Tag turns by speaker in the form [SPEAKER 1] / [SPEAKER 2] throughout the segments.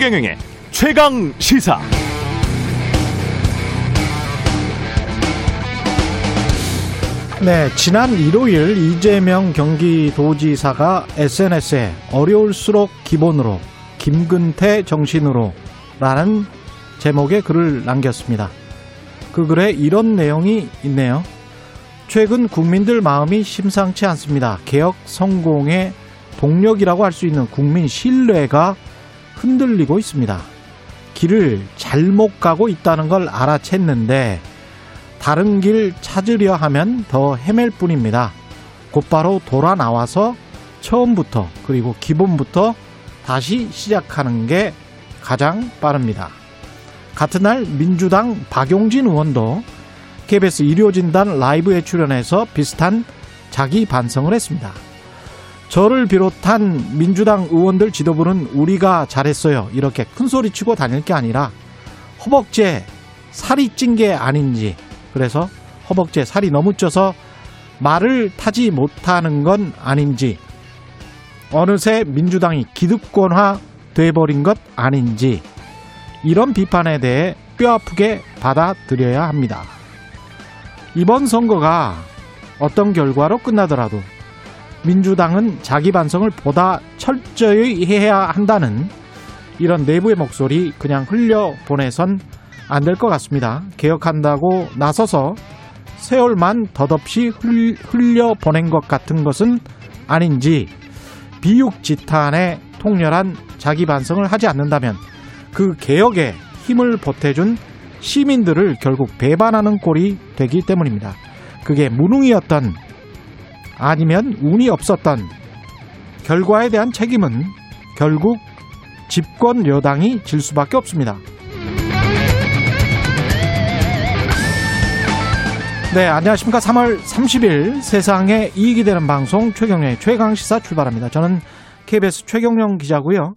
[SPEAKER 1] 최경영의 최강 시사.
[SPEAKER 2] 네, 지난 일요일 이재명 경기도지사가 SNS에 어려울수록 기본으로 김근태 정신으로 라는 제목의 글을 남겼습니다. 그 글에 이런 내용이 있네요. 최근 국민들 마음이 심상치 않습니다. 개혁 성공의 동력이라고 할 수 있는 국민 신뢰가 흔들리고 있습니다. 길을 잘못 가고 있다는 걸 알아챘는데 다른 길 찾으려 하면 더 헤맬 뿐입니다. 곧바로 돌아 나와서 처음부터 그리고 기본부터 다시 시작하는 게 가장 빠릅니다. 같은 날 민주당 박용진 의원도 KBS 일요진단 라이브에 출연해서 비슷한 자기 반성을 했습니다. 저를 비롯한 민주당 의원들 지도부는 우리가 잘했어요. 이렇게 큰 소리 치고 다닐 게 아니라 허벅지에 살이 찐 게 아닌지 그래서 허벅지에 살이 너무 쪄서 말을 타지 못하는 건 아닌지 어느새 민주당이 기득권화 돼버린 것 아닌지 이런 비판에 대해 뼈아프게 받아들여야 합니다. 이번 선거가 어떤 결과로 끝나더라도 민주당은 자기 반성을 보다 철저히 해야 한다는 이런 내부의 목소리 그냥 흘려보내선 안 될 것 같습니다. 개혁한다고 나서서 세월만 덧없이 흘려보낸 것 같은 것은 아닌지 비육지탄에 통렬한 자기 반성을 하지 않는다면 그 개혁에 힘을 보태준 시민들을 결국 배반하는 꼴이 되기 때문입니다. 그게 무능이었던 아니면 운이 없었던 결과에 대한 책임은 결국 집권 여당이 질 수밖에 없습니다. 네, 안녕하십니까. 3월 30일 세상에 이익이 되는 방송 최경련의 최강시사 출발합니다. 저는 KBS 최경련 기자고요.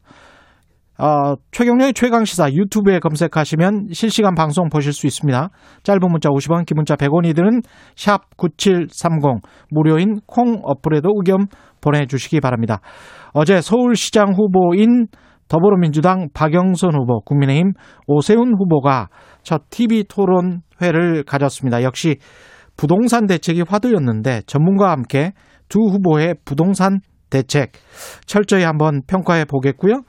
[SPEAKER 2] 어, 최경련의 최강시사 유튜브에 검색하시면 실시간 방송 보실 수 있습니다. 짧은 문자 50원, 긴 문자 100원이 드는 샵 9730 무료인 콩 어플에도 의견 보내주시기 바랍니다. 어제 서울시장 후보인 더불어민주당 박영선 후보, 국민의힘 오세훈 후보가 첫 TV 토론회를 가졌습니다. 역시 부동산 대책이 화두였는데 전문가와 함께 두 후보의 부동산 대책 철저히 한번 평가해 보겠고요.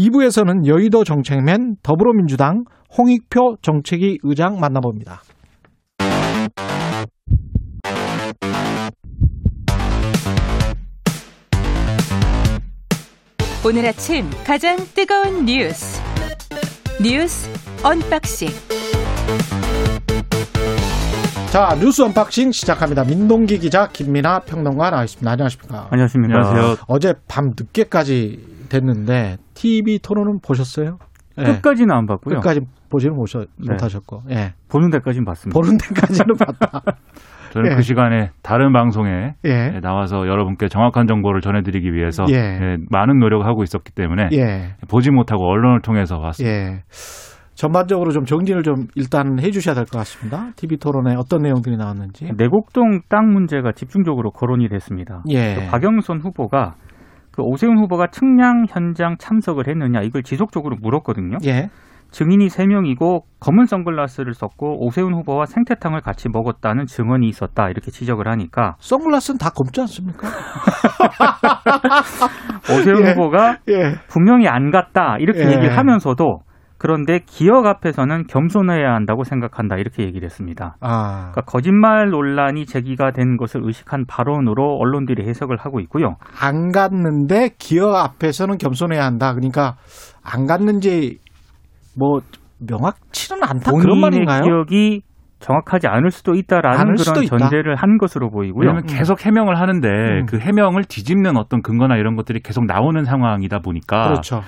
[SPEAKER 2] 2부에서는 여의도 정책맨 더불어민주당 홍익표 정책위 의장 만나봅니다.
[SPEAKER 3] 오늘 아침 가장 뜨거운 뉴스 뉴스 언박싱
[SPEAKER 2] 자 뉴스 언박싱 시작합니다. 민동기 기자 김민하 평론가 나와 있습니다. 안녕하십니까?
[SPEAKER 4] 안녕하십니까?
[SPEAKER 5] 안녕하세요.
[SPEAKER 2] 어제 밤 늦게까지 됐는데 TV 토론은 보셨어요?
[SPEAKER 4] 네. 끝까지는 안 봤고요.
[SPEAKER 2] 끝까지 보지는 못하, 네. 못하셨고, 예.
[SPEAKER 4] 보는 데까지는 봤습니다.
[SPEAKER 2] 보는 데까지는 봤다.
[SPEAKER 5] 저는 예. 그 시간에 다른 방송에 예. 나와서 여러분께 정확한 정보를 전해드리기 위해서 예. 예 많은 노력을 하고 있었기 때문에 예. 보지 못하고 언론을 통해서 봤습니다.
[SPEAKER 2] 예. 전반적으로 좀 정리를 좀 일단 해주셔야 될 것 같습니다. TV 토론에 어떤 내용들이 나왔는지.
[SPEAKER 4] 내곡동 땅 문제가 집중적으로 거론이 됐습니다. 예. 그 박영선 후보가 그 오세훈 후보가 측량 현장 참석을 했느냐 이걸 지속적으로 물었거든요. 예. 증인이 3명이고 검은 선글라스를 썼고 오세훈 후보와 생태탕을 같이 먹었다는 증언이 있었다 이렇게 지적을 하니까
[SPEAKER 2] 선글라스는 다 검지 않습니까?
[SPEAKER 4] 오세훈 예. 후보가 예. 분명히 안 갔다 이렇게 예. 얘기를 하면서도 그런데 기억 앞에서는 겸손해야 한다고 생각한다 이렇게 얘기를 했습니다. 아. 그러니까 거짓말 논란이 제기가 된 것을 의식한 발언으로 언론들이 해석을 하고 있고요.
[SPEAKER 2] 안 갔는데 기억 앞에서는 겸손해야 한다. 그러니까 안 갔는지 뭐 명확치는 않다 그런 말인가요?
[SPEAKER 4] 기억이 정확하지 않을 수도 있다라는 그런 전제를 한 것으로 보이고요.
[SPEAKER 5] 왜냐하면 계속 해명을 하는데 음. 그 해명을 뒤집는 어떤 근거나 이런 것들이 계속 나오는 상황이다 보니까 그렇죠.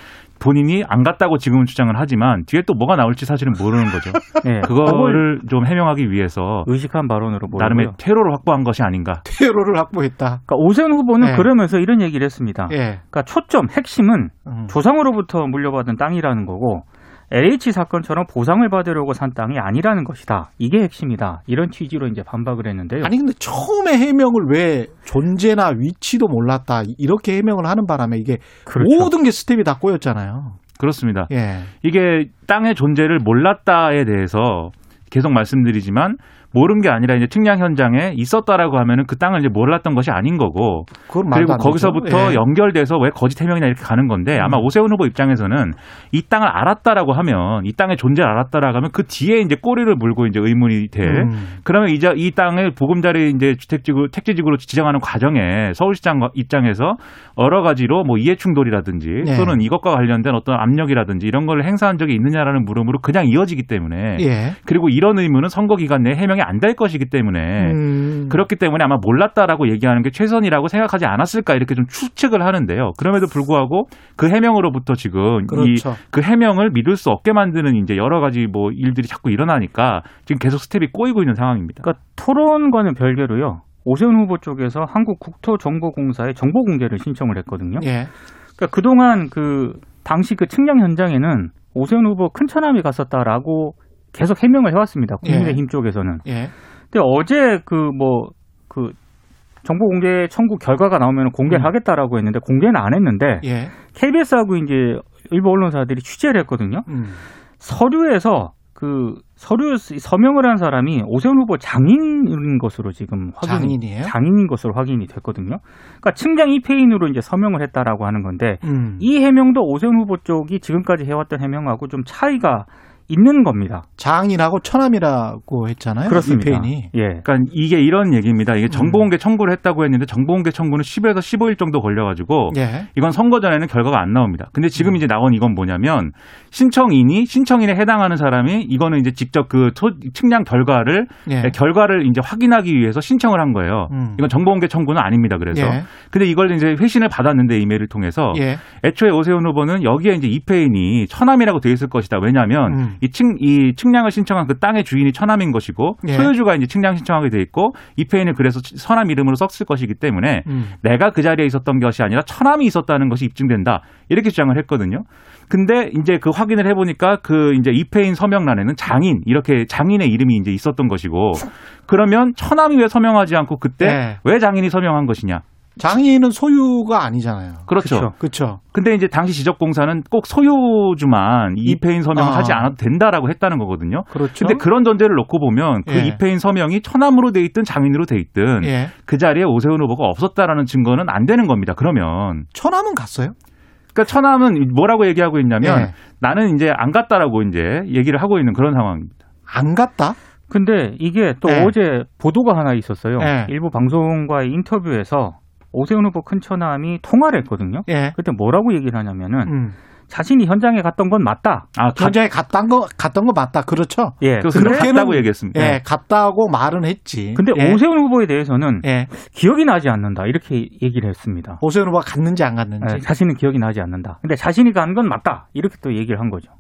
[SPEAKER 5] 본인이 안 갔다고 지금은 주장을 하지만 뒤에 또 뭐가 나올지 사실은 모르는 거죠. 네. 그거를 좀 해명하기 위해서
[SPEAKER 4] 의식한 발언으로 보이고요.
[SPEAKER 5] 나름의 퇴로를 확보한 것이 아닌가.
[SPEAKER 2] 퇴로를 확보했다.
[SPEAKER 4] 그러니까 오세훈 후보는 네. 그러면서 이런 얘기를 했습니다. 네. 그러니까 초점 핵심은 음. 조상으로부터 물려받은 땅이라는 거고 LH 사건처럼 보상을 받으려고 산 땅이 아니라는 것이다. 이게 핵심이다. 이런 취지로 이제 반박을 했는데요.
[SPEAKER 2] 아니 근데 처음에 해명을 왜 존재나 위치도 몰랐다 이렇게 해명을 하는 바람에 이게 그렇죠. 모든 게 스텝이 다 꼬였잖아요.
[SPEAKER 5] 그렇습니다. 예. 이게 땅의 존재를 몰랐다에 대해서 계속 말씀드리지만 모른 게 아니라 이제 측량 현장에 있었다라고 하면은 그 땅을 이제 몰랐던 것이 아닌 거고 그리고 거기서부터 예. 연결돼서 왜 거짓 해명이나 이렇게 가는 건데 아마 음. 오세훈 후보 입장에서는 이 땅을 알았다라고 하면 이 땅의 존재를 알았다라고 하면 그 뒤에 이제 꼬리를 물고 이제 의문이 돼 음. 그러면 이제 이 땅을 보금자리 이제 주택지구 택지지구로 지정하는 과정에 서울시장 입장에서 여러 가지로 뭐 이해 충돌이라든지 네. 또는 이것과 관련된 어떤 압력이라든지 이런 걸 행사한 적이 있느냐라는 물음으로 그냥 이어지기 때문에 예. 그리고 이런 의문은 선거 기간 내에 해명이 안 될 것이기 때문에 음. 그렇기 때문에 아마 몰랐다라고 얘기하는 게 최선이라고 생각하지 않았을까 이렇게 좀 추측을 하는데요. 그럼에도 불구하고 그 해명으로부터 지금 그렇죠. 이그 해명을 믿을 수 없게 만드는 이제 여러 가지 뭐 일들이 자꾸 일어나니까 지금 계속 스텝이 꼬이고 있는 상황입니다.
[SPEAKER 4] 그러니까 토론과는 별개로요. 오세훈 후보 쪽에서 한국 국토정보공사에 정보 공개를 신청을 했거든요. 예. 그러니까 그동안 그 당시 그 측량 현장에는 오세훈 후보 큰 처남이 갔었다라고 계속 해명을 해왔습니다. 국민의힘 예. 쪽에서는. 예. 근데 어제 그 뭐그 뭐, 그 정보 공개 청구 결과가 나오면 공개를 음. 하겠다라고 했는데 공개는 안 했는데 예. KBS하고 이제 일부 언론사들이 취재를 했거든요. 음. 서류에서 그 서류 서명을 한 사람이 오세훈 후보 장인인 것으로 지금 확인 장인이에요? 장인인 것으로 확인이 됐거든요. 그러니까 측량 이페인으로 이제 서명을 했다라고 하는 건데 음. 이 해명도 오세훈 후보 쪽이 지금까지 해왔던 해명하고 좀 차이가 있는 겁니다.
[SPEAKER 2] 장인하고 처남이라고 했잖아요.
[SPEAKER 4] 그렇습니다.
[SPEAKER 5] 이페인이. 예. 그러니까 이게 이런 얘기입니다. 이게 정보공개 음. 청구를 했다고 했는데 정보공개 청구는 10에서 15일 정도 걸려가지고 예. 이건 선거 전에는 결과가 안 나옵니다. 근데 지금 음. 이제 나온 이건 뭐냐면 신청인이 신청인에 해당하는 사람이 이거는 이제 직접 그 측량 결과를 예. 결과를 이제 확인하기 위해서 신청을 한 거예요. 음. 이건 정보공개 청구는 아닙니다. 그래서 예. 근데 이걸 이제 회신을 받았는데 이메일을 통해서 예. 애초에 오세훈 후보는 여기에 이제 이페인이 처남이라고 돼 있을 것이다. 왜냐하면 음. 이, 측, 이 측량을 신청한 그 땅의 주인이 처남인 것이고 예. 소유주가 이제 측량 신청하게 돼 있고 이페인을 그래서 서남 이름으로 썼을 것이기 때문에 음. 내가 그 자리에 있었던 것이 아니라 처남이 있었다는 것이 입증된다 이렇게 주장을 했거든요. 근데 이제 그 확인을 해보니까 그 이제 이페인 서명란에는 장인 이렇게 장인의 이름이 이제 있었던 것이고 그러면 처남이 왜 서명하지 않고 그때 네. 왜 장인이 서명한 것이냐?
[SPEAKER 2] 장인은 소유가 아니잖아요.
[SPEAKER 5] 그렇죠.
[SPEAKER 2] 그렇죠.
[SPEAKER 5] 근데 이제 당시 지적공사는 꼭 소유주만 이페인 서명을 아. 하지 않아도 된다라고 했다는 거거든요. 그렇죠. 근데 그런 전제를 놓고 보면 그 예. 이페인 서명이 처남으로 돼 있든 장인으로 돼 있든 예. 그 자리에 오세훈 후보가 없었다라는 증거는 안 되는 겁니다. 그러면
[SPEAKER 2] 처남은 갔어요?
[SPEAKER 5] 그러니까 처남은 뭐라고 얘기하고 있냐면 예. 나는 이제 안 갔다라고 이제 얘기를 하고 있는 그런 상황입니다.
[SPEAKER 2] 안 갔다?
[SPEAKER 4] 근데 이게 또 네. 어제 보도가 하나 있었어요. 네. 일부 방송과의 인터뷰에서 오세훈 후보 큰 처남이 통화를 했거든요. 예. 그때 뭐라고 얘기를 하냐면은 음. 자신이 현장에 갔던 건 맞다.
[SPEAKER 2] 아, 현장에 갔던 거 갔던 거 맞다. 그렇죠.
[SPEAKER 5] 예. 그렇게 갔다고 얘기했습니다.
[SPEAKER 2] 예, 갔다고 말은 했지.
[SPEAKER 4] 근데
[SPEAKER 2] 예.
[SPEAKER 4] 오세훈 후보에 대해서는 예. 기억이 나지 않는다. 이렇게 얘기를 했습니다.
[SPEAKER 2] 오세훈 후보가 갔는지 안 갔는지. 예,
[SPEAKER 4] 자신은 기억이 나지 않는다. 근데 자신이 간 건 맞다. 이렇게 또 얘기를 한 거죠.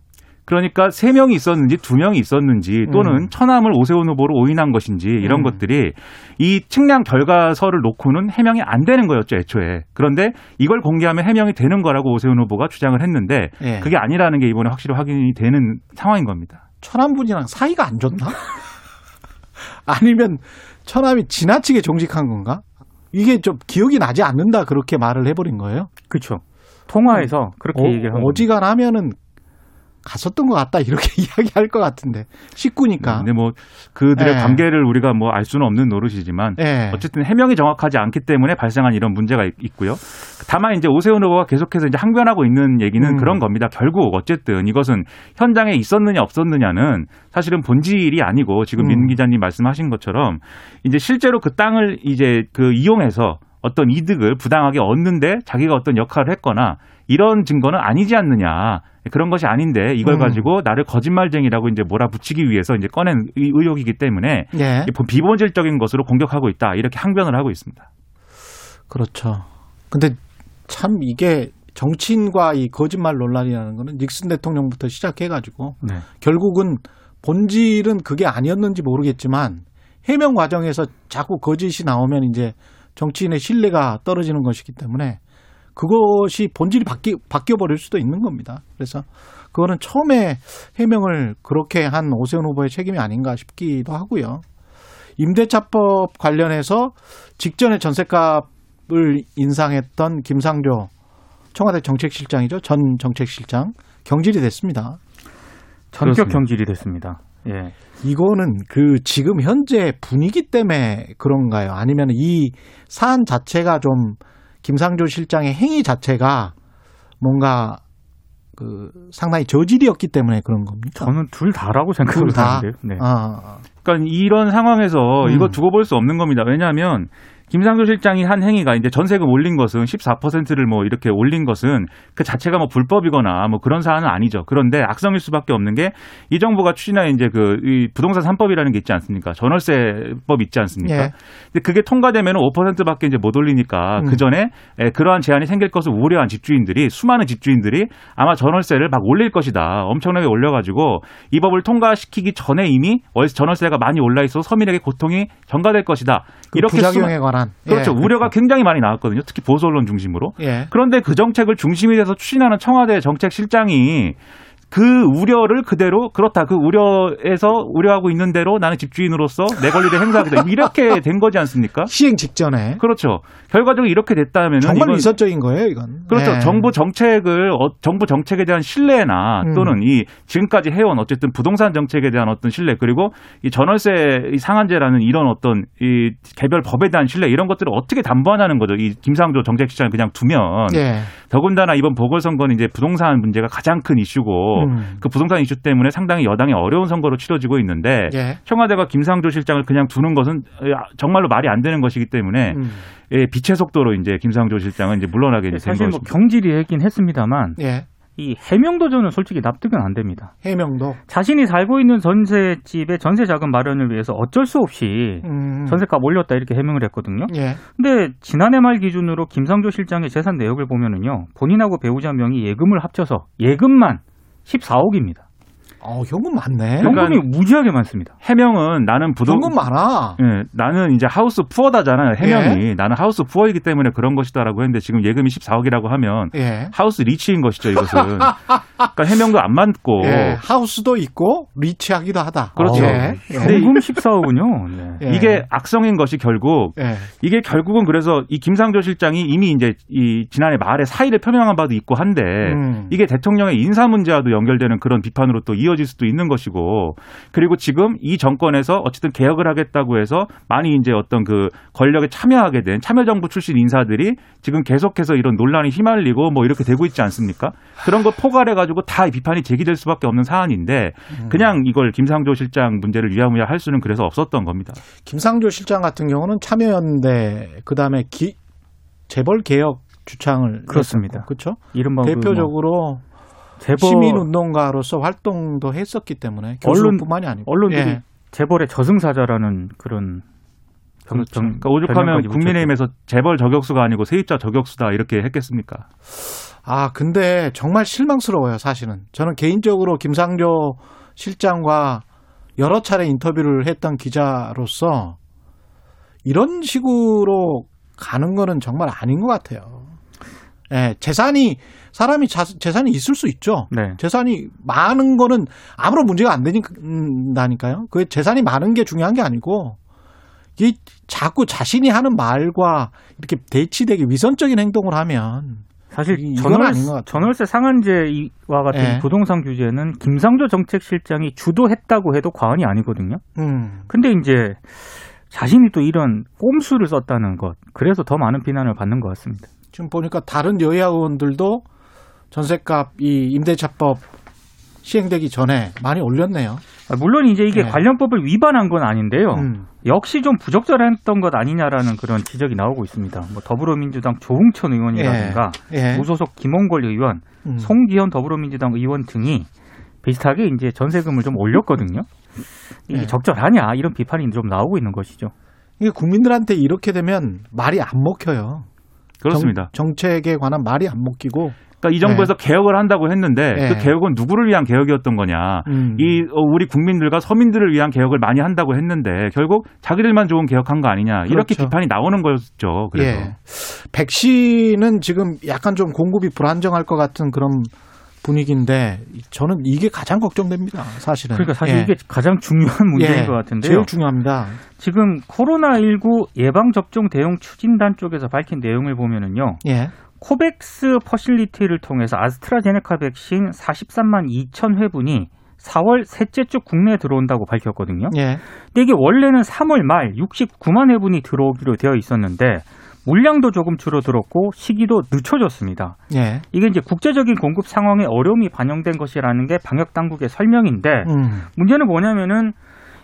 [SPEAKER 5] 그러니까 세 명이 있었는지 두 명이 있었는지 또는 음. 처남을 오세훈 후보로 오인한 것인지 이런 음. 것들이 이 측량 결과서를 놓고는 해명이 안 되는 거였죠 애초에 그런데 이걸 공개하면 해명이 되는 거라고 오세훈 후보가 주장을 했는데 예. 그게 아니라는 게 이번에 확실히 확인이 되는 상황인 겁니다.
[SPEAKER 2] 처남분이랑 사이가 안 좋나? 아니면 처남이 지나치게 정직한 건가? 이게 좀 기억이 나지 않는다 그렇게 말을 해버린 거예요?
[SPEAKER 4] 그렇죠. 통화에서 그렇게
[SPEAKER 2] 어,
[SPEAKER 4] 얘기를 한
[SPEAKER 2] 어지간하면은 갔었던 것 같다 이렇게 이야기할 것 같은데 식구니까.
[SPEAKER 5] 근데 뭐 그들의 네. 관계를 우리가 뭐 알 수는 없는 노릇이지만 네. 어쨌든 해명이 정확하지 않기 때문에 발생한 이런 문제가 있고요. 다만 이제 오세훈 후보가 계속해서 이제 항변하고 있는 얘기는 음. 그런 겁니다. 결국 어쨌든 이것은 현장에 있었느냐 없었느냐는 사실은 본질이 아니고 지금 음. 민 기자님 말씀하신 것처럼 이제 실제로 그 땅을 이제 그 이용해서 어떤 이득을 부당하게 얻는데 자기가 어떤 역할을 했거나 이런 증거는 아니지 않느냐. 그런 것이 아닌데 이걸 음. 가지고 나를 거짓말쟁이라고 이제 몰아붙이기 위해서 이제 꺼낸 의혹이기 때문에 예. 비본질적인 것으로 공격하고 있다. 이렇게 항변을 하고 있습니다.
[SPEAKER 2] 그렇죠. 근데 참 이게 정치인과 이 거짓말 논란이라는 거는 닉슨 대통령부터 시작해가지고 네. 결국은 본질은 그게 아니었는지 모르겠지만 해명 과정에서 자꾸 거짓이 나오면 이제 정치인의 신뢰가 떨어지는 것이기 때문에 그것이 본질이 바뀌, 바뀌어버릴 수도 있는 겁니다. 그래서 그거는 처음에 해명을 그렇게 한 오세훈 후보의 책임이 아닌가 싶기도 하고요. 임대차법 관련해서 직전에 전세값을 인상했던 김상조 청와대 정책실장이죠. 전 정책실장. 경질이 됐습니다.
[SPEAKER 4] 전격 그렇습니다. 경질이 됐습니다. 예.
[SPEAKER 2] 이거는 그 지금 현재 분위기 때문에 그런가요? 아니면 이 사안 자체가 좀 김상조 실장의 행위 자체가 뭔가 그 상당히 저질이었기 때문에 그런 겁니까?
[SPEAKER 4] 저는 둘 다라고 생각하는데요. 네. 아.
[SPEAKER 5] 그러니까 이런 상황에서 음. 이거 두고 볼 수 없는 겁니다. 왜냐하면 김상조 실장이 한 행위가 이제 전세금 올린 것은 14%를 뭐 이렇게 올린 것은 그 자체가 뭐 불법이거나 뭐 그런 사안은 아니죠. 그런데 악성일 수밖에 없는 게 이 정부가 추진한 이제 그 이 부동산 3법이라는 게 있지 않습니까? 전월세법 있지 않습니까? 예. 근데 그게 통과되면 5%밖에 이제 못 올리니까 음. 그 전에 그러한 제한이 생길 것을 우려한 집주인들이 수많은 집주인들이 아마 전월세를 막 올릴 것이다. 엄청나게 올려가지고 이 법을 통과시키기 전에 이미 전월세가 많이 올라 있어서 서민에게 고통이 전가될 것이다.
[SPEAKER 2] 그 이렇게 부작용에 관한
[SPEAKER 5] 관한 그렇죠. 예, 우려가 그렇죠. 굉장히 많이 나왔거든요. 특히 보수 언론 중심으로. 예. 그런데 그 정책을 중심이 돼서 추진하는 청와대 정책실장이 그 우려를 그대로 그렇다 그 우려에서 우려하고 있는 대로 나는 집주인으로서 내 권리를 행사하겠다 이렇게 된 거지 않습니까?
[SPEAKER 2] 시행 직전에
[SPEAKER 5] 그렇죠. 결과적으로 이렇게 됐다면
[SPEAKER 2] 정말 이건, 위선적인 거예요, 이건.
[SPEAKER 5] 그렇죠. 네. 정부 정책을 어, 정부 정책에 대한 신뢰나 음. 또는 이 지금까지 해온 어쨌든 부동산 정책에 대한 어떤 신뢰 그리고 이 전월세 상한제라는 이런 어떤 이 개별 법에 대한 신뢰 이런 것들을 어떻게 담보하냐는 거죠. 이 김상조 정책실장을 그냥 두면 네. 더군다나 이번 보궐선거는 이제 부동산 문제가 가장 큰 이슈고 음. 그 부동산 이슈 때문에 상당히 여당이 어려운 선거로 치러지고 있는데 예. 청와대가 김상조 실장을 그냥 두는 것은 정말로 말이 안 되는 것이기 때문에 음. 예, 빛의 속도로 이제 김상조 실장은 이제 물러나게 된
[SPEAKER 4] 사실 뭐 경질이 했긴 했습니다만 예. 이 해명도 저는 솔직히 납득은 안 됩니다.
[SPEAKER 2] 해명도
[SPEAKER 4] 자신이 살고 있는 전세집의 전세 자금 마련을 위해서 어쩔 수 없이 음. 전세값 올렸다 이렇게 해명을 했거든요. 예. 근데 지난해 말 기준으로 김상조 실장의 재산 내역을 보면은요. 본인하고 배우자 명의 예금을 합쳐서 예금만 14억입니다.
[SPEAKER 2] 어, 현금 많네.
[SPEAKER 4] 현금이 그러니까 무지하게 많습니다.
[SPEAKER 5] 해명은 나는 부동
[SPEAKER 2] 현금 많아.
[SPEAKER 5] 예, 나는 이제 house poor다잖아요. 해명이 예? 나는 house poor이기 때문에 그런 것이다라고 했는데 지금 예금이 14억이라고 하면 예? house rich인 것이죠. 이것은. 그러니까 해명도 안 맞고
[SPEAKER 2] 예, house도 있고 rich하기도 하다.
[SPEAKER 5] 그렇죠. 예.
[SPEAKER 4] 현금 14억은요. 네.
[SPEAKER 5] 예. 이게 악성인 것이 결국 이게 결국은 그래서 이 김상조 실장이 이미 이제 이 지난해 말에 사의를 표명한 바도 있고 한데 음. 이게 대통령의 인사 문제와도 연결되는 그런 비판으로 또 이어. 이어질 수도 있는 것이고 그리고 지금 이 정권에서 어쨌든 개혁을 하겠다고 해서 많이 이제 어떤 그 권력에 참여하게 된 참여정부 출신 인사들이 지금 계속해서 이런 논란이 휘말리고 뭐 이렇게 되고 있지 않습니까? 그런 걸 포괄해 가지고 다 비판이 제기될 수밖에 없는 사안인데 음. 그냥 이걸 김상조 실장 문제를 위야무야 할 수는 그래서 없었던 겁니다.
[SPEAKER 2] 김상조 실장 같은 경우는 참여연대 그다음에 기, 재벌 개혁 주창을
[SPEAKER 4] 그렇습니다.
[SPEAKER 2] 그렇죠? 이른바 대표적으로 뭐 재벌 시민 운동가로서 활동도 했었기 때문에 언론뿐만이 아니고
[SPEAKER 4] 언론들이 예. 재벌의 저승사자라는 그런
[SPEAKER 5] 그렇죠. 그러니까 오죽하면 국민의힘에서 재벌 저격수가 아니고 세입자 저격수다 이렇게 했겠습니까?
[SPEAKER 2] 아 근데 정말 실망스러워요 사실은 저는 개인적으로 김상조 실장과 여러 차례 인터뷰를 했던 기자로서 이런 식으로 가는 거는 정말 아닌 것 같아요. 예, 재산이 사람이 자, 재산이 있을 수 있죠. 네. 재산이 많은 거는 아무런 문제가 안 되니까요. 그 재산이 많은 게 중요한 게 아니고 이 자꾸 자신이 하는 말과 이렇게 대치되게 위선적인 행동을 하면
[SPEAKER 4] 사실 전월, 전월세 상한제와 같은 네. 부동산 규제는 김상조 정책실장이 주도했다고 해도 과언이 아니거든요. 음. 근데 이제 자신이 또 이런 꼼수를 썼다는 것, 그래서 더 많은 비난을 받는 것 같습니다.
[SPEAKER 2] 지금 보니까 다른 여야 의원들도 전세값 이 임대차법 시행되기 전에 많이 올렸네요.
[SPEAKER 4] 아, 물론 이제 이게 네. 관련법을 위반한 건 아닌데요. 음. 역시 좀 부적절했던 것 아니냐라는 그런 지적이 나오고 있습니다. 뭐 더불어민주당 조웅천 의원이라든가 예. 예. 무소속 김홍걸 의원, 음. 송기현 더불어민주당 의원 등이 비슷하게 이제 전세금을 좀 올렸거든요. 이게 예. 적절하냐 이런 비판이 좀 나오고 있는 것이죠.
[SPEAKER 2] 이게 국민들한테 이렇게 되면 말이 안 먹혀요.
[SPEAKER 5] 그렇습니다.
[SPEAKER 2] 정, 책에 관한 말이 안 먹히고
[SPEAKER 5] 그러니까 이 정부에서 네. 개혁을 한다고 했는데 네. 그 개혁은 누구를 위한 개혁이었던 거냐. 음. 이 어, 우리 국민들과 서민들을 위한 개혁을 많이 한다고 했는데 결국 자기들만 좋은 개혁한 거 아니냐. 그렇죠. 이렇게 비판이 나오는 거였죠. 그래서 예.
[SPEAKER 2] 백신은 지금 약간 좀 공급이 불안정할 것 같은 그런 분위기인데 저는 이게 가장 걱정됩니다. 사실은.
[SPEAKER 4] 그러니까 사실 예. 이게 가장 중요한 문제인 예. 것 같은데요.
[SPEAKER 2] 제일 중요합니다.
[SPEAKER 4] 지금 코로나 19 예방 접종 대응 추진단 쪽에서 밝힌 내용을 보면은요. 예. COVAX Facility를 통해서 아스트라제네카 백신 43만 2천 회분이 4월 셋째 주 국내에 들어온다고 밝혔거든요. 예. 근데 이게 원래는 3월 말 69만 회분이 들어오기로 되어 있었는데 물량도 조금 줄어들었고 시기도 늦춰졌습니다. 예. 이게 이제 국제적인 공급 상황에 어려움이 반영된 것이라는 게 방역 당국의 설명인데 음. 문제는 뭐냐면은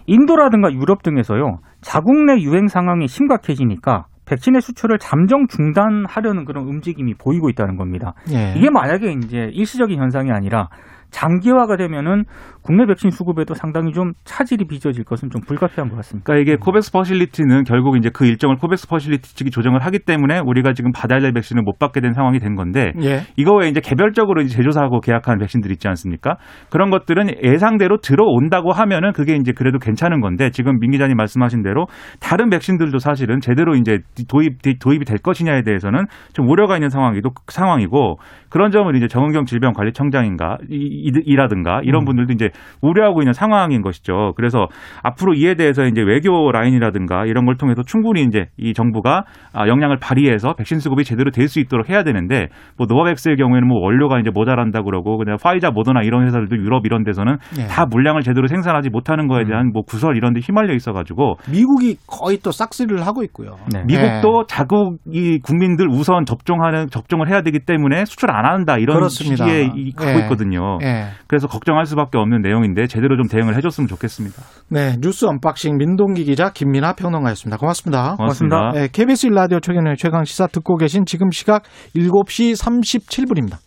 [SPEAKER 4] 인도라든가 유럽 등에서요 자국 내 유행 상황이 심각해지니까 백신의 수출을 잠정 중단하려는 그런 움직임이 보이고 있다는 겁니다. 예. 이게 만약에 이제 일시적인 현상이 아니라 장기화가 되면은 국내 백신 수급에도 상당히 좀 차질이 빚어질 것은 좀 불가피한 것 같습니다.
[SPEAKER 5] 그러니까 이게 COVAX Facility는 결국 이제 그 일정을 COVAX Facility 측이 조정을 하기 때문에 우리가 지금 받아야 될 백신을 못 받게 된 상황이 된 건데 예. 이거 외에 이제 개별적으로 이제 제조사하고 계약한 백신들 있지 않습니까? 그런 것들은 예상대로 들어온다고 하면은 그게 이제 그래도 괜찮은 건데 지금 민 기자님 말씀하신 대로 다른 백신들도 사실은 제대로 이제 도입 도입이 될 것이냐에 대해서는 좀 우려가 있는 상황이도 상황이고 그런 점을 이제 정은경 질병관리청장인가 이라든가 이런 음. 분들도 이제 우려하고 있는 상황인 것이죠. 그래서 앞으로 이에 대해서 이제 외교 라인이라든가 이런 걸 통해서 충분히 이제 이 정부가 아, 역량을 발휘해서 백신 수급이 제대로 될 수 있도록 해야 되는데 뭐 노바백스의 경우에는 뭐 원료가 이제 모자란다 그러고 그냥 화이자 모더나 이런 회사들도 유럽 이런 데서는 네. 다 물량을 제대로 생산하지 못하는 거에 대한 음. 뭐 구설 이런 데 휘말려 있어 가지고
[SPEAKER 2] 미국이 거의 또 싹쓸이를 하고 있고요.
[SPEAKER 5] 네. 미국도 네. 자국의 국민들 우선 접종하는 접종을 해야 되기 때문에 수출 안 한다 이런 그렇습니다. 시기에 가고 네. 있거든요. 네. 그래서 걱정할 수밖에 없는 내용인데 제대로 좀 대응을 해줬으면 좋겠습니다.
[SPEAKER 2] 네, 뉴스 언박싱 민동기 기자 김민아 평론가였습니다. 고맙습니다.
[SPEAKER 5] 고맙습니다.
[SPEAKER 2] 네, KBS 일라디오 최경영의 최강 시사 듣고 계신 지금 시각 7시 37분입니다.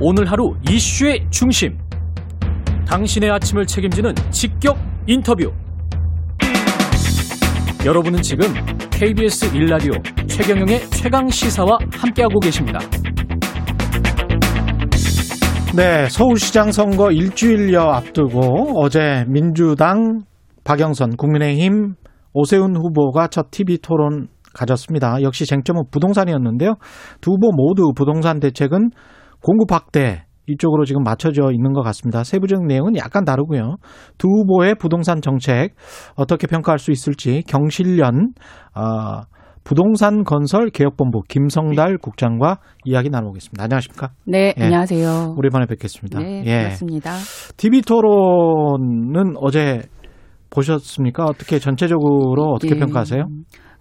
[SPEAKER 1] 오늘 하루 이슈의 중심. 당신의 아침을 책임지는 직격 인터뷰. 여러분은 지금 KBS 일라디오 최경영의 최강 시사와 함께하고 계십니다.
[SPEAKER 2] 네, 서울시장 선거 일주일여 앞두고 어제 민주당 박영선, 국민의힘 오세훈 후보가 첫 TV 토론 가졌습니다. 역시 쟁점은 부동산이었는데요. 두 후보 모두 부동산 대책은 공급 확대 이쪽으로 지금 맞춰져 있는 것 같습니다. 세부적 내용은 약간 다르고요. 두 후보의 부동산 정책 어떻게 평가할 수 있을지 경실련 어, 부동산 건설 개혁본부 김성달 국장과 이야기 나눠보겠습니다. 안녕하십니까?
[SPEAKER 6] 네, 예. 안녕하세요.
[SPEAKER 2] 오랜만에 뵙겠습니다.
[SPEAKER 6] 네, 예. 반갑습니다.
[SPEAKER 2] TV 토론은 어제 보셨습니까? 어떻게 전체적으로 어떻게 네. 평가하세요?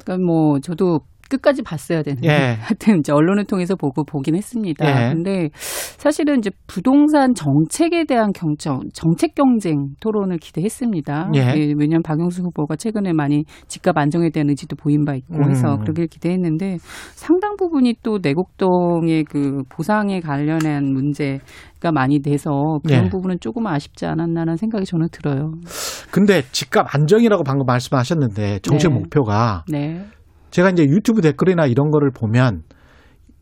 [SPEAKER 6] 그러니까 뭐 저도 끝까지 봤어야 되는데 예. 하여튼 이제 언론을 통해서 보고 보긴 했습니다. 예. 근데 사실은 이제 부동산 정책에 대한 경청, 정책 경쟁 토론을 기대했습니다. 예. 예. 왜냐하면 박영수 후보가 최근에 많이 집값 안정에 대한 의지도 보인 바 있고 해서 음. 그러길 기대했는데 상당 부분이 또 내곡동의 그 보상에 관련한 문제가 많이 돼서 그런 예. 부분은 조금 아쉽지 않았나라는 생각이 저는 들어요.
[SPEAKER 2] 근데 집값 안정이라고 방금 말씀하셨는데 정책 네. 목표가 네. 제가 이제 유튜브 댓글이나 이런 거를 보면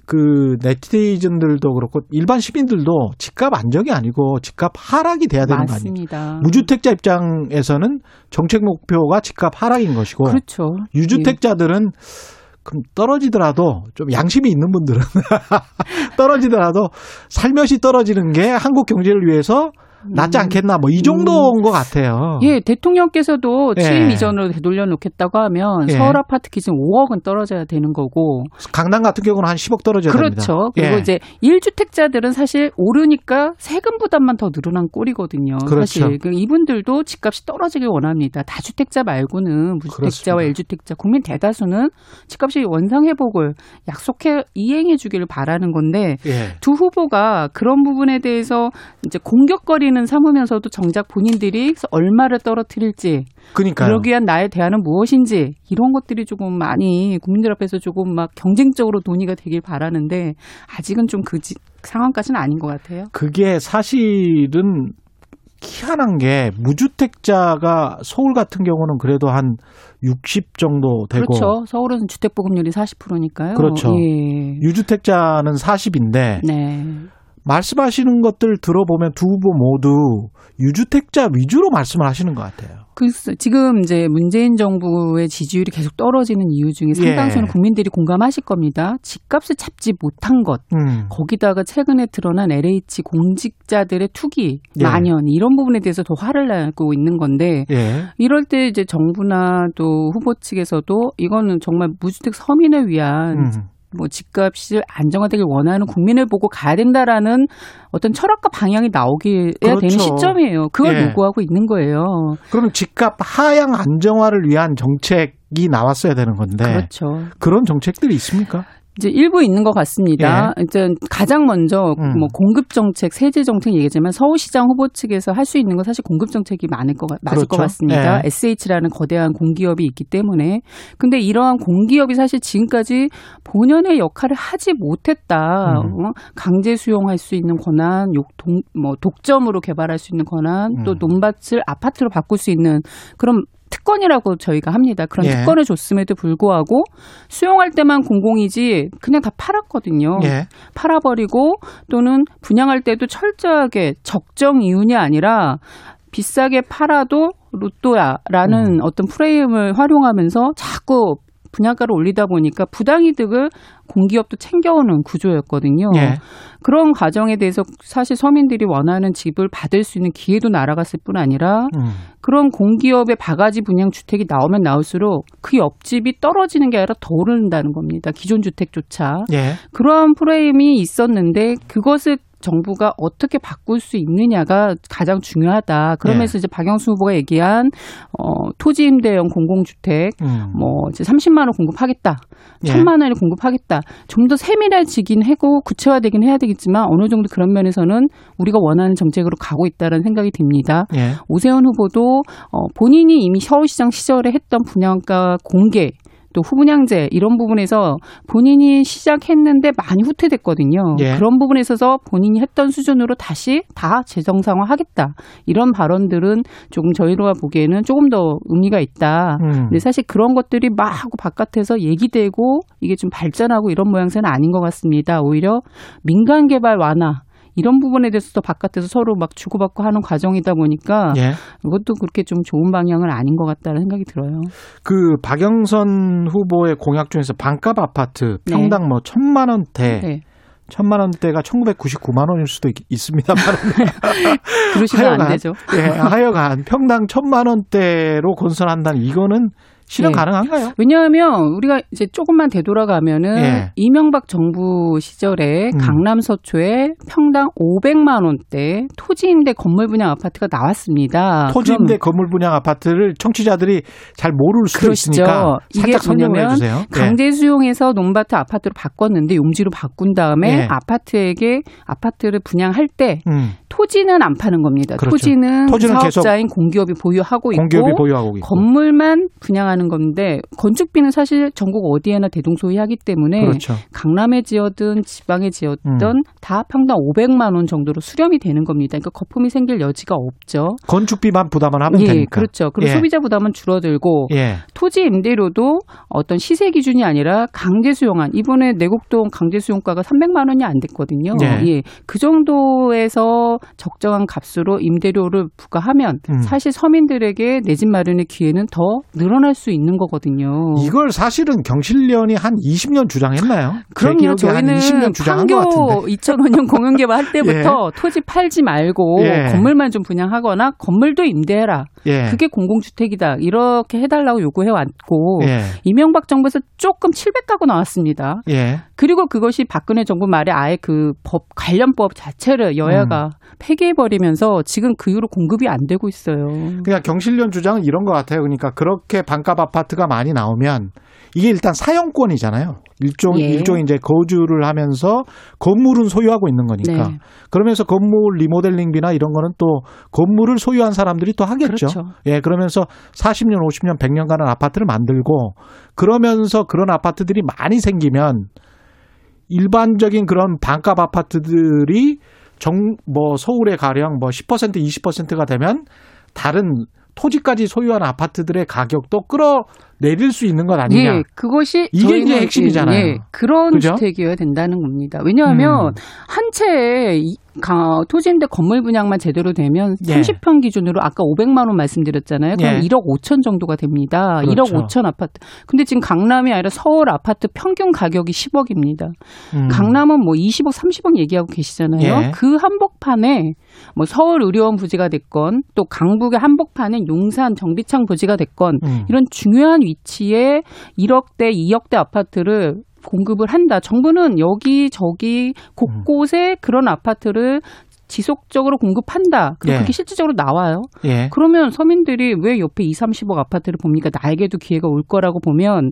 [SPEAKER 2] 그 네티즌들도 그렇고 일반 시민들도 집값 안정이 아니고 집값 하락이 돼야 되는 맞습니다. 거 아니에요? 무주택자 입장에서는 정책 목표가 집값 하락인 것이고
[SPEAKER 6] 그렇죠.
[SPEAKER 2] 유주택자들은 그럼 떨어지더라도 좀 양심이 있는 분들은 떨어지더라도 살며시 떨어지는 게 한국 경제를 위해서 낫지 음. 않겠나 뭐 이 정도인 음. 것 같아요.
[SPEAKER 6] 예, 대통령께서도 예. 취임 이전으로 되돌려 놓겠다고 하면 예. 서울 아파트 기준 5억은 떨어져야 되는 거고
[SPEAKER 2] 강남 같은 경우는 한 10억 떨어져야
[SPEAKER 6] 그렇죠. 됩니다. 그렇죠. 그리고 예. 이제 1주택자들은 사실 오르니까 세금 부담만 더 늘어난 꼴이거든요. 그렇죠. 사실 그 이분들도 집값이 떨어지길 원합니다. 다주택자 말고는 무주택자와 1주택자 국민 대다수는 집값이 원상 회복을 약속해 이행해 주기를 바라는 건데 예. 두 후보가 그런 부분에 대해서 이제 공격거리는 떨어뜨리는 삼으면서도 정작 본인들이 얼마를 떨어뜨릴지 그러니까 그러기 위한 나의 대안은 무엇인지 이런 것들이 조금 많이 국민들 앞에서 조금 막 경쟁적으로 논의가 되길 바라는데 아직은 좀 그 상황까지는 아닌 것 같아요.
[SPEAKER 2] 그게 사실은 희한한 게 무주택자가 서울 같은 경우는 그래도 한 60 정도 되고
[SPEAKER 6] 그렇죠. 서울은 주택 보급률이 40%니까요.
[SPEAKER 2] 그렇죠. 예. 유주택자는 40인데 네. 말씀하시는 것들 들어보면 두 후보 모두 유주택자 위주로 말씀을 하시는 것 같아요.
[SPEAKER 6] 글쎄, 지금 이제 문재인 정부의 지지율이 계속 떨어지는 이유 중에 상당수는 예. 국민들이 공감하실 겁니다. 집값을 잡지 못한 것, 음. 거기다가 최근에 드러난 LH 공직자들의 투기, 예. 만연 이런 부분에 대해서 더 화를 내고 있는 건데 예. 이럴 때 이제 정부나 또 후보 측에서도 이거는 정말 무주택 서민을 위한 음. 뭐 집값이 안정화되길 원하는 국민을 보고 가야 된다라는 어떤 철학과 방향이 나오게 그렇죠. 되는 시점이에요. 그걸 예. 요구하고 있는 거예요.
[SPEAKER 2] 그럼 집값 하향 안정화를 위한 정책이 나왔어야 되는 건데 그렇죠. 그런 정책들이 있습니까?
[SPEAKER 6] 이제 일부 있는 것 같습니다. 예. 일단 가장 먼저 음. 뭐 공급 정책, 세제 정책 얘기지만 서울시장 후보 측에서 할 수 있는 건 사실 공급 정책이 많을 것 맞을 그렇죠. 것 같습니다. 예. SH라는 거대한 공기업이 있기 때문에 근데 이러한 공기업이 사실 지금까지 본연의 역할을 하지 못했다. 음. 어? 강제 수용할 수 있는 권한, 욕 동 뭐 독점으로 개발할 수 있는 권한, 또 음. 논밭을 아파트로 바꿀 수 있는 그런 특권이라고 저희가 합니다. 그런 예. 특권을 줬음에도 불구하고 수용할 때만 공공이지 그냥 다 팔았거든요. 예. 팔아버리고 또는 분양할 때도 철저하게 적정 이윤이 아니라 비싸게 팔아도 로또야라는 음. 어떤 프레임을 활용하면서 자꾸 분양가를 올리다 보니까 부당이득을 공기업도 챙겨오는 구조였거든요. 예. 그런 과정에 대해서 사실 서민들이 원하는 집을 받을 수 있는 기회도 날아갔을 뿐 아니라 음. 그런 공기업의 바가지 분양 주택이 나오면 나올수록 그 옆집이 떨어지는 게 아니라 더 오른다는 겁니다. 기존 주택조차. 예. 그러한 프레임이 있었는데 그것을 정부가 어떻게 바꿀 수 있느냐가 가장 중요하다. 그러면서 예. 이제 박영수 후보가 얘기한 어 토지 임대형 공공주택 음. 뭐 이제 30만 원 공급하겠다. 예. 1000만 원을 공급하겠다. 좀 더 세밀해지긴 하고 구체화되긴 해야 되겠지만 어느 정도 그런 면에서는 우리가 원하는 정책으로 가고 있다는 생각이 듭니다. 예. 오세훈 후보도 어 본인이 이미 서울시장 시절에 했던 분양가 공개 또 후분양제 이런 부분에서 본인이 시작했는데 많이 후퇴됐거든요. 예. 그런 부분에 있어서 본인이 했던 수준으로 다시 다 재정상화하겠다 이런 발언들은 조금 저희로 보기에는 조금 더 의미가 있다. 음. 근데 사실 그런 것들이 막 하고 바깥에서 얘기되고 이게 좀 발전하고 이런 모양새는 아닌 것 같습니다. 오히려 민간 개발 완화 이런 부분에 대해서도 바깥에서 서로 막 주고받고 하는 과정이다 보니까 예. 이것도 그렇게 좀 좋은 방향은 아닌 것 같다는 생각이 들어요.
[SPEAKER 2] 그 박영선 후보의 공약 중에서 반값 아파트 네. 평당 네. 뭐 천만 원대 네. 천만 원대가 1999만 원일 수도 있, 습니다만
[SPEAKER 6] 그러시면 하여간, 안 되죠.
[SPEAKER 2] 예, 하여간 평당 천만 원대로 건설한다는 이거는 실현 네. 가능한가요?
[SPEAKER 6] 왜냐하면 우리가 이제 조금만 되돌아가면은 예. 이명박 정부 시절에 음. 강남 서초에 평당 500만 원대 토지 임대 건물 분양 아파트가 나왔습니다.
[SPEAKER 2] 토지 임대 건물 분양 아파트를 청취자들이 잘 모를 수도 그러시죠. 있으니까 살짝 설명해 주세요.
[SPEAKER 6] 예. 강제 수용해서 논밭을 아파트로 바꿨는데 용지로 바꾼 다음에 예. 아파트에게 아파트를 분양할 때 음. 토지는 안 파는 겁니다. 그렇죠. 토지는, 토지는 사업자인 공기업이 보유하고 있고 공기업이 보유하고 있고. 건물만 분양하는 건데 건축비는 사실 전국 어디에나 대동소이하기 때문에 그렇죠. 강남에 지어든 지방에 지었던 음. 다 평당 500만 원 정도로 수렴이 되는 겁니다. 그러니까 거품이 생길 여지가 없죠.
[SPEAKER 2] 건축비만 부담을 하면
[SPEAKER 6] 예,
[SPEAKER 2] 되니까.
[SPEAKER 6] 그렇죠. 그리고 예. 소비자 부담은 줄어들고 예. 토지 임대료도 어떤 시세 기준이 아니라 강제 수용한 이번에 내곡동 강제 수용가가 300만 원이 안 됐거든요. 예. 예. 그 정도에서 적정한 값으로 임대료를 부과하면 음. 사실 서민들에게 내 집 마련의 기회는 더 늘어날 수 있는 거거든요.
[SPEAKER 2] 이걸 사실은 경실련이 한 20년 주장했나요?
[SPEAKER 6] 그럼요. 저희는 20년 주장한 것 같은데. 2005년 공영개발 할 때부터 예. 토지 팔지 말고 예. 건물만 좀 분양하거나 건물도 임대해라. 예. 그게 공공주택이다. 이렇게 해달라고 요구해 왔고 예. 이명박 정부에서 조금 700가구 나왔습니다. 예. 그리고 그것이 박근혜 정부 말에 아예 그 법 관련법 자체를 여야가 음. 폐기해버리면서 지금 그 이후로 공급이 안 되고 있어요.
[SPEAKER 2] 그냥 경실련 주장은 이런 것 같아요. 그러니까 그렇게 반값 아파트가 많이 나오면 이게 일단 사용권이잖아요. 일종 예. 일종 이제 거주를 하면서 건물은 소유하고 있는 거니까. 네. 그러면서 건물 리모델링비나 이런 거는 또 건물을 소유한 사람들이 또 하겠죠. 그렇죠. 예, 그러면서 40년, 50년, 100년간은 아파트를 만들고 그러면서 그런 아파트들이 많이 생기면 일반적인 그런 반값 아파트들이 정, 뭐 서울에 가령 뭐 10% 20%가 되면 다른 토지까지 소유한 아파트들의 가격도 끌어 내릴 수 있는 것 아니냐.
[SPEAKER 6] 예, 그것이
[SPEAKER 2] 이게 이제 핵심이잖아요. 예,
[SPEAKER 6] 그런 그죠? 주택이어야 된다는 겁니다. 왜냐하면 음. 한 채에 토지임대 건물 분양만 제대로 되면 예. 30평 기준으로 아까 500만 원 말씀드렸잖아요. 그럼 예. 1억 5천 정도가 됩니다. 그렇죠. 1억 5천 아파트. 근데 지금 강남이 아니라 서울 아파트 평균 가격이 10억입니다. 음. 강남은 뭐 20억, 30억 얘기하고 계시잖아요. 예. 그 한복판에 뭐 서울 의료원 부지가 됐건 또 강북의 한복판에 용산 정비창 부지가 됐건 음. 이런 중요한 위치에 1억대, 2억대 아파트를 공급을 한다. 정부는 여기 저기 곳곳에 음. 그런 아파트를 지속적으로 공급한다. 그리고 예. 그게 실질적으로 나와요. 예. 그러면 서민들이 왜 옆에 2, 30억 아파트를 봅니까? 나에게도 기회가 올 거라고 보면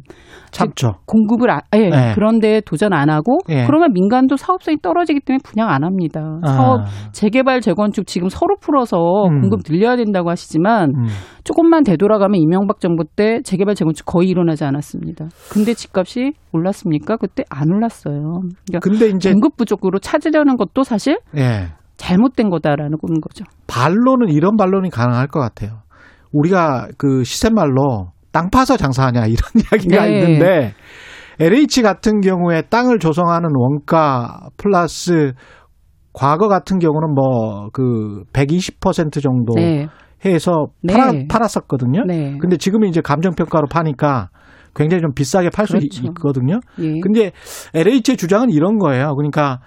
[SPEAKER 2] 참죠.
[SPEAKER 6] 공급을 아, 예. 예. 그런데 도전 안 하고 예. 그러면 민간도 사업성이 떨어지기 때문에 분양 안 합니다. 사업 아. 재개발 재건축 지금 서로 풀어서 음. 공급 늘려야 된다고 하시지만 음. 조금만 되돌아가면 이명박 정부 때 재개발 재건축 거의 일어나지 않았습니다. 근데 집값이 올랐습니까? 그때 안 올랐어요. 그러니까 근데 이제 공급 부족으로 찾으려는 것도 사실 예. 잘못된 거다라는 거죠.
[SPEAKER 2] 반론은 이런 반론이 가능할 것 같아요. 우리가 그 시세말로 땅 파서 장사하냐 이런 이야기가 네. 있는데 LH 같은 경우에 땅을 조성하는 원가 플러스 과거 같은 경우는 뭐 그 120% 정도 네. 해서 팔아, 네. 팔았었거든요. 네. 근데 지금은 이제 감정평가로 파니까 굉장히 좀 비싸게 팔수 그렇죠. 있거든요. 예. 근데 LH의 주장은 이런 거예요. 그러니까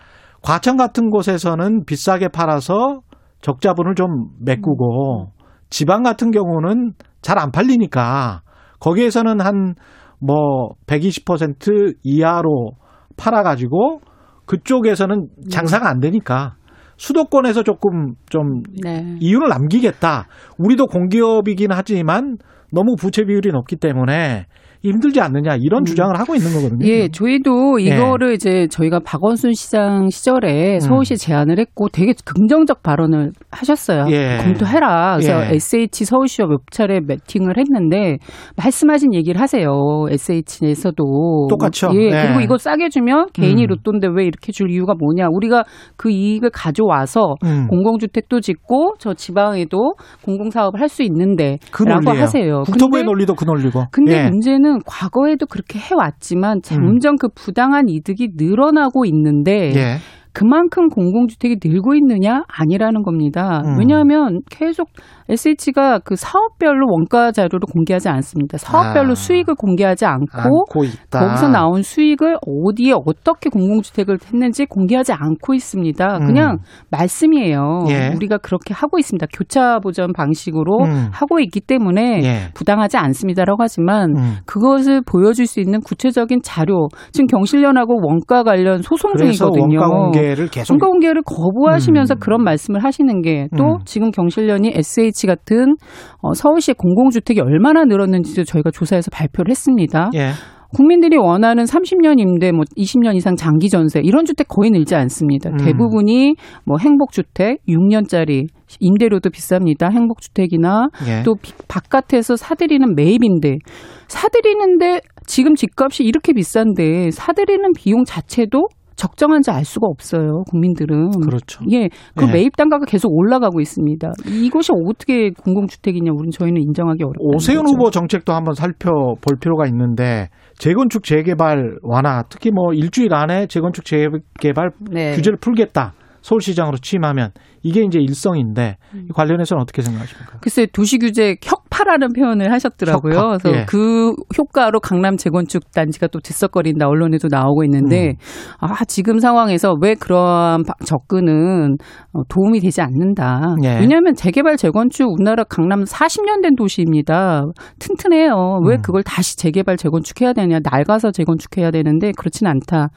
[SPEAKER 2] 과천 같은 곳에서는 비싸게 팔아서 적자분을 좀 메꾸고 지방 같은 경우는 잘 안 팔리니까 거기에서는 한 뭐 120% 이하로 팔아가지고 그쪽에서는 장사가 안 되니까 수도권에서 조금 좀 네. 이윤을 남기겠다. 우리도 공기업이긴 하지만 너무 부채 비율이 높기 때문에 힘들지 않느냐 이런 음. 주장을 하고 있는 거거든요.
[SPEAKER 6] 예, 저희도 예. 이거를 예. 이제 저희가 박원순 시장 시절에 음. 서울시 제안을 했고 되게 긍정적 발언을 하셨어요. 예. 검토해라. 그래서 예. SH 서울시와 몇 차례 매팅을 했는데 말씀하신 얘기를 하세요. SH에서도
[SPEAKER 2] 똑같죠.
[SPEAKER 6] 예, 네. 그리고 이거 싸게 주면 개인이 음. 로또인데 왜 이렇게 줄 이유가 뭐냐? 우리가 그 이익을 가져와서 음. 공공주택도 짓고 저 지방에도 공공사업을 할 수 있는데라고 그 하세요.
[SPEAKER 2] 국토부의 논리도 그 논리고.
[SPEAKER 6] 근데 예. 문제는 과거에도 그렇게 해왔지만 점점 음. 그 부당한 이득이 늘어나고 있는데 예. 그만큼 공공주택이 늘고 있느냐 아니라는 겁니다. 음. 왜냐하면 계속 SH가 그 사업별로 원가 자료를 공개하지 않습니다. 사업별로 아. 수익을 공개하지 않고, 거기서 나온 수익을 어디에 어떻게 공공주택을 했는지 공개하지 않고 있습니다. 음. 그냥 말씀이에요. 예. 우리가 그렇게 하고 있습니다. 교차 보전 방식으로 음. 하고 있기 때문에 예. 부당하지 않습니다라고 하지만 음. 그것을 보여줄 수 있는 구체적인 자료 지금 경실련하고 원가 관련 소송 중이거든요.
[SPEAKER 2] 원가 공개를 계속
[SPEAKER 6] 원가 공개를 거부하시면서 음. 그런 말씀을 하시는 게또 음. 지금 경실련이 SH LH 같은 어, 서울시의 공공주택이 얼마나 늘었는지도 저희가 조사해서 발표를 했습니다. 예. 국민들이 원하는 30년 임대, 뭐 20년 이상 장기 전세 이런 주택 거의 늘지 않습니다. 음. 대부분이 뭐 행복주택 6년짜리 임대료도 비쌉니다. 행복주택이나 예. 또 바깥에서 사들이는 매입인데 사들이는데 지금 집값이 이렇게 비싼데 사들이는 비용 자체도 적정한지 알 수가 없어요. 국민들은.
[SPEAKER 2] 그렇죠.
[SPEAKER 6] 예, 그 예. 매입 단가가 계속 올라가고 있습니다. 이것이 어떻게 공공주택이냐, 우리는 저희는 인정하기 어렵다.
[SPEAKER 2] 오세훈 거죠. 후보 정책도 한번 살펴볼 필요가 있는데 재건축 재개발 완화, 특히 뭐 일주일 안에 재건축 재개발 네. 규제를 풀겠다. 서울시장으로 취임하면 이게 이제 일성인데 음. 관련해서는 어떻게 생각하십니까?
[SPEAKER 6] 글쎄 도시 규제 혁파라는 표현을 하셨더라고요. 혁파. 그래서 예. 그 효과로 강남 재건축 단지가 또 들썩거린다 언론에도 나오고 있는데 음. 아 지금 상황에서 왜 그러한 접근은 어, 도움이 되지 않는다. 예. 왜냐하면 재개발 재건축 우리나라 강남 40년 된 도시입니다. 튼튼해요. 왜 음. 그걸 다시 재개발 재건축해야 되냐? 낡아서 재건축해야 되는데 그렇진 않다.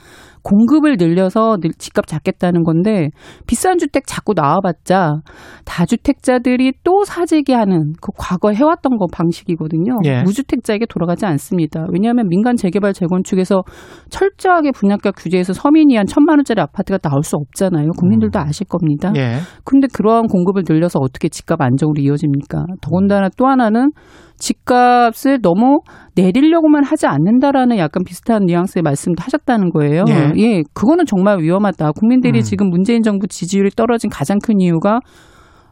[SPEAKER 6] 공급을 늘려서 집값 잡겠다는 건데 비싼 주택 자꾸 나와봤자 다주택자들이 또 사재기 하는 그 과거 해왔던 거 방식이거든요. 예. 무주택자에게 돌아가지 않습니다. 왜냐하면 민간 재개발 재건축에서 철저하게 분양가 규제에서 서민이 한 천만 원짜리 아파트가 나올 수 없잖아요. 국민들도 음. 아실 겁니다. 예. 근데 그러한 공급을 늘려서 어떻게 집값 안정으로 이어집니까? 더군다나 또 하나는 집값을 너무 내리려고만 하지 않는다라는 약간 비슷한 뉘앙스의 말씀도 하셨다는 거예요. 예, 예 그거는 정말 위험하다. 국민들이 음. 지금 문재인 정부 지지율이 떨어진 가장 큰 이유가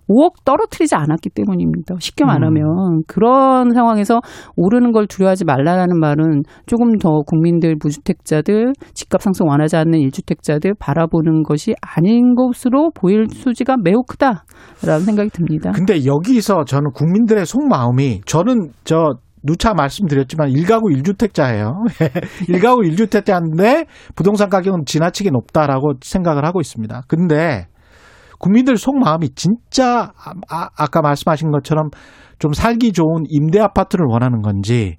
[SPEAKER 6] 5억 떨어뜨리지 않았기 때문입니다. 쉽게 음. 말하면 음. 그런 상황에서 오르는 걸 두려워하지 말라는 말은 조금 더 국민들 무주택자들 집값 상승 원하지 않는 일주택자들 바라보는 것이 아닌 것으로 보일 수지가 매우 크다라는 생각이 듭니다.
[SPEAKER 2] 근데 여기서 저는 국민들의 속마음이 저는 저 누차 말씀드렸지만 일가구 일주택자예요. 일가구 일주택자인데 부동산 가격은 지나치게 높다라고 생각을 하고 있습니다. 근데 국민들 속마음이 진짜 아, 아까 말씀하신 것처럼 좀 살기 좋은 임대 아파트를 원하는 건지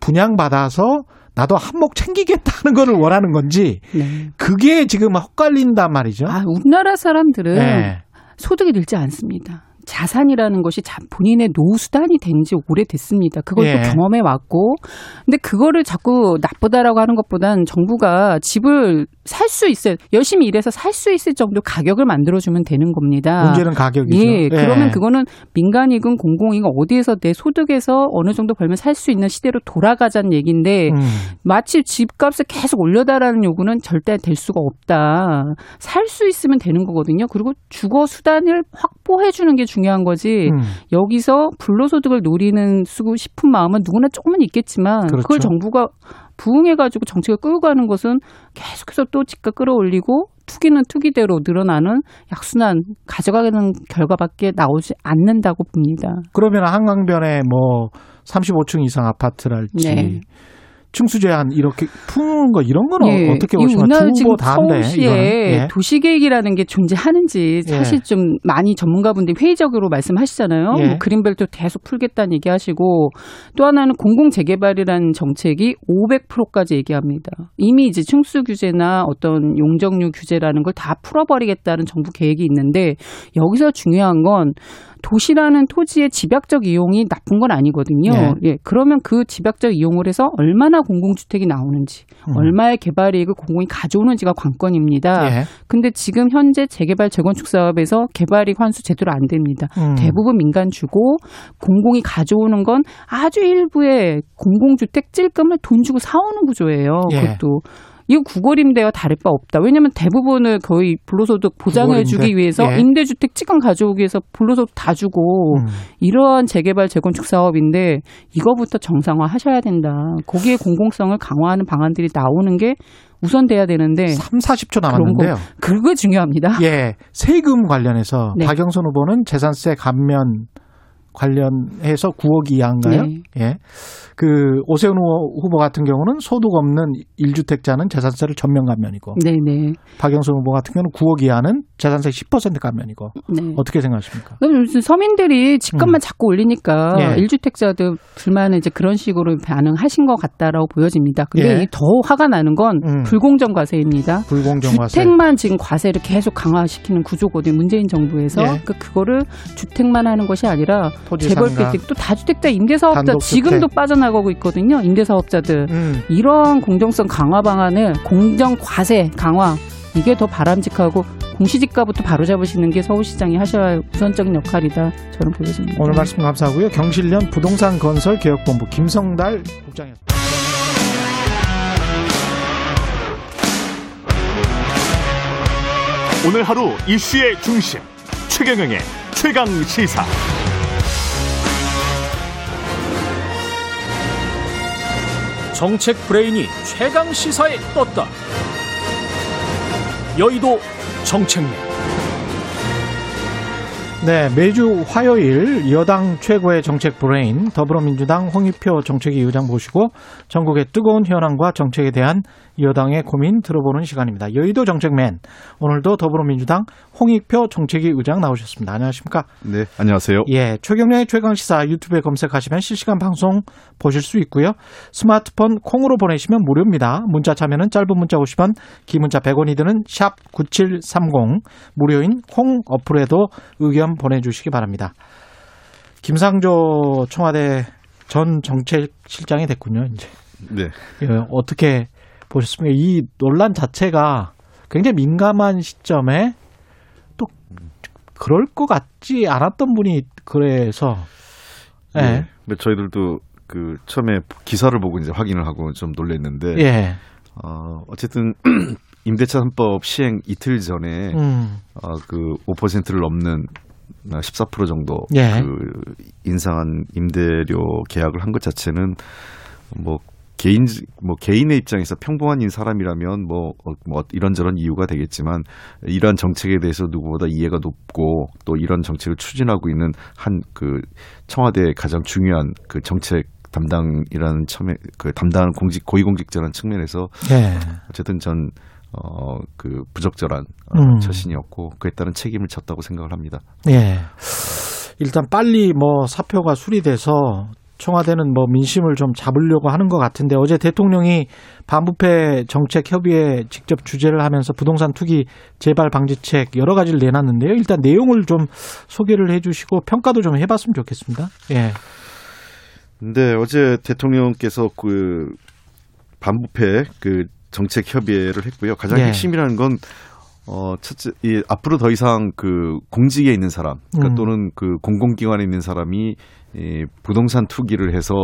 [SPEAKER 2] 분양받아서 나도 한몫 챙기겠다는 거를 원하는 건지 네. 그게 지금 헛갈린단 말이죠.
[SPEAKER 6] 아, 우리나라 사람들은 네. 소득이 늘지 않습니다. 자산이라는 것이 본인의 노후 수단이 된 지 오래됐습니다. 그걸 예. 또 경험해 왔고, 근데 그거를 자꾸 나쁘다라고 하는 것보단 정부가 집을 살 수 있어요. 열심히 일해서 살 수 있을 정도 가격을 만들어주면 되는 겁니다.
[SPEAKER 2] 문제는 가격이죠.
[SPEAKER 6] 예, 예. 그러면 그거는 민간이건 공공이건 어디에서 내 소득에서 어느 정도 벌면 살 수 있는 시대로 돌아가자는 얘기인데 음. 마치 집값을 계속 올려달라는 요구는 절대 될 수가 없다. 살 수 있으면 되는 거거든요. 그리고 주거 수단을 확보해 주는 게 중요한 거지. 음. 여기서 불로소득을 노리는 쓰고 싶은 마음은 누구나 조금은 있겠지만 그렇죠. 그걸 정부가 부응해가지고 정책을 끌고 가는 것은 계속해서 또 집값 끌어올리고 투기는 투기대로 늘어나는 약순환 가져가는 결과밖에 나오지 않는다고 봅니다.
[SPEAKER 2] 그러면 한강변에 뭐 35층 이상 아파트랄지 네. 층수 제한 이렇게 푸는 거 이런 거는 예. 어떻게 보시면 두후보 다인데
[SPEAKER 6] 서울시에 예. 도시 계획이라는 게 존재하는지 예. 사실 예. 좀 많이 전문가분들이 회의적으로 말씀하시잖아요. 예. 뭐 그린벨트 계속 풀겠다는 얘기하시고 또 하나는 공공 재개발이라는 정책이 500%까지 얘기합니다. 이미 이제 층수 규제나 어떤 용적률 규제라는 걸 다 풀어버리겠다는 정부 계획이 있는데 여기서 중요한 건 도시라는 토지의 집약적 이용이 나쁜 건 아니거든요. 네. 예. 그러면 그 집약적 이용을 해서 얼마나 공공주택이 나오는지, 음. 얼마의 개발 이익을 공공이 가져오는지가 관건입니다. 예. 근데 지금 현재 재개발 재건축 사업에서 개발 이익 환수 제대로 안 됩니다. 음. 대부분 민간 주고 공공이 가져오는 건 아주 일부의 공공주택 찔끔을 돈 주고 사오는 구조예요. 예. 그것도 이거 구골임대와 다를 바 없다. 왜냐하면 대부분을 거의 불로소득 보장해주기 위해서 예. 임대주택 찍은 가져오기 위해서 불로소득 다 주고 음. 이러한 재개발 재건축 사업인데 이거부터 정상화 하셔야 된다. 거기에 공공성을 강화하는 방안들이 나오는 게 우선돼야 되는데
[SPEAKER 2] 3, 40초 남았는데요.
[SPEAKER 6] 그거 중요합니다.
[SPEAKER 2] 예. 세금 관련해서 네. 박영선 후보는 재산세 감면 관련해서 9억 이하인가요? 네. 예. 그 오세훈 후보 같은 경우는 소득 없는 1주택자는 재산세를 전면 감면이고 네 네. 박영선 후보 같은 경우는 9억 이하는 재산세 10% 감면이고 네. 어떻게 생각하십니까?
[SPEAKER 6] 서민들이 집값만 음. 자꾸 올리니까 예. 1주택자들 불만은 이제 그런 식으로 반응하신 것 같다라고 보여집니다. 근데 예. 더 화가 나는 건 음. 불공정 과세입니다.
[SPEAKER 2] 불공정
[SPEAKER 6] 과세. 주택만 지금 과세를 계속 강화시키는 구조거든요. 문재인 정부에서 예. 그 그거를 주택만 하는 것이 아니라 재벌주택 또 다주택자 임대사업자 지금도 빠져나 나가고 있거든요. 임대사업자들. 음. 이런 공정성 강화 방안을 공정 과세 강화 이게 더 바람직하고 공시지가부터 바로 잡으시는 게 서울시장이 하셔야 할 우선적인 역할이다 저는 보여집니다.
[SPEAKER 2] 오늘 말씀 감사하고요. 경실련 부동산 건설 개혁본부 김성달 국장이었습니다.
[SPEAKER 7] 오늘 하루 이슈의 중심 최경영의 최강 시사.
[SPEAKER 1] 정책 브레인이 최강 시사에 떴다. 여의도 정책맨.
[SPEAKER 2] 네, 매주 화요일 여당 최고의 정책 브레인 더불어민주당 홍익표 정책위 의장 모시고 정국의 뜨거운 현안과 정책에 대한 여당의 고민 들어보는 시간입니다. 여의도 정책맨 오늘도 더불어민주당 홍익표 정책위 의장 나오셨습니다. 안녕하십니까?
[SPEAKER 8] 네, 안녕하세요.
[SPEAKER 2] 예, 최경련의 최강 시사 유튜브에 검색하시면 실시간 방송 보실 수 있고요. 스마트폰 콩으로 보내시면 무료입니다. 문자 참여는 짧은 문자 50원, 긴 문자 100원이 드는 샵 9730 무료인 콩 어플에도 의견 보내주시기 바랍니다. 김상조 청와대 전 정책실장이 됐군요. 이제. 네. 예, 어떻게 보셨습니까? 이 논란 자체가 굉장히 민감한 시점에 또 그럴 것 같지 않았던 분이 그래서
[SPEAKER 8] 예. 네. 저희들도 그 처음에 기사를 보고 이제 확인을 하고 좀 놀랐는데 예. 어, 어쨌든 임대차 3법 시행 이틀 전에 음. 어, 그 5%를 넘는 14% 정도 예. 그 인상한 임대료 계약을 한 것 자체는 뭐 개인 뭐 개인의 입장에서 평범한 사람이라면 뭐, 어, 뭐 이런저런 이유가 되겠지만 이러한 정책에 대해서 누구보다 이해가 높고 또 이런 정책을 추진하고 있는 한 그 청와대 가장 중요한 그 정책 담당이라는 처음에 그 담당 공직 고위공직자라는 측면에서 네. 어쨌든 전 어, 그 부적절한 어, 음. 처신이었고 그에 따른 책임을 졌다고 생각을 합니다.
[SPEAKER 2] 예. 일단 빨리 뭐 사표가 수리돼서 청와대는 뭐 민심을 좀 잡으려고 하는 것 같은데 어제 대통령이 반부패 정책 협의회 직접 주재를 하면서 부동산 투기 재발 방지책 여러 가지를 내놨는데요. 일단 내용을 좀 소개를 해주시고 평가도 좀 해봤으면 좋겠습니다. 예.
[SPEAKER 8] 근데 어제 대통령께서 그 반부패 그 정책 협의회를 했고요. 가장 예. 핵심이라는 건 어, 첫째, 이, 앞으로 더 이상 그 공직에 있는 사람, 그러니까 음. 또는 그 공공기관에 있는 사람이 이 부동산 투기를 해서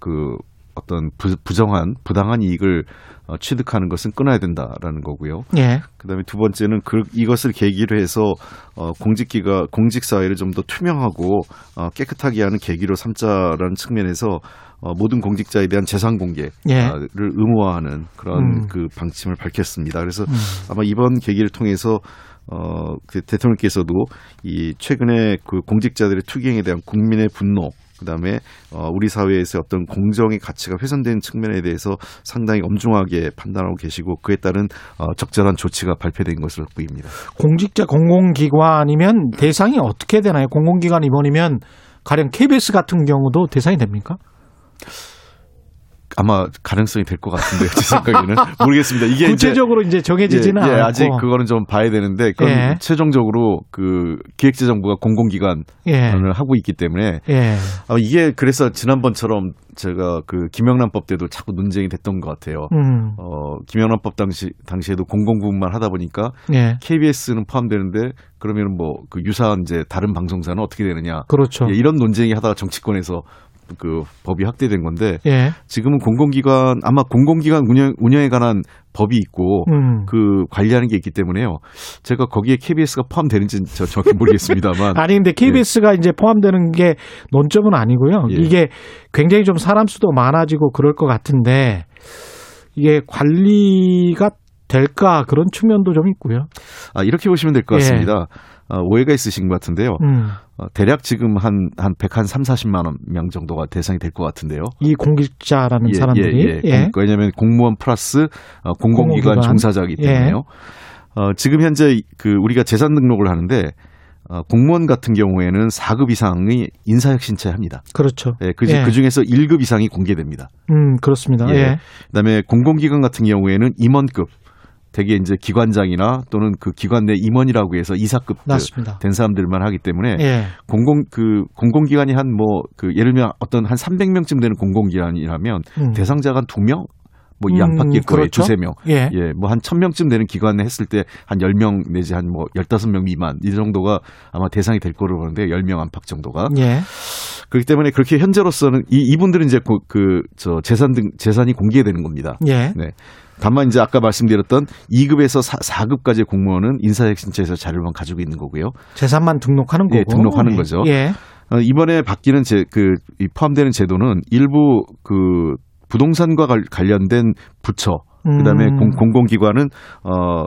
[SPEAKER 8] 그 어떤 부, 부정한 부당한 이익을 어, 취득하는 것은 끊어야 된다라는 거고요. 예. 그다음에 두 번째는 그 이것을 계기로 해서 어, 공직기가 공직 사회를 좀 더 투명하고 어, 깨끗하게 하는 계기로 삼자라는 측면에서 어, 모든 공직자에 대한 재산 공개를 예. 의무화하는 그런 음. 그 방침을 밝혔습니다. 그래서 음. 아마 이번 계기를 통해서 어, 그 대통령께서도 이 최근에 그 공직자들의 투기행에 대한 국민의 분노 그다음에 어, 우리 사회에서 어떤 공정의 가치가 훼손된 측면에 대해서 상당히 엄중하게 판단하고 계시고 그에 따른 어, 적절한 조치가 발표된 것으로 보입니다.
[SPEAKER 2] 공직자 공공기관이면 대상이 어떻게 되나요? 공공기관 임원이면 가령 KBS 같은 경우도 대상이 됩니까?
[SPEAKER 8] 아마 가능성이 될 것 같은데요. 제 생각에는 모르겠습니다.
[SPEAKER 2] 이게 구체적으로 이제, 이제 정해지지는 예, 예, 않고
[SPEAKER 8] 아직 그거는 좀 봐야 되는데 그건 예. 최종적으로 그 기획재정부가 공공기관을 예. 하고 있기 때문에 예. 아, 이게 그래서 지난번처럼 제가 그 김영란법 때도 자꾸 논쟁이 됐던 것 같아요. 음. 어, 김영란법 당시 당시에도 공공부문만 하다 보니까 KBS는 예. 포함되는데 그러면 뭐 그 유사한 이제 다른 방송사는 어떻게 되느냐.
[SPEAKER 2] 그렇죠.
[SPEAKER 8] 이런 논쟁이 하다가 정치권에서 그 법이 확대된 건데 예. 지금은 공공기관 아마 공공기관 운영 운영에 관한 법이 있고 음. 그 관리하는 게 있기 때문에요. 제가 거기에 KBS가 포함되는지 저 정확히 모르겠습니다만
[SPEAKER 2] 아니 근데 KBS가 예. 이제 포함되는 게 논점은 아니고요. 예. 이게 굉장히 좀 사람 수도 많아지고 그럴 것 같은데 이게 관리가 될까 그런 측면도 좀 있고요.
[SPEAKER 8] 아 이렇게 보시면 될것 예. 같습니다. 어, 오해가 있으신 것 같은데요. 음. 어, 대략 지금 한, 한 100, 한 3, 40만 원명 정도가 대상이 될 것 같은데요.
[SPEAKER 2] 이 공직자라는
[SPEAKER 8] 예,
[SPEAKER 2] 사람들이.
[SPEAKER 8] 예, 예. 예. 공, 왜냐하면 공무원 플러스 어, 공공기관, 공공기관 종사자이기 예. 때문에요. 어, 지금 현재 그 우리가 재산 등록을 하는데 어, 공무원 같은 경우에는 4급 이상의 인사혁 신체 합니다.
[SPEAKER 2] 그렇죠.
[SPEAKER 8] 예, 그, 예. 그 중에서 1급 이상이 공개됩니다.
[SPEAKER 2] 음, 그렇습니다. 예. 예.
[SPEAKER 8] 그다음에 공공기관 같은 경우에는 임원급 대개 이제 기관장이나 또는 그 기관 내 임원이라고 해서 이사급 된 사람들만 하기 때문에 예. 공공 그 공공기관이 한 뭐 그 예를 들면 어떤 한 300명쯤 되는 공공기관이라면 음. 대상자가 한 2명 뭐이 음, 안팎일 거예요. 그렇죠? 두세 명. 예. 예. 뭐 한 천명쯤 되는 기관에 했을 때 한 열 명 내지 한 뭐 열다섯 명 미만 이 정도가 아마 대상이 될 거로 보는데 열 명 안팎 정도가. 예. 그렇기 때문에 그렇게 현재로서는 이 이분들은 이제 그저 재산 등 재산이 공개되는 겁니다. 예. 네. 다만 이제 아까 말씀드렸던 2급에서 4, 급까지의 공무원은 인사혁신처에서 자료만 가지고 있는 거고요.
[SPEAKER 2] 재산만 등록하는
[SPEAKER 8] 예, 거고. 예, 등록하는 네. 거죠. 예. 어, 이번에 바뀌는 제, 그, 포함되는 제도는 일부 그 부동산과 관련된 부처, 그 다음에 음. 공 공기관은, 어,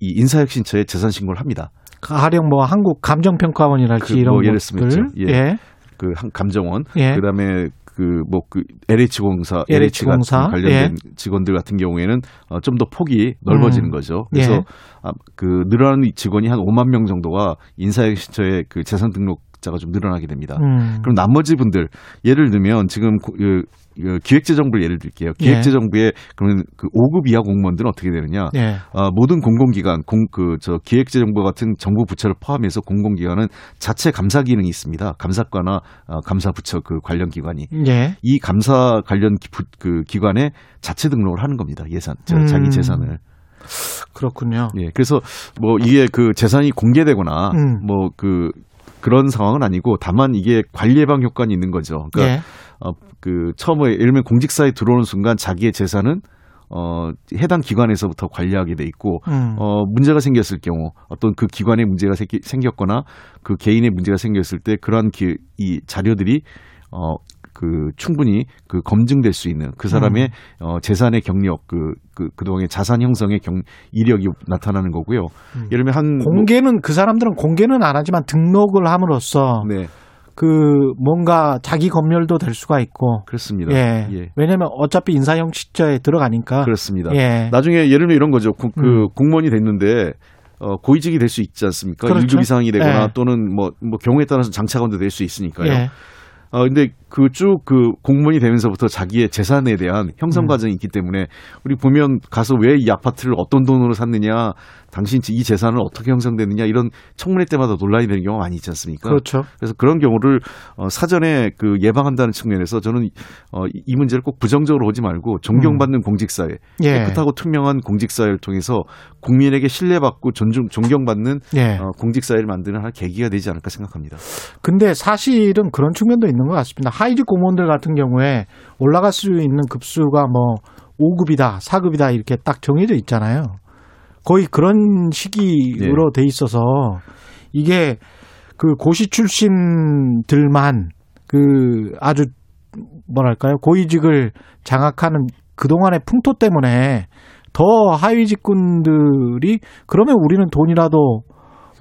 [SPEAKER 8] 이 인사혁신처에 재산 신고를 합니다.
[SPEAKER 2] 가령 뭐 한국 감정평가원이랄지 그, 이런 뭐 예를 들면
[SPEAKER 8] 예. 예. 그 감정원, 예. 그다음에 그 뭐그 뭐 LH공사, LH공사 관련된 예. 직원들 같은 경우에는 어, 좀 더 폭이 넓어지는 음. 거죠. 그래서 예. 아, 그 늘어나는 직원이 한 5만 명 정도가 인사혁신처의 그 재산 등록 자가 좀 늘어나게 됩니다. 음. 그럼 나머지 분들 예를 들면 지금 그, 그 기획재정부를 예를 들게요. 예. 기획재정부에 그러면 그 5급 이하 공무원들은 어떻게 되느냐? 예. 어, 모든 공공기관, 공 그 저 기획재정부 같은 정부 부처를 포함해서 공공기관은 자체 감사 기능이 있습니다. 감사과나 어, 감사부처 그 관련 기관이 예. 이 감사 관련 기, 그 기관에 자체 등록을 하는 겁니다. 예산, 저, 음. 자기 재산을.
[SPEAKER 2] 그렇군요.
[SPEAKER 8] 예. 그래서 뭐 이게 그 재산이 공개되거나 음. 뭐그 그런 상황은 아니고 다만 이게 관리 예방 효과는 있는 거죠. 그러니까 예. 어, 그 처음에 예를 들면 공직사에 들어오는 순간 자기의 재산은 어, 해당 기관에서부터 관리하게 돼 있고, 음. 어, 문제가 생겼을 경우, 어떤 그 기관에 문제가 생겼거나 그 개인의 문제가 생겼을 때 그러한 기, 이 자료들이 어, 그 충분히 그 검증될 수 있는 그 사람의 음. 어, 재산의 경력 그, 그 그동안의 자산 형성의 경 이력이 나타나는 거고요. 음. 예를 들면 한
[SPEAKER 2] 공개는 뭐, 그 사람들은 공개는 안 하지만 등록을 함으로써 네. 그 뭔가 자기 검열도 될 수가 있고
[SPEAKER 8] 그렇습니다.
[SPEAKER 2] 예. 예. 왜냐하면 어차피 인사형 시자에 들어가니까
[SPEAKER 8] 그렇습니다. 예. 나중에 예를 들면 이런 거죠. 그, 그 음. 공무원이 됐는데 어, 고위직이 될 수 있지 않습니까? 그렇죠. 1급 이상이 되거나 예. 또는 뭐, 뭐 경우에 따라서 장차관도 될 수 있으니까요. 예. 어, 근데 그그 쭉그 그 공무원이 되면서부터 자기의 재산에 대한 형성 음. 과정이 있기 때문에 우리 보면 가서 왜 이 아파트를 어떤 돈으로 샀느냐 당신 이 재산은 어떻게 형성되느냐 이런 청문회 때마다 논란이 되는 경우가 많이 있지 않습니까?
[SPEAKER 2] 그렇죠.
[SPEAKER 8] 그래서 그런 경우를 어, 사전에 그 예방한다는 측면에서 저는 어, 이 문제를 꼭 부정적으로 보지 말고 존경받는 음. 공직사회, 예. 깨끗하고 투명한 공직사회를 통해서 국민에게 신뢰받고 존중 존경받는 예. 어, 공직사회를 만드는 하나 계기가 되지 않을까 생각합니다.
[SPEAKER 2] 근데 사실은 그런 측면도 있는 것 같습니다. 하이직 공무원들 같은 경우에 올라갈 수 있는 급수가 뭐 5급이다, 4급이다 이렇게 딱 정해져 있잖아요. 거의 그런 시기로 네. 돼 있어서 이게 그 고시 출신들만 그 아주 뭐랄까요 고위직을 장악하는 그동안의 풍토 때문에 더 하위 직군들이 그러면 우리는 돈이라도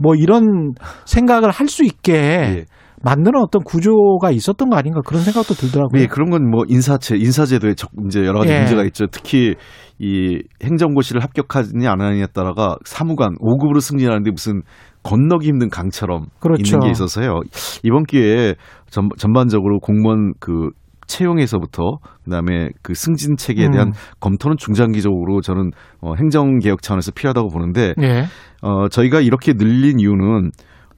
[SPEAKER 2] 뭐 이런 생각을 할 수 있게 네. 만드는 어떤 구조가 있었던 거 아닌가 그런 생각도 들더라고요.
[SPEAKER 8] 네, 그런 건 뭐 인사체, 인사제도에 이제 여러 가지 예. 문제가 있죠. 특히 이 행정고시를 합격하느냐 안 하느냐에 따라가 사무관 5급으로 승진하는데 무슨 건너기 힘든 강처럼 그렇죠. 있는 게 있어서요. 이번 기회에 전, 전반적으로 공무원 그 채용에서부터 그다음에 그 승진 체계에 대한 음. 검토는 중장기적으로 저는 어, 행정 개혁 차원에서 필요하다고 보는데 예. 어, 저희가 이렇게 늘린 이유는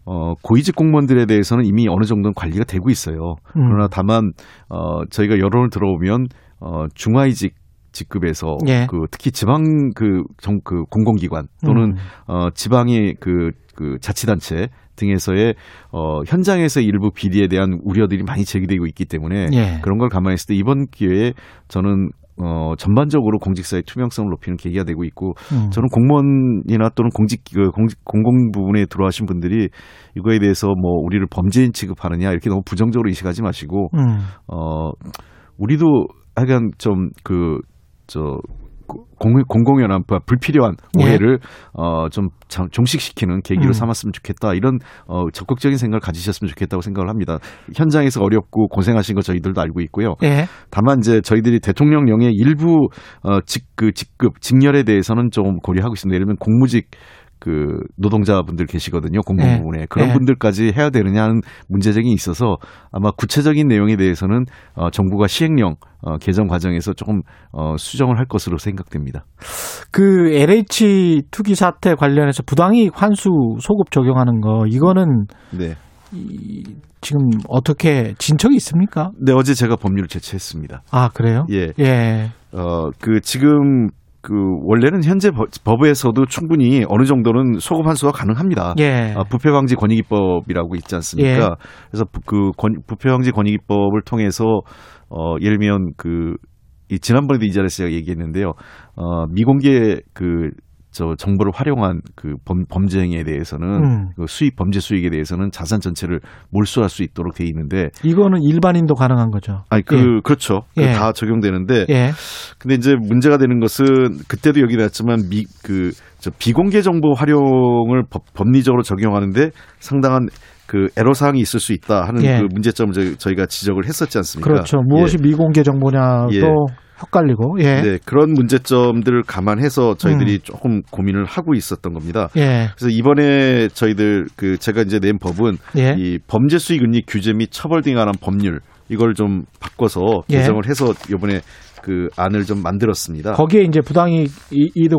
[SPEAKER 8] 어, 고위직 공무원들에 대해서는 이미 어느 정도는 관리가 되고 있어요. 음. 그러나 다만 어, 저희가 여론을 들어보면 어, 중하위직 직급에서 예. 그 특히 지방 그, 정, 그 공공기관 또는 음. 어, 지방의 그, 그 자치단체 등에서의 어, 현장에서 일부 비리에 대한 우려들이 많이 제기되고 있기 때문에 예. 그런 걸 감안했을 때 이번 기회에 저는 어, 전반적으로 공직사의 투명성을 높이는 계기가 되고 있고 음. 저는 공무원이나 또는 공직 그 공직 공공 부분에 들어가신 분들이 이거에 대해서 뭐 우리를 범죄인 취급하느냐 이렇게 너무 부정적으로 인식하지 마시고 음. 어 우리도 하여간 좀 그 저 공, 공공연한 불필요한 예. 오해를 예. 어, 좀 종식시키는 계기로 음. 삼았으면 좋겠다 이런 어, 적극적인 생각을 가지셨으면 좋겠다고 생각을 합니다. 현장에서 어렵고 고생하신 거 저희들도 알고 있고요. 예. 다만 이제 저희들이 대통령령의 일부 어, 직, 그 직급 직렬에 대해서는 좀 고려하고 있습니다. 예를 들면 공무직 그 노동자분들 계시거든요 공공부문에 네. 그런 네. 분들까지 해야 되느냐는 문제적인 있어서 아마 구체적인 내용에 대해서는 어, 정부가 시행령 어, 개정 과정에서 조금 어, 수정을 할 것으로 생각됩니다.
[SPEAKER 2] 그 LH 투기 사태 관련해서 부당이익 환수 소급 적용하는 거 이거는 네. 이, 지금 어떻게 진척이 있습니까?
[SPEAKER 8] 네 어제 제가 법률을 제출했습니다.
[SPEAKER 2] 아 그래요?
[SPEAKER 8] 예. 예. 어 그 지금 그 원래는 현재 법에서도 충분히 어느 정도는 소급 환수가 가능합니다. 예. 아, 부패 방지 권익위법이라고 있지 않습니까? 예. 그래서 그 부패 방지 권익위법을 통해서 어 예를 들면 그이 지난번에도 이 자리에서 제가 얘기했는데요. 어 미공개 그 저 정보를 활용한 그 범, 범죄 행위에 대해서는 음. 그 수익 범죄 수익에 대해서는 자산 전체를 몰수할 수 있도록 돼 있는데
[SPEAKER 2] 이거는 일반인도 가능한 거죠.
[SPEAKER 8] 아니 그 예. 그렇죠. 그 예. 다 적용되는데 예. 근데 이제 문제가 되는 것은 그때도 여기 나왔지만 미그저 비공개 정보 활용을 법, 법리적으로 적용하는데 상당한 그 애로 사항이 있을 수 있다 하는 예. 그 문제점을 저희가 지적을 했었지 않습니까?
[SPEAKER 2] 그렇죠. 무엇이 예. 미공개 정보냐도 예. 헷갈리고 예.
[SPEAKER 8] 네, 그런 문제점들을 감안해서 저희들이 음. 조금 고민을 하고 있었던 겁니다. 예. 그래서 이번에 저희들 그 제가 이제 낸 법은 예. 이 범죄 수익 은닉 규제 및 처벌 등에 관한 법률 이걸 좀 바꿔서 예. 개정을 해서 이번에 그 안을 좀 만들었습니다.
[SPEAKER 2] 거기에 이제 부당이익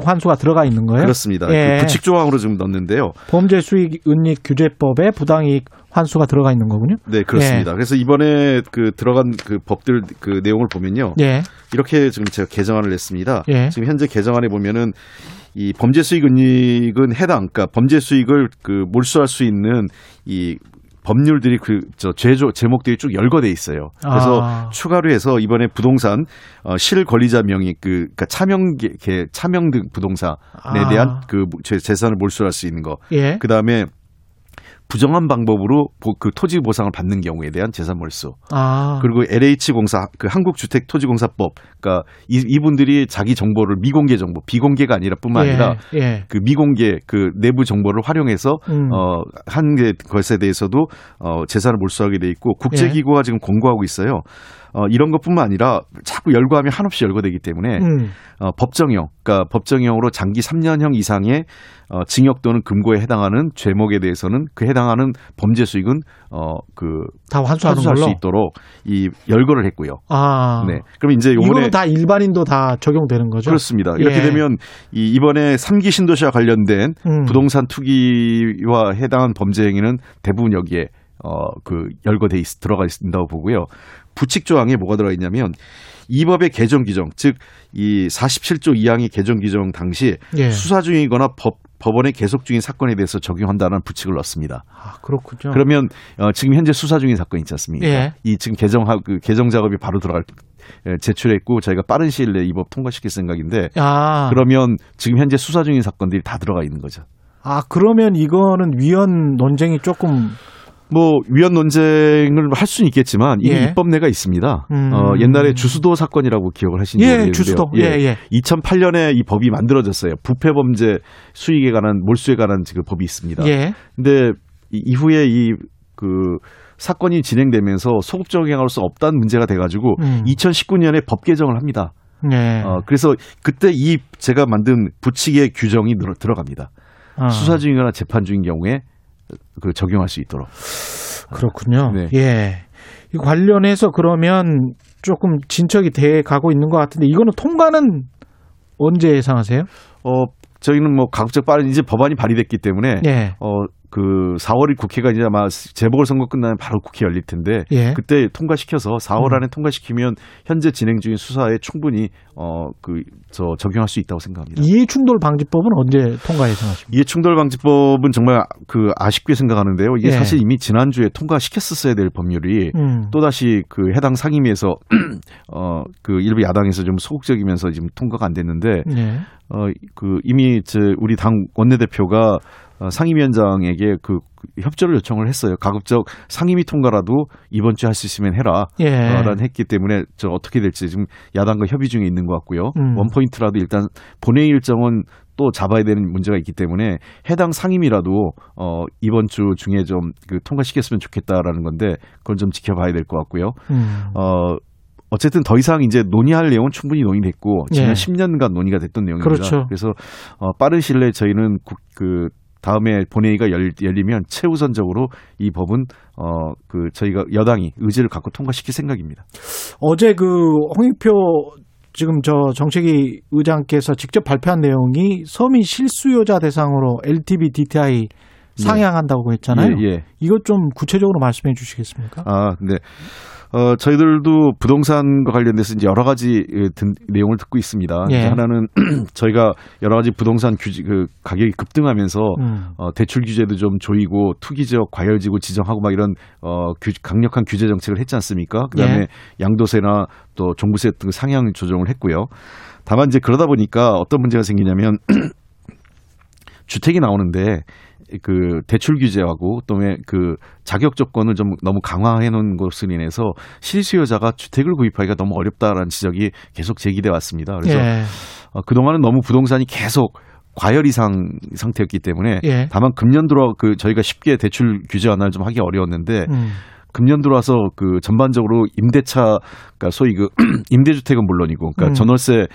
[SPEAKER 2] 환수가 들어가 있는 거예요?
[SPEAKER 8] 그렇습니다. 예. 그 부칙 조항으로 좀 넣는데요.
[SPEAKER 2] 범죄 수익 은닉 규제법에 부당이익 환수가 들어가 있는 거군요.
[SPEAKER 8] 네, 그렇습니다. 예. 그래서 이번에 그 들어간 그 법들 그 내용을 보면요. 예. 이렇게 지금 제가 개정안을 냈습니다. 예. 지금 현재 개정안에 보면은 이 범죄 수익 은닉은 해당, 그러니까 범죄 수익을 그 몰수할 수 있는 이 법률들이 그 저 제조 제목들이 쭉 열거돼 있어요. 그래서 아. 추가로 해서 이번에 부동산 어, 실권리자 명의 그 그러니까 차명 개 차명 등 부동산에 아. 대한 그 재산을 몰수할 수 있는 거. 예. 그다음에 부정한 방법으로 그 토지 보상을 받는 경우에 대한 재산 몰수. 아. 그리고 LH 공사 그 한국 주택 토지 공사법 그러니까 이, 이분들이 자기 정보를 미공개 정보, 비공개가 아니라뿐만 예, 아니라 예. 그 미공개 그 내부 정보를 활용해서 음. 어한 것에 대해서도 어 재산을 몰수하게 돼 있고 국제 기구가 예. 지금 공고하고 있어요. 어, 이런 것뿐만 아니라 자꾸 열거하면 한없이 열거되기 때문에 음. 어, 법정형, 그러니까 법정형으로 장기 3년형 이상의 어, 징역 또는 금고에 해당하는 죄목에 대해서는 그 해당하는 범죄 수익은 어, 그다
[SPEAKER 2] 환수하는
[SPEAKER 8] 걸로 수 있도록 이 열거를 했고요.
[SPEAKER 2] 아,
[SPEAKER 8] 네. 그럼 이제
[SPEAKER 2] 이거는 다 일반인도 다 적용되는 거죠?
[SPEAKER 8] 그렇습니다. 이렇게 예. 되면 이 이번에 3기 신도시와 관련된 음. 부동산 투기와 해당한 범죄 행위는 대부분 여기에 어, 그 열거돼 있, 들어가 있다고 보고요. 부칙 조항에 뭐가 들어가 있냐면 이 법의 개정 규정, 즉 이 47조 2항의 개정 규정 당시 예. 수사 중이거나 법 법원에 계속 중인 사건에 대해서 적용한다는 부칙을 넣습니다.
[SPEAKER 2] 아, 그렇군요.
[SPEAKER 8] 그러면 어, 지금 현재 수사 중인 사건 있지 않습니까? 예. 이 지금 개정하 그 개정 작업이 바로 들어갈 예, 제출했고 저희가 빠른 시일 내에 이 법 통과시킬 생각인데 아. 그러면 지금 현재 수사 중인 사건들이 다 들어가 있는 거죠.
[SPEAKER 2] 아 그러면 이거는 위헌 논쟁이 조금
[SPEAKER 8] 뭐 위헌 논쟁을 할 수는 있겠지만 이미 예. 입법내가 있습니다. 음. 어, 옛날에 주수도 사건이라고 기억을 하시는 예, 모르겠는데요. 주수도. 예, 예. 2008년에 이 법이 만들어졌어요. 부패 범죄 수익에 관한 몰수에 관한 지금 법이 있습니다. 예. 근데 이후에 이그 사건이 진행되면서 소급 적용할 수 없다는 문제가 돼가지고 음. 2019년에 법 개정을 합니다. 네. 어, 그래서 그때 이 제가 만든 부칙의 규정이 들어갑니다. 아. 수사 중이거나 재판 중인 경우에 그 적용할 수 있도록.
[SPEAKER 2] 그렇군요. 네. 예. 이 관련해서 그러면 조금 진척이 돼 가고 있는 것 같은데 이거는 통과는 언제 예상하세요?
[SPEAKER 8] 어, 저희는 뭐 가급적 빠른 이제 법안이 발의됐기 때문에 예. 어, 그 4월이 국회가 이제 아마 재보궐 선거 끝나면 바로 국회 열릴 텐데 예. 그때 통과시켜서 4월 음. 안에 통과시키면 현재 진행 중인 수사에 충분히 어 그 저 적용할 수 있다고 생각합니다.
[SPEAKER 2] 이해충돌 방지법은 언제 통과 예상하십니까?
[SPEAKER 8] 이해충돌 방지법은 정말 그 아쉽게 생각하는데요. 이게 예. 사실 이미 지난주에 통과시켰었어야 될 법률이 음. 또 다시 그 해당 상임위에서 어 그 일부 야당에서 좀 소극적이면서 지금 통과가 안 됐는데 예. 어 그 이미 저 우리 당 원내대표가 어, 상임위원장에게 그 협조를 요청을 했어요. 가급적 상임위 통과라도 이번 주에 할 수 있으면 해라. 예. 라는 했기 때문에 저 어떻게 될지 지금 야당과 협의 중에 있는 것 같고요. 음. 원 포인트라도 일단 본회의 일정은 또 잡아야 되는 문제가 있기 때문에 해당 상임이라도 어 이번 주 중에 좀 그 통과시켰으면 좋겠다라는 건데 그건 좀 지켜봐야 될 것 같고요. 음. 어 어쨌든 더 이상 이제 논의할 내용은 충분히 논의됐고 지난 예. 10년간 논의가 됐던 내용입니다. 그렇죠. 그래서 어 빠른 시일 내에 저희는 국, 그 다음에 본회의가 열, 열리면 최우선적으로 이 법은 어 그 저희가 여당이 의지를 갖고 통과시킬 생각입니다.
[SPEAKER 2] 어제 그 홍익표 지금 저 정책위 의장께서 직접 발표한 내용이 서민 실수요자 대상으로 LTV DTI 상향한다고 했잖아요. 예, 예. 이것 좀 구체적으로 말씀해 주시겠습니까?
[SPEAKER 8] 아, 네. 어, 저희들도 부동산과 관련돼서 이제 여러 가지 든, 내용을 듣고 있습니다. 예. 하나는 저희가 여러 가지 부동산 규제, 그 가격이 급등하면서 음. 어, 대출 규제도 좀 조이고 투기적 과열 지구 지정하고 막 이런 어, 규, 강력한 규제 정책을 했지 않습니까? 그다음에 예. 양도세나 또 종부세 등 상향 조정을 했고요. 다만 이제 그러다 보니까 어떤 문제가 생기냐면 주택이 나오는데 그 대출 규제하고 또그 자격 조건을 좀 너무 강화해 놓은 것으로 인해서 실수요자가 주택을 구입하기가 너무 어렵다라는 지적이 계속 제기돼 왔습니다. 그래서 예. 어, 그동안은 너무 부동산이 계속 과열 이상 상태였기 때문에 예. 다만 금년 들어 그 저희가 쉽게 대출 규제 완화를 좀 하기 어려웠는데 음. 금년 들어와서 그 전반적으로 임대차 그러니까 소위 그 임대주택은 물론이고 그러니까 음. 전월세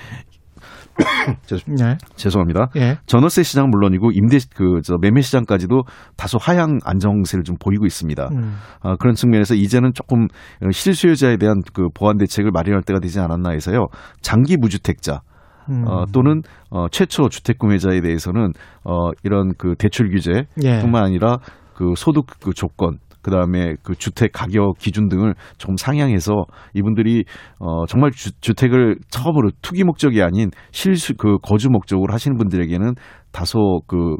[SPEAKER 8] 네. 죄송합니다. 예. 전월세 시장 물론이고 임대 그저 매매 시장까지도 다소 하향 안정세를 좀 보이고 있습니다. 음. 어, 그런 측면에서 이제는 조금 실수요자에 대한 그 보완 대책을 마련할 때가 되지 않았나 해서요. 장기 무주택자 음. 어, 또는 어, 최초 주택 구매자에 대해서는 어, 이런 그 대출 규제뿐만 예. 아니라 그 소득 그 조건 그 다음에 그 주택 가격 기준 등을 조금 상향해서 이분들이 어 정말 주, 주택을 처음으로 투기 목적이 아닌 실수 그 거주 목적으로 하시는 분들에게는 다소 그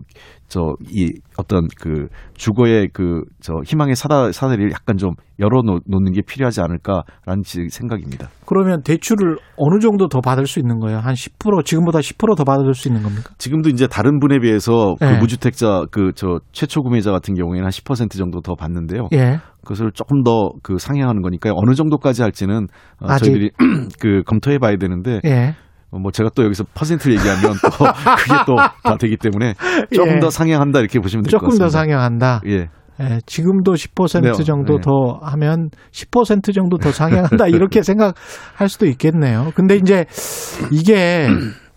[SPEAKER 8] 저 이 어떤 그 주거의 그 저 희망의 사다 사다리를 약간 좀 열어 놓는 게 필요하지 않을까라는 생각입니다.
[SPEAKER 2] 그러면 대출을 어느 정도 더 받을 수 있는 거예요? 한 10% 지금보다 10%더 받을 수 있는 겁니까?
[SPEAKER 8] 지금도 이제 다른 분에 비해서 그 네. 그 무주택자 그 저 최초 구매자 같은 경우에는 한 10% 정도 더 받는데요. 예. 그것을 조금 더 그 상향하는 거니까요. 어느 정도까지 할지는 어, 저희들이 그 검토해 봐야 되는데 예. 어, 뭐 제가 또 여기서 퍼센트를 얘기하면 또 그게 또 다 되기 때문에 조금 예. 더 상향한다 이렇게 보시면 될 것 같습니다.
[SPEAKER 2] 조금 더 상향한다. 예. 예, 지금도 10% 네, 정도 네. 더 하면 10% 정도 더 상향한다 이렇게 생각할 수도 있겠네요. 근데 이제 이게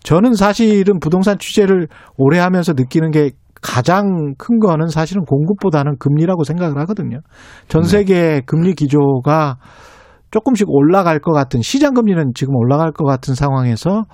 [SPEAKER 2] 저는 사실은 부동산 취재를 오래 하면서 느끼는 게 가장 큰 거는 사실은 공급보다는 금리라고 생각을 하거든요. 전 네. 세계 금리 기조가 조금씩 올라갈 것 같은 시장 금리는 지금 올라갈 것 같은 상황에서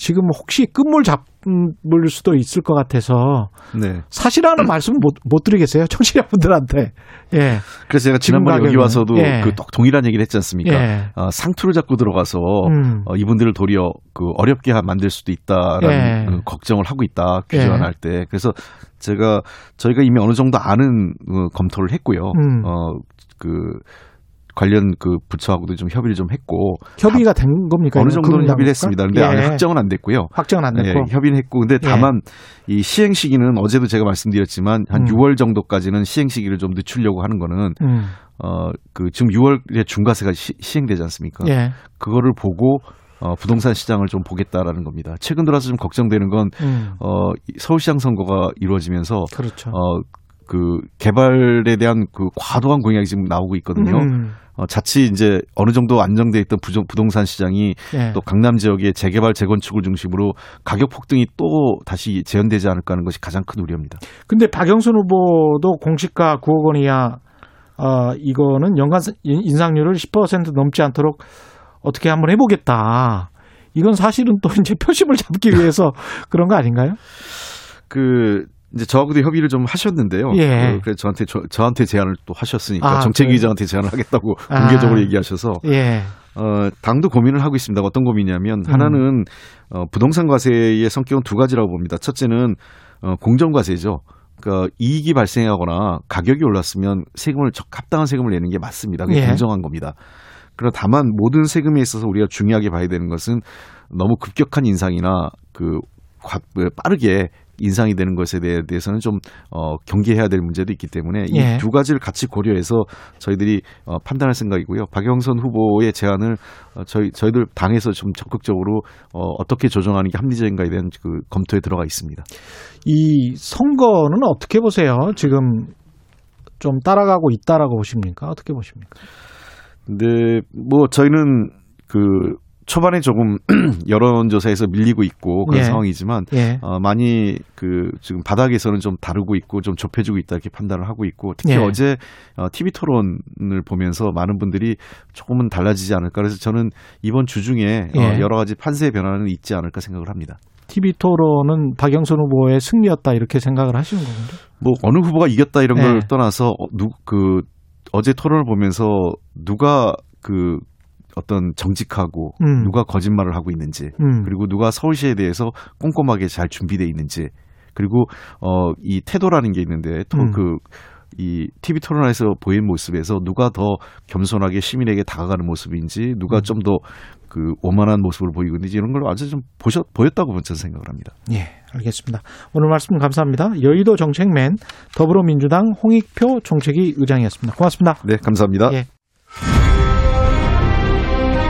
[SPEAKER 2] 지금 혹시 끝물 잡을 수도 있을 것 같아서 네. 사실하는 말씀 못, 못 드리겠어요 청취자분들한테. 예.
[SPEAKER 8] 그래서 제가 지난번에 여기 와서도 예. 그 동일한 얘기를 했지 않습니까? 예. 어, 상투를 잡고 들어가서 음. 어, 이분들을 도리어 그 어렵게 만들 수도 있다라는 예. 그 걱정을 하고 있다 규제안할 예. 때. 그래서 제가 저희가 이미 어느 정도 아는 어, 검토를 했고요. 음. 어그 관련 그 부처하고도 좀 협의를 좀 했고
[SPEAKER 2] 협의가 된 겁니까?
[SPEAKER 8] 어느 정도는 협의를 했습니다. 근데 예. 확정은 안 됐고요.
[SPEAKER 2] 확정은 안 됐고
[SPEAKER 8] 예, 협의는 했고 근데 예. 다만 예. 이 시행 시기는 어제도 제가 말씀드렸지만 한 음. 6월 정도까지는 시행 시기를 좀 늦추려고 하는 거는 음. 어그 지금 6월에 중과세가 시, 행되지 않습니까? 예. 그거를 보고 어, 부동산 시장을 좀 보겠다라는 겁니다. 최근 들어서 좀 걱정되는 건 음. 어, 서울시장 선거가 이루어지면서
[SPEAKER 2] 그렇죠.
[SPEAKER 8] 어, 그 개발에 대한 그 과도한 공약이 지금 나오고 있거든요. 음. 어, 자칫 이제 어느 정도 안정돼 있던 부정, 부동산 시장이 예. 또 강남 지역의 재개발 재건축을 중심으로 가격 폭등이 또 다시 재현되지 않을까 하는 것이 가장 큰 우려입니다.
[SPEAKER 2] 근데 박영순 후보도 공시가 9억 원 이하 어, 이거는 연간 인상률을 10% 넘지 않도록 어떻게 한번 해보겠다. 이건 사실은 또 이제 표심을 잡기 위해서 그런 거 아닌가요?
[SPEAKER 8] 그 이제 저하고도 협의를 좀 하셨는데요. 예. 그, 그래서 저한테 저, 한테 제안을 또 하셨으니까 아, 정책위원장한테 제안을 하겠다고 아. 공개적으로 얘기하셔서
[SPEAKER 2] 예.
[SPEAKER 8] 어, 당도 고민을 하고 있습니다. 어떤 고민이냐면 음. 하나는 어, 부동산 과세의 성격은 두 가지라고 봅니다. 첫째는 어, 공정 과세죠. 그러니까 이익이 발생하거나 가격이 올랐으면 세금을 합당한 세금을 내는 게 맞습니다. 그게 예. 공정한 겁니다. 그러나 다만 모든 세금에 있어서 우리가 중요하게 봐야 되는 것은 너무 급격한 인상이나 그 빠르게 인상이 되는 것에 대해서는 좀 어, 경계해야 될 문제도 있기 때문에 예. 이두 가지를 같이 고려해서 저희들이 어, 판단할 생각이고요. 박영선 후보의 제안을 어, 저희 저희들 당에서 좀 적극적으로 어, 어떻게 조정하는 게 합리적인가에 대한 그 검토에 들어가 있습니다.
[SPEAKER 2] 이 선거는 어떻게 보세요? 지금 좀 따라가고 있다라고 보십니까? 어떻게 보십니까?
[SPEAKER 8] 근데 뭐 저희는 그 초반에 조금 여론조사에서 밀리고 있고 그런 예. 상황이지만 예. 어, 많이 그 지금 바닥에서는 좀 다르고 있고 좀 좁혀지고 있다 이렇게 판단을 하고 있고 특히 예. 어제 어, TV 토론을 보면서 많은 분들이 조금은 달라지지 않을까 그래서 저는 이번 주 중에 어, 예. 여러 가지 판세 변화는 있지 않을까 생각을 합니다.
[SPEAKER 2] TV 토론은 박영선 후보의 승리였다 이렇게 생각을 하시는 거군요.
[SPEAKER 8] 뭐 어느 후보가 이겼다 이런 걸 예. 떠나서 어, 누그 어제 토론을 보면서 누가 그 어떤 정직하고 음. 누가 거짓말을 하고 있는지 음. 그리고 누가 서울시에 대해서 꼼꼼하게 잘 준비돼 있는지 그리고 어 이 태도라는 게 있는데 또그이 음. TV 토론에서 보인 모습에서 누가 더 겸손하게 시민에게 다가가는 모습인지 누가 음. 좀더 그 오만한 모습을 보이고 있는지 이런 걸 아주 좀 보셨 보였다고 저는 생각을 합니다.
[SPEAKER 2] 예, 알겠습니다. 오늘 말씀 감사합니다. 여의도 정책맨 더불어민주당 홍익표 정책위 의장이었습니다. 고맙습니다.
[SPEAKER 8] 네, 감사합니다. 예.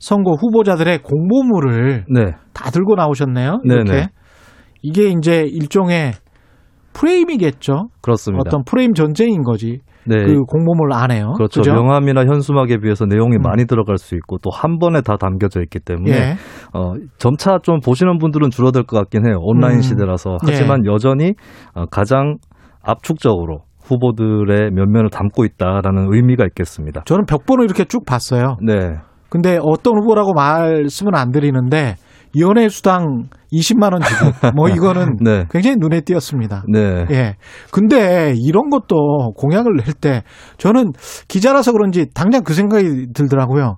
[SPEAKER 2] 선거 후보자들의 공보물을 네. 다 들고 나오셨네요. 이렇게 네네. 이게 이제 일종의 프레임이겠죠.
[SPEAKER 9] 그렇습니다.
[SPEAKER 2] 어떤 프레임 전쟁인 거지. 네. 그 공보물 안에요.
[SPEAKER 9] 그렇죠. 그죠? 명함이나 현수막에 비해서 내용이 음. 많이 들어갈 수 있고 또 한 번에 다 담겨져 있기 때문에 예. 어, 점차 좀 보시는 분들은 줄어들 것 같긴 해요. 온라인 음. 시대라서. 하지만 예. 여전히 어, 가장 압축적으로 후보들의 면면을 담고 있다라는 의미가 있겠습니다.
[SPEAKER 2] 저는 벽번호 이렇게 쭉 봤어요.
[SPEAKER 9] 네.
[SPEAKER 2] 근데 어떤 후보라고 말씀은 안 드리는데 연애 수당 20만 원 주고 뭐 이거는 네. 굉장히 눈에 띄었습니다.
[SPEAKER 9] 네.
[SPEAKER 2] 예. 근데 이런 것도 공약을 낼 때 저는 기자라서 그런지 당장 그 생각이 들더라고요.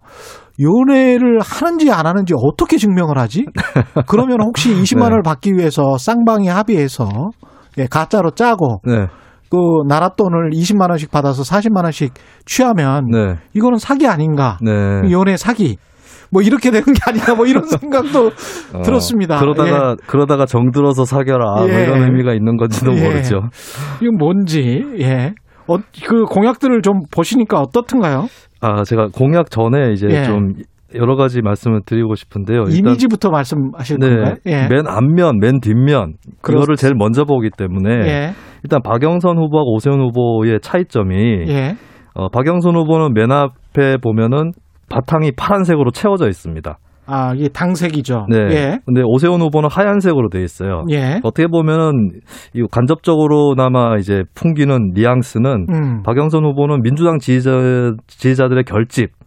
[SPEAKER 2] 연애를 하는지 안 하는지 어떻게 증명을 하지? 그러면 혹시 20만 원을 받기 위해서 쌍방이 합의해서 예, 가짜로 짜고 네. 그 나라 돈을 20만 원씩 받아서 40만 원씩 취하면 네. 이거는 사기 아닌가? 네. 연애 사기. 뭐 이렇게 되는 게 아니라 뭐 이런 생각도 어, 들었습니다.
[SPEAKER 9] 그러다가 예. 그러다가 정들어서 사겨라 예. 뭐 이런 의미가 있는 건지도 예. 모르죠.
[SPEAKER 2] 이건 뭔지 예. 어, 그 공약들을 좀 보시니까 어떻든가요?
[SPEAKER 9] 아 제가 공약 전에 이제 예. 좀 여러 가지 말씀을 드리고 싶은데요.
[SPEAKER 2] 이미지부터 말씀하실 네, 건가요?
[SPEAKER 9] 예. 맨 앞면, 맨 뒷면 그거를 제일 먼저 보기 때문에 예. 일단 박영선 후보하고 오세훈 후보의 차이점이 예. 어, 박영선 후보는 맨 앞에 보면은 바탕이 파란색으로 채워져 있습니다.
[SPEAKER 2] 아, 이게 당색이죠.
[SPEAKER 9] 네. 예. 근데 오세훈 후보는 하얀색으로 돼 있어요. 예. 어떻게 보면은 이 간접적으로나마 이제 풍기는 뉘앙스는 음. 박영선 후보는 민주당 지지자 지지자들의 결집 에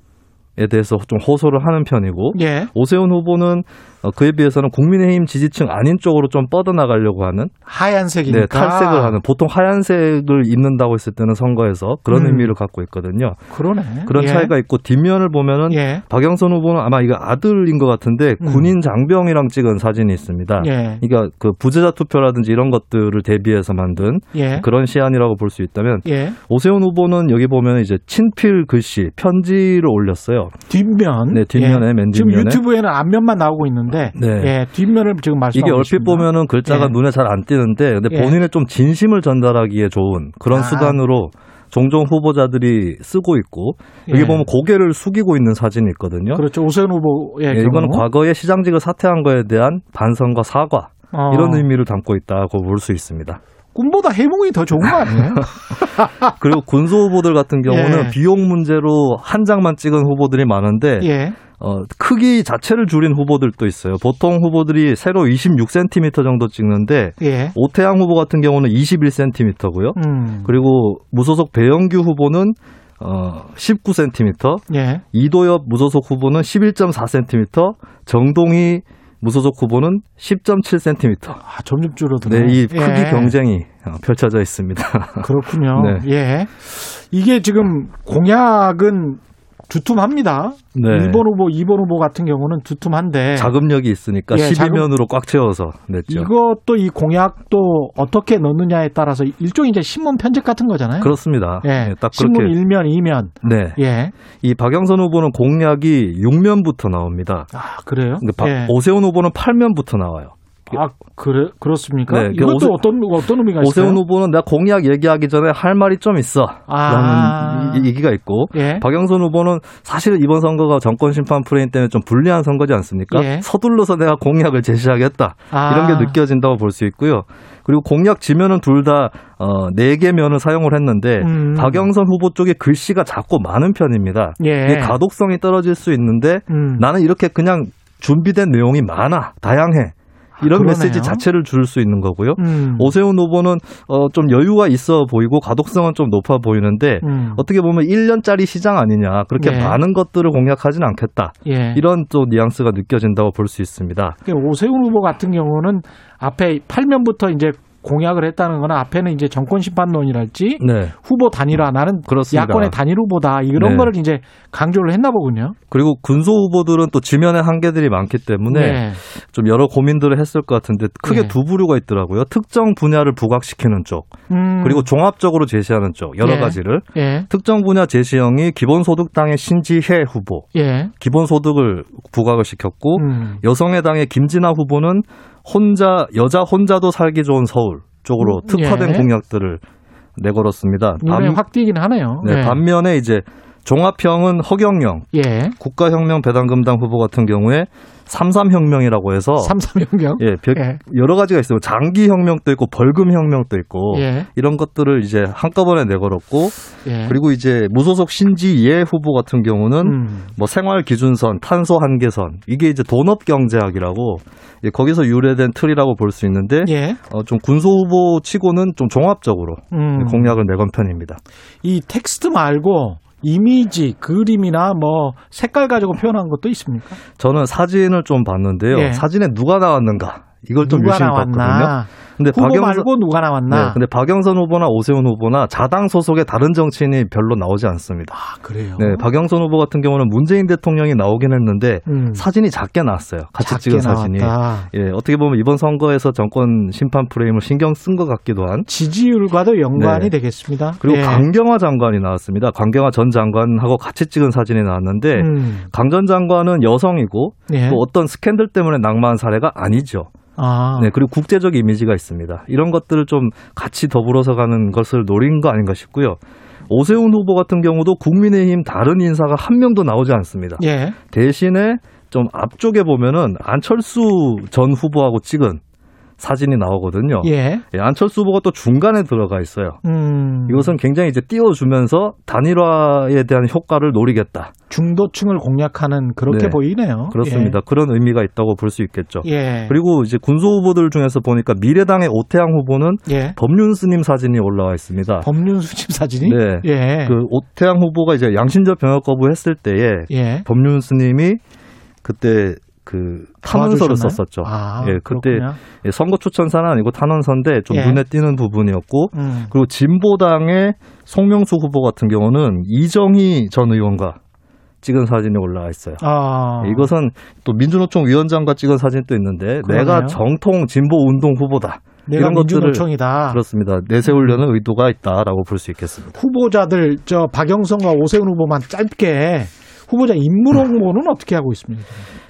[SPEAKER 9] 대해서 좀 호소를 하는 편이고 예. 오세훈 후보는 어, 그에 비해서는 국민의힘 지지층 아닌 쪽으로 좀 뻗어나가려고 하는
[SPEAKER 2] 하얀색이니까 네,
[SPEAKER 9] 탈색을 하는 보통 하얀색을 입는다고 했을 때는 선거에서 그런 음. 의미를 갖고 있거든요.
[SPEAKER 2] 그러네.
[SPEAKER 9] 그런 예. 차이가 있고 뒷면을 보면은 예. 박영선 후보는 아마 이거 아들인 것 같은데 음. 군인 장병이랑 찍은 사진이 있습니다. 예. 그러니까 그 부재자 투표라든지 이런 것들을 대비해서 만든 예. 그런 시안이라고 볼 수 있다면 예. 오세훈 후보는 여기 보면 이제 친필 글씨 편지를 올렸어요.
[SPEAKER 2] 뒷면.
[SPEAKER 9] 네, 뒷면에 맨 뒷면에.
[SPEAKER 2] 지금 유튜브에는 앞면만 나오고 있는데 있는데 네. 예, 뒷면을 지금 말씀
[SPEAKER 9] 이게 얼핏 보면은 글자가 예. 눈에 잘 안 띄는데 근데 예. 본인의 좀 진심을 전달하기에 좋은 그런 아. 수단으로 종종 후보자들이 쓰고 있고 여기 예. 보면 고개를 숙이고 있는 사진이 있거든요.
[SPEAKER 2] 그렇죠. 오세훈 후보의
[SPEAKER 9] 예, 이거는 과거에 시장직을 사퇴한 거에 대한 반성과 사과 어. 이런 의미를 담고 있다고 볼 수 있습니다.
[SPEAKER 2] 꿈보다 해몽이 더 좋은 거 아니에요?
[SPEAKER 9] 그리고 군소 후보들 같은 경우는 예. 비용 문제로 한 장만 찍은 후보들이 많은데 예. 어, 크기 자체를 줄인 후보들도 있어요. 보통 후보들이 세로 26cm 정도 찍는데 예. 오태양 후보 같은 경우는 21cm고요. 음. 그리고 무소속 배영규 후보는 어, 19cm, 예. 이도엽 무소속 후보는 11.4cm, 정동희 무소속 후보는 10.7cm.
[SPEAKER 2] 아, 점점 줄어드네.
[SPEAKER 9] 네, 이 크기 예. 경쟁이 어, 펼쳐져 있습니다.
[SPEAKER 2] 그렇군요. 네. 예. 이게 지금 공약은 두툼합니다. 네. 1번 후보, 2번 후보 같은 경우는 두툼한데
[SPEAKER 9] 자금력이 있으니까 예, 12면으로 꽉 채워서 냈죠.
[SPEAKER 2] 이것도 이 공약도 어떻게 넣느냐에 따라서 일종의 이제 신문 편집 같은 거잖아요.
[SPEAKER 9] 그렇습니다.
[SPEAKER 2] 예, 네, 딱 신문 그렇게. 1면, 2면.
[SPEAKER 9] 네. 예. 이 박영선 후보는 공약이 6면부터 나옵니다.
[SPEAKER 2] 아, 그래요?
[SPEAKER 9] 근데 예. 오세훈 후보는 8면부터 나와요.
[SPEAKER 2] 아 그래 그렇습니까? 네, 이것도 오세, 어떤 어떤 의미가 있어요?
[SPEAKER 9] 오세훈 후보는 내가 공약 얘기하기 전에 할 말이 좀 있어. 아. 라는 얘기가 있고 예. 박영선 후보는 사실 이번 선거가 정권 심판 프레임 때문에 좀 불리한 선거지 않습니까? 예. 서둘러서 내가 공약을 제시하겠다 아. 이런 게 느껴진다고 볼 수 있고요. 그리고 공약 지면은 둘다 어, 4개 면을 사용을 했는데 음. 박영선 후보 쪽에 글씨가 작고 많은 편입니다. 예. 가독성이 떨어질 수 있는데 음. 나는 이렇게 그냥 준비된 내용이 많아 다양해. 이런 아, 메시지 자체를 줄 수 있는 거고요. 음. 오세훈 후보는 어, 좀 여유가 있어 보이고 가독성은 좀 높아 보이는데 음. 어떻게 보면 1년짜리 시장 아니냐 그렇게 예. 많은 것들을 공략하지는 않겠다. 예. 이런 또 뉘앙스가 느껴진다고 볼 수 있습니다.
[SPEAKER 2] 그러니까 오세훈 후보 같은 경우는 앞에 8면부터 이제 공약을 했다는 거는 앞에는 이제 정권 심판론이랄지 네. 후보 단일화 나는 그렇습니다. 야권의 단일 후보다 이런 네. 거를 이제 강조를 했나 보군요.
[SPEAKER 9] 그리고 군소 후보들은 또 지면의 한계들이 많기 때문에 네. 좀 여러 고민들을 했을 것 같은데 크게 네. 두 부류가 있더라고요. 특정 분야를 부각시키는 쪽 음. 그리고 종합적으로 제시하는 쪽 여러 예. 가지를 예. 특정 분야 제시형이 기본소득당의 신지혜 후보 예. 기본소득을 부각을 시켰고 음. 여성의당의 김진아 후보는 혼자 여자 혼자도 살기 좋은 서울 쪽으로 음, 특화된 예. 공약들을 내걸었습니다.
[SPEAKER 2] 눈에 확 띄긴 하네요.
[SPEAKER 9] 네, 네. 반면에 이제 종합형은 허경영, 예. 국가혁명 배당금당 후보 같은 경우에 삼삼혁명이라고 해서
[SPEAKER 2] 삼삼혁명
[SPEAKER 9] 예, 예, 여러 가지가 있어요. 장기혁명도 있고 벌금혁명도 있고 예. 이런 것들을 이제 한꺼번에 내걸었고 예. 그리고 이제 무소속 신지예 후보 같은 경우는 음. 뭐 생활 기준선, 탄소 한계선 이게 이제 돈업 경제학이라고 예, 거기서 유래된 틀이라고 볼 수 있는데 예. 어, 좀 군소 후보 치고는 좀 종합적으로 음. 공약을 내건 편입니다.
[SPEAKER 2] 이 텍스트 말고 이미지, 그림이나 뭐 색깔 가지고 표현한 것도 있습니까?
[SPEAKER 9] 저는 사진을 좀 봤는데요. 예. 사진에 누가 나왔는가 이걸 좀 유심히 봤거든요.
[SPEAKER 2] 근데 후보 박영선, 말고 누가 나왔나? 네,
[SPEAKER 9] 근데 박영선 후보나 오세훈 후보나 자당 소속의 다른 정치인이 별로 나오지 않습니다.
[SPEAKER 2] 아, 그래요?
[SPEAKER 9] 네, 박영선 후보 같은 경우는 문재인 대통령이 나오긴 했는데 음. 사진이 작게 나왔어요. 같이 작게 찍은 사진이. 나왔다. 예, 어떻게 보면 이번 선거에서 정권 심판 프레임을 신경 쓴 것 같기도 한
[SPEAKER 2] 지지율과도 연관이 네. 되겠습니다.
[SPEAKER 9] 그리고 예. 강경화 장관이 나왔습니다. 강경화 전 장관하고 같이 찍은 사진이 나왔는데 음. 강전 장관은 여성이고 예. 또 어떤 스캔들 때문에 낙마한 사례가 아니죠. 아. 네, 그리고 국제적 이미지가 있습니다. 이런 것들을 좀 같이 더불어서 가는 것을 노린 거 아닌가 싶고요. 오세훈 후보 같은 경우도 국민의힘 다른 인사가 한 명도 나오지 않습니다. 예. 대신에 좀 앞쪽에 보면은 안철수 전 후보하고 찍은 사진이 나오거든요. 예. 예, 안철수 후보가 또 중간에 들어가 있어요. 음. 이것은 굉장히 이제 띄워주면서 단일화에 대한 효과를 노리겠다.
[SPEAKER 2] 중도층을 공략하는 그렇게 네. 보이네요.
[SPEAKER 9] 그렇습니다. 예. 그런 의미가 있다고 볼 수 있겠죠. 예. 그리고 이제 군소 후보들 중에서 보니까 미래당의 오태양 후보는 예. 법륜스님 사진이 올라와 있습니다.
[SPEAKER 2] 법륜스님 사진이?
[SPEAKER 9] 네. 예. 그 오태양 후보가 이제 양심적 병역 거부했을 때에 예. 법륜스님이 그때 그 탄원서를 썼었죠. 아, 예, 그때 예, 선거 추천사는 아니고 탄원서인데 좀 예. 눈에 띄는 부분이었고 음. 그리고 진보당의 송명수 후보 같은 경우는 이정희 전 의원과 찍은 사진이 올라와 있어요. 아. 예, 이것은 또 민주노총 위원장과 찍은 사진도 있는데 그러네요. 내가 정통 진보 운동 후보다.
[SPEAKER 2] 이런 것들을 총이다.
[SPEAKER 9] 그렇습니다. 내세우려는 음. 의도가 있다라고 볼 수 있겠습니다.
[SPEAKER 2] 후보자들 저 박영선과 오세훈 후보만 짧게 후보자 인물 홍보는 어떻게 하고 있습니까?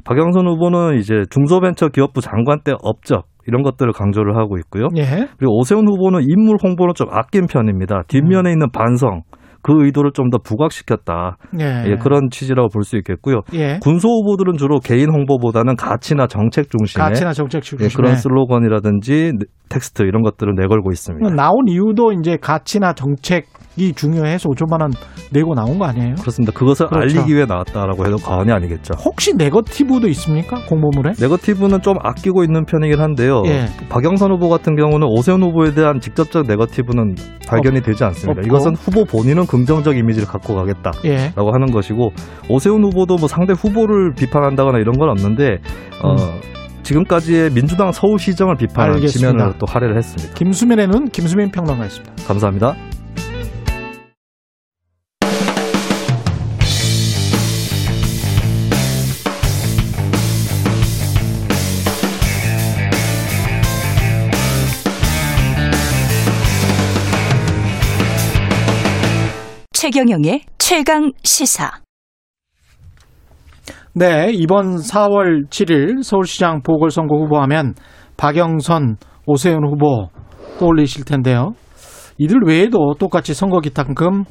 [SPEAKER 9] 박영선 후보는 이제 중소벤처기업부 장관 때 업적 이런 것들을 강조를 하고 있고요. 예. 그리고 오세훈 후보는 인물 홍보는 좀 아낀 편입니다. 뒷면에 음. 있는 반성 그 의도를 좀 더 부각시켰다. 예. 예, 그런 취지라고 볼 수 있겠고요. 예. 군소 후보들은 주로 개인 홍보보다는 가치나 정책 중심의
[SPEAKER 2] 가치나 정책 중심의
[SPEAKER 9] 예, 그런 슬로건이라든지 텍스트 이런 것들을 내걸고 있습니다.
[SPEAKER 2] 나온 이유도 이제 가치나 정책 이 중요해서 5천만 원 내고 나온 거 아니에요?
[SPEAKER 9] 그렇습니다. 그것을 그렇죠. 알리기 위해 나왔다라고 해도 과언이 아니겠죠.
[SPEAKER 2] 혹시 네거티브도 있습니까? 공모물에?
[SPEAKER 9] 네거티브는 좀 아끼고 있는 편이긴 한데요. 예. 박영선 후보 같은 경우는 오세훈 후보에 대한 직접적 네거티브는 발견이 어, 되지 않습니다. 없고. 이것은 후보 본인은 긍정적 이미지를 갖고 가겠다라고 예. 하는 것이고 오세훈 후보도 뭐 상대 후보를 비판한다거나 이런 건 없는데 어, 음. 지금까지의 민주당 서울시정을 알겠습니다. 지면을 또 할애를 했습니다.
[SPEAKER 2] 김수민에는 김수민 평론가였습니다.
[SPEAKER 9] 감사합니다.
[SPEAKER 3] 최경영의 최강 시사.
[SPEAKER 2] 네, 이번 4월 7일 서울시장 보궐선거 후보하면 박영선, 오세훈 후보 떠올리실 텐데요. 이들 외에도 똑같이 선거 기탁금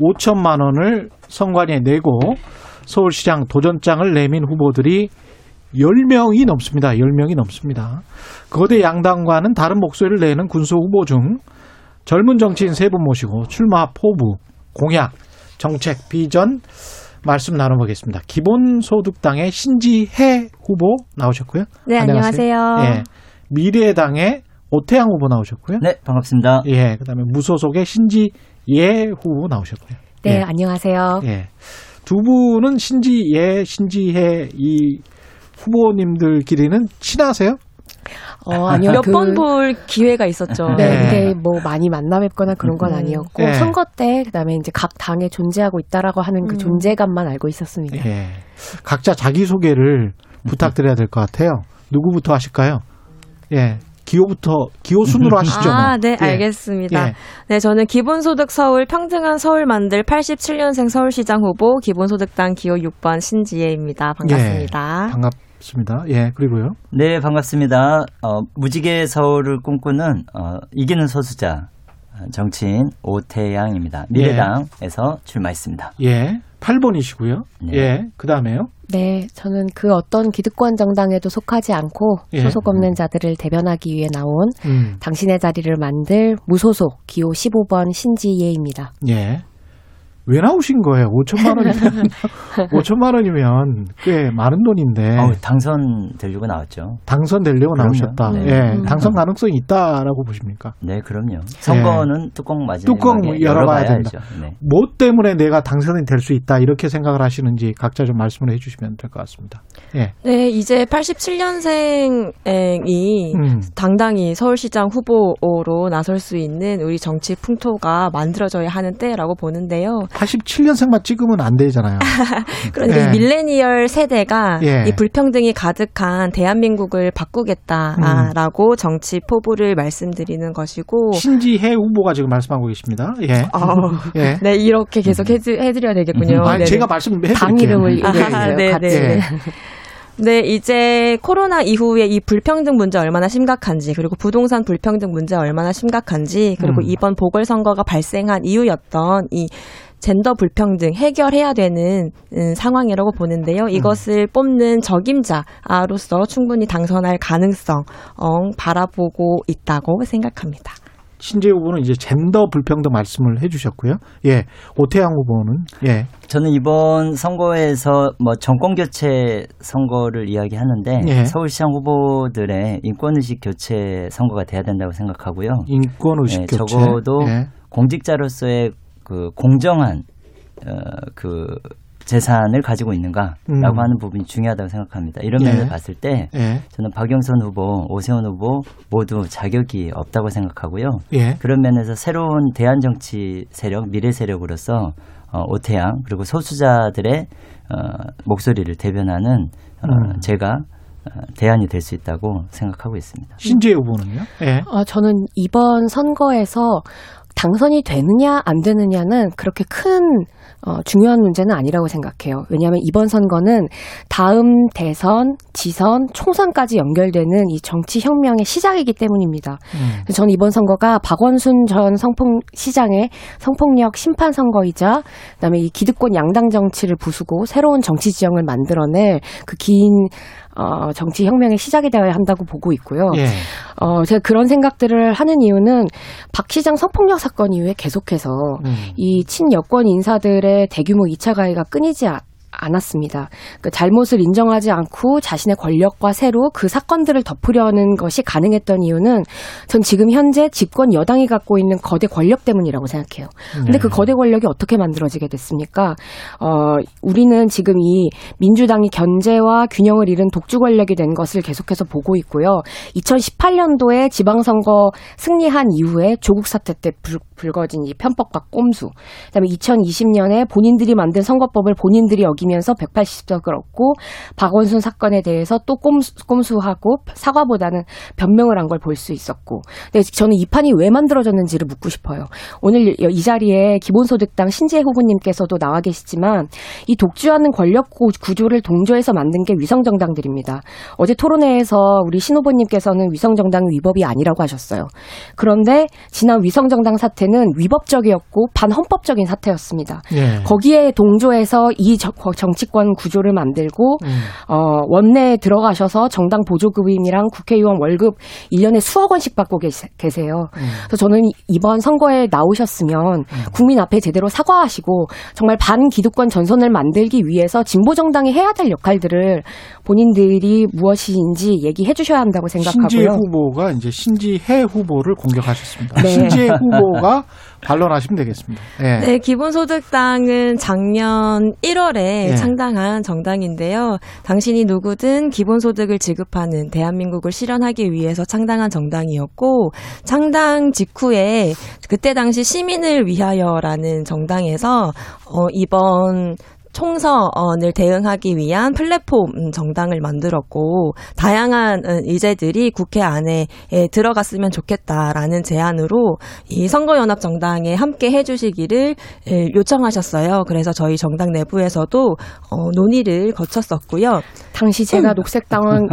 [SPEAKER 2] 5천만 원을 선관위에 내고 서울시장 도전장을 내민 후보들이 10명이 넘습니다. 10명이 넘습니다. 거대 양당과는 다른 목소리를 내는 군소 후보 중 젊은 정치인 세 분 모시고 출마 포부, 공약, 정책, 비전 말씀 나눠보겠습니다. 기본소득당의 신지혜 후보 나오셨고요.
[SPEAKER 10] 네, 안녕하세요. 안녕하세요. 예,
[SPEAKER 2] 미래당의 오태양 후보 나오셨고요.
[SPEAKER 11] 네, 반갑습니다.
[SPEAKER 2] 예, 그다음에 무소속의 신지예 후보 나오셨고요.
[SPEAKER 10] 네, 예. 안녕하세요. 예.
[SPEAKER 2] 두 분은 신지예, 신지혜 이 후보님들끼리는 친하세요?
[SPEAKER 10] 어, 아니요. 몇번 그... 볼 기회가 있었죠.
[SPEAKER 2] 네,
[SPEAKER 10] 네. 근데 뭐 많이 만나 뵙거나 그런 건 음. 아니었고 네. 선거 때 그다음에 이제 각 당에 존재하고 있다라고 하는 그 음. 존재감만 알고 있었습니다. 네.
[SPEAKER 2] 각자 자기 소개를 부탁드려야 될 것 같아요. 누구부터 하실까요? 예. 기호부터 기호 순으로 하시죠.
[SPEAKER 10] 뭐. 아, 네, 예. 알겠습니다. 예. 네, 저는 기본소득 서울 평등한 서울 만들 87년생 서울시장 후보 기본소득당 기호 6번 신지혜입니다. 반갑습니다.
[SPEAKER 2] 예. 반갑. 반갑습니다. 예, 그리고요.
[SPEAKER 11] 네, 반갑습니다. 어, 무지개 서울을 꿈꾸는 어, 이기는 소수자 정치인 오태양입니다. 미래당에서 예. 출마했습니다.
[SPEAKER 2] 예. 8번이시고요. 네. 예. 그다음에요.
[SPEAKER 10] 네, 저는 그 어떤 기득권 정당에도 속하지 않고 예. 소속 없는 자들을 대변하기 위해 나온 음. 당신의 자리를 만들 무소속 기호 15번 신지예입니다.
[SPEAKER 2] 예. 왜 나오신 거예요? 5천만 원이면 5천만 원이면 꽤 많은 돈인데.
[SPEAKER 11] 어, 당선되려고 나왔죠.
[SPEAKER 2] 당선되려고 그럼요. 나오셨다. 네. 예, 당선 가능성이 있다라고 보십니까?
[SPEAKER 11] 네, 그럼요. 선거는 예. 뚜껑 맞으
[SPEAKER 2] 뚜껑 열어봐야 된다. 네. 뭐 때문에 내가 당선이 될 수 있다 이렇게 생각을 하시는지 각자 좀 말씀을 해주시면 될 것 같습니다. 예.
[SPEAKER 10] 네, 이제 87년생이 음. 당당히 서울시장 후보로 나설 수 있는 우리 정치 풍토가 만들어져야 하는 때라고 보는데요.
[SPEAKER 2] 87년생만 찍으면 안 되잖아요.
[SPEAKER 10] 그런데 예. 밀레니얼 세대가 예. 이 불평등이 가득한 대한민국을 바꾸겠다라고 음. 정치 포부를 말씀드리는 것이고
[SPEAKER 2] 신지혜 후보가 지금 말씀하고 계십니다. 예. 어,
[SPEAKER 10] 예. 네, 이렇게 계속 해드, 해드려야 되겠군요.
[SPEAKER 2] 아, 제가 말씀해
[SPEAKER 12] 당 이름을 아, 네, 네. 예.
[SPEAKER 10] 네, 이제 코로나 이후에 이 불평등 문제 얼마나 심각한지, 그리고 부동산 불평등 문제 얼마나 심각한지, 그리고 음. 이번 보궐선거가 발생한 이유였던 이 젠더 불평등 해결해야 되는 음, 상황이라고 보는데요. 이것을 음. 뽑는 적임자로서 충분히 당선할 가능성 어, 바라보고 있다고 생각합니다.
[SPEAKER 2] 신재 후보는 이제 젠더 불평등 말씀을 해주셨고요. 예, 오태양 후보는 예.
[SPEAKER 11] 저는 이번 선거에서 뭐 정권 교체 선거를 이야기하는데 예. 서울시장 후보들의 인권 의식 교체 선거가 돼야 된다고 생각하고요.
[SPEAKER 2] 인권 의식 예, 교체
[SPEAKER 11] 적어도 예. 공직자로서의 그 공정한 어, 그 재산을 가지고 있는가라고 음. 하는 부분이 중요하다고 생각합니다. 이런 예. 면을 봤을 때 예. 저는 박영선 후보, 오세훈 후보 모두 자격이 없다고 생각하고요. 예. 그런 면에서 새로운 대한 정치 세력, 미래 세력으로서 어, 오태양 그리고 소수자들의 어, 목소리를 대변하는 어, 음. 제가 어, 대안이 될 수 있다고 생각하고 있습니다.
[SPEAKER 2] 신지혜 후보는요?
[SPEAKER 12] 예. 어, 저는 이번 선거에서 당선이 되느냐 안 되느냐는 그렇게 큰 어, 중요한 문제는 아니라고 생각해요. 왜냐하면 이번 선거는 다음 대선, 지선, 총선까지 연결되는 이 정치 혁명의 시작이기 때문입니다. 음. 저는 이번 선거가 박원순 전 성폭 시장의 성폭력 심판 선거이자 그다음에 이 기득권 양당 정치를 부수고 새로운 정치 지형을 만들어낼 그 긴 어, 정치 혁명의 시작이 되어야 한다고 보고 있고요. 예. 어, 제가 그런 생각들을 하는 이유는 박 시장 성폭력 사건 이후에 계속해서 음. 이 친여권 인사들의 대규모 2차 가해가 끊이지 않았습니다. 그 잘못을 인정하지 않고 자신의 권력과 새로 그 사건들을 덮으려는 것이 가능했던 이유는 전 지금 현재 집권 여당이 갖고 있는 거대 권력 때문이라고 생각해요. 근데 네. 그 거대 권력이 어떻게 만들어지게 됐습니까? 어, 우리는 지금 이 민주당이 견제와 균형을 잃은 독주 권력이 된 것을 계속해서 보고 있고요. 2018년도에 지방선거 승리한 이후에 조국 사태 때 불, 불거진 이 편법과 꼼수. 그다음에 2020년에 본인들이 만든 선거법을 본인들이 여기 면서 180석을 얻고 박원순 사건에 대해서 또 꼼수, 꼼수 하고 사과보다는 변명을 한 걸 볼 수 있었고. 근데 저는 이 판이 왜 만들어졌는지를 묻고 싶어요. 오늘 이 자리에 기본소득당 신재 후보님께서도 나와 계시지만 이 독주하는 권력 구조를 동조해서 만든 게 위성정당들입니다. 어제 토론회에서 우리 신 후보님께서는 위성정당 위법이 아니라고 하셨어요. 그런데 지난 위성정당 사태는 위법적이었고 반헌법적인 사태였습니다. 예. 거기에 동조해서 이 정치권 구조를 만들고 음. 어, 원내에 들어가셔서 정당 보조급임이랑 국회의원 월급 1년에 수억 원씩 받고 계세 요. 음. 그래서 저는 이번 선거에 나오셨으면 음. 국민 앞에 제대로 사과하시고 정말 반기득권 전선을 만들기 위해서 진보 정당이 해야 될 역할들을 본인들이 무엇인지 얘기해 주셔야 한다고 생각하고요.
[SPEAKER 2] 신지혜 후보가 이제 신지혜 후보를 공격하셨습니다. 네. 신지혜 후보가 반론하시면 되겠습니다.
[SPEAKER 10] 예. 네, 기본소득당은 작년 1월에 예. 창당한 정당인데요. 당신이 누구든 기본소득을 지급하는 대한민국을 실현하기 위해서 창당한 정당이었고 창당 직후에 그때 당시 시민을 위하여라는 정당에서 어, 이번 총선을 대응하기 위한 플랫폼 정당을 만들었고 다양한 이제들이 국회 안에 들어갔으면 좋겠다라는 제안으로 이 선거연합 정당에 함께 해주시기를 요청하셨어요. 그래서 저희 정당 내부에서도 어, 논의를 거쳤었고요.
[SPEAKER 12] 당시 제가 음. 녹색당원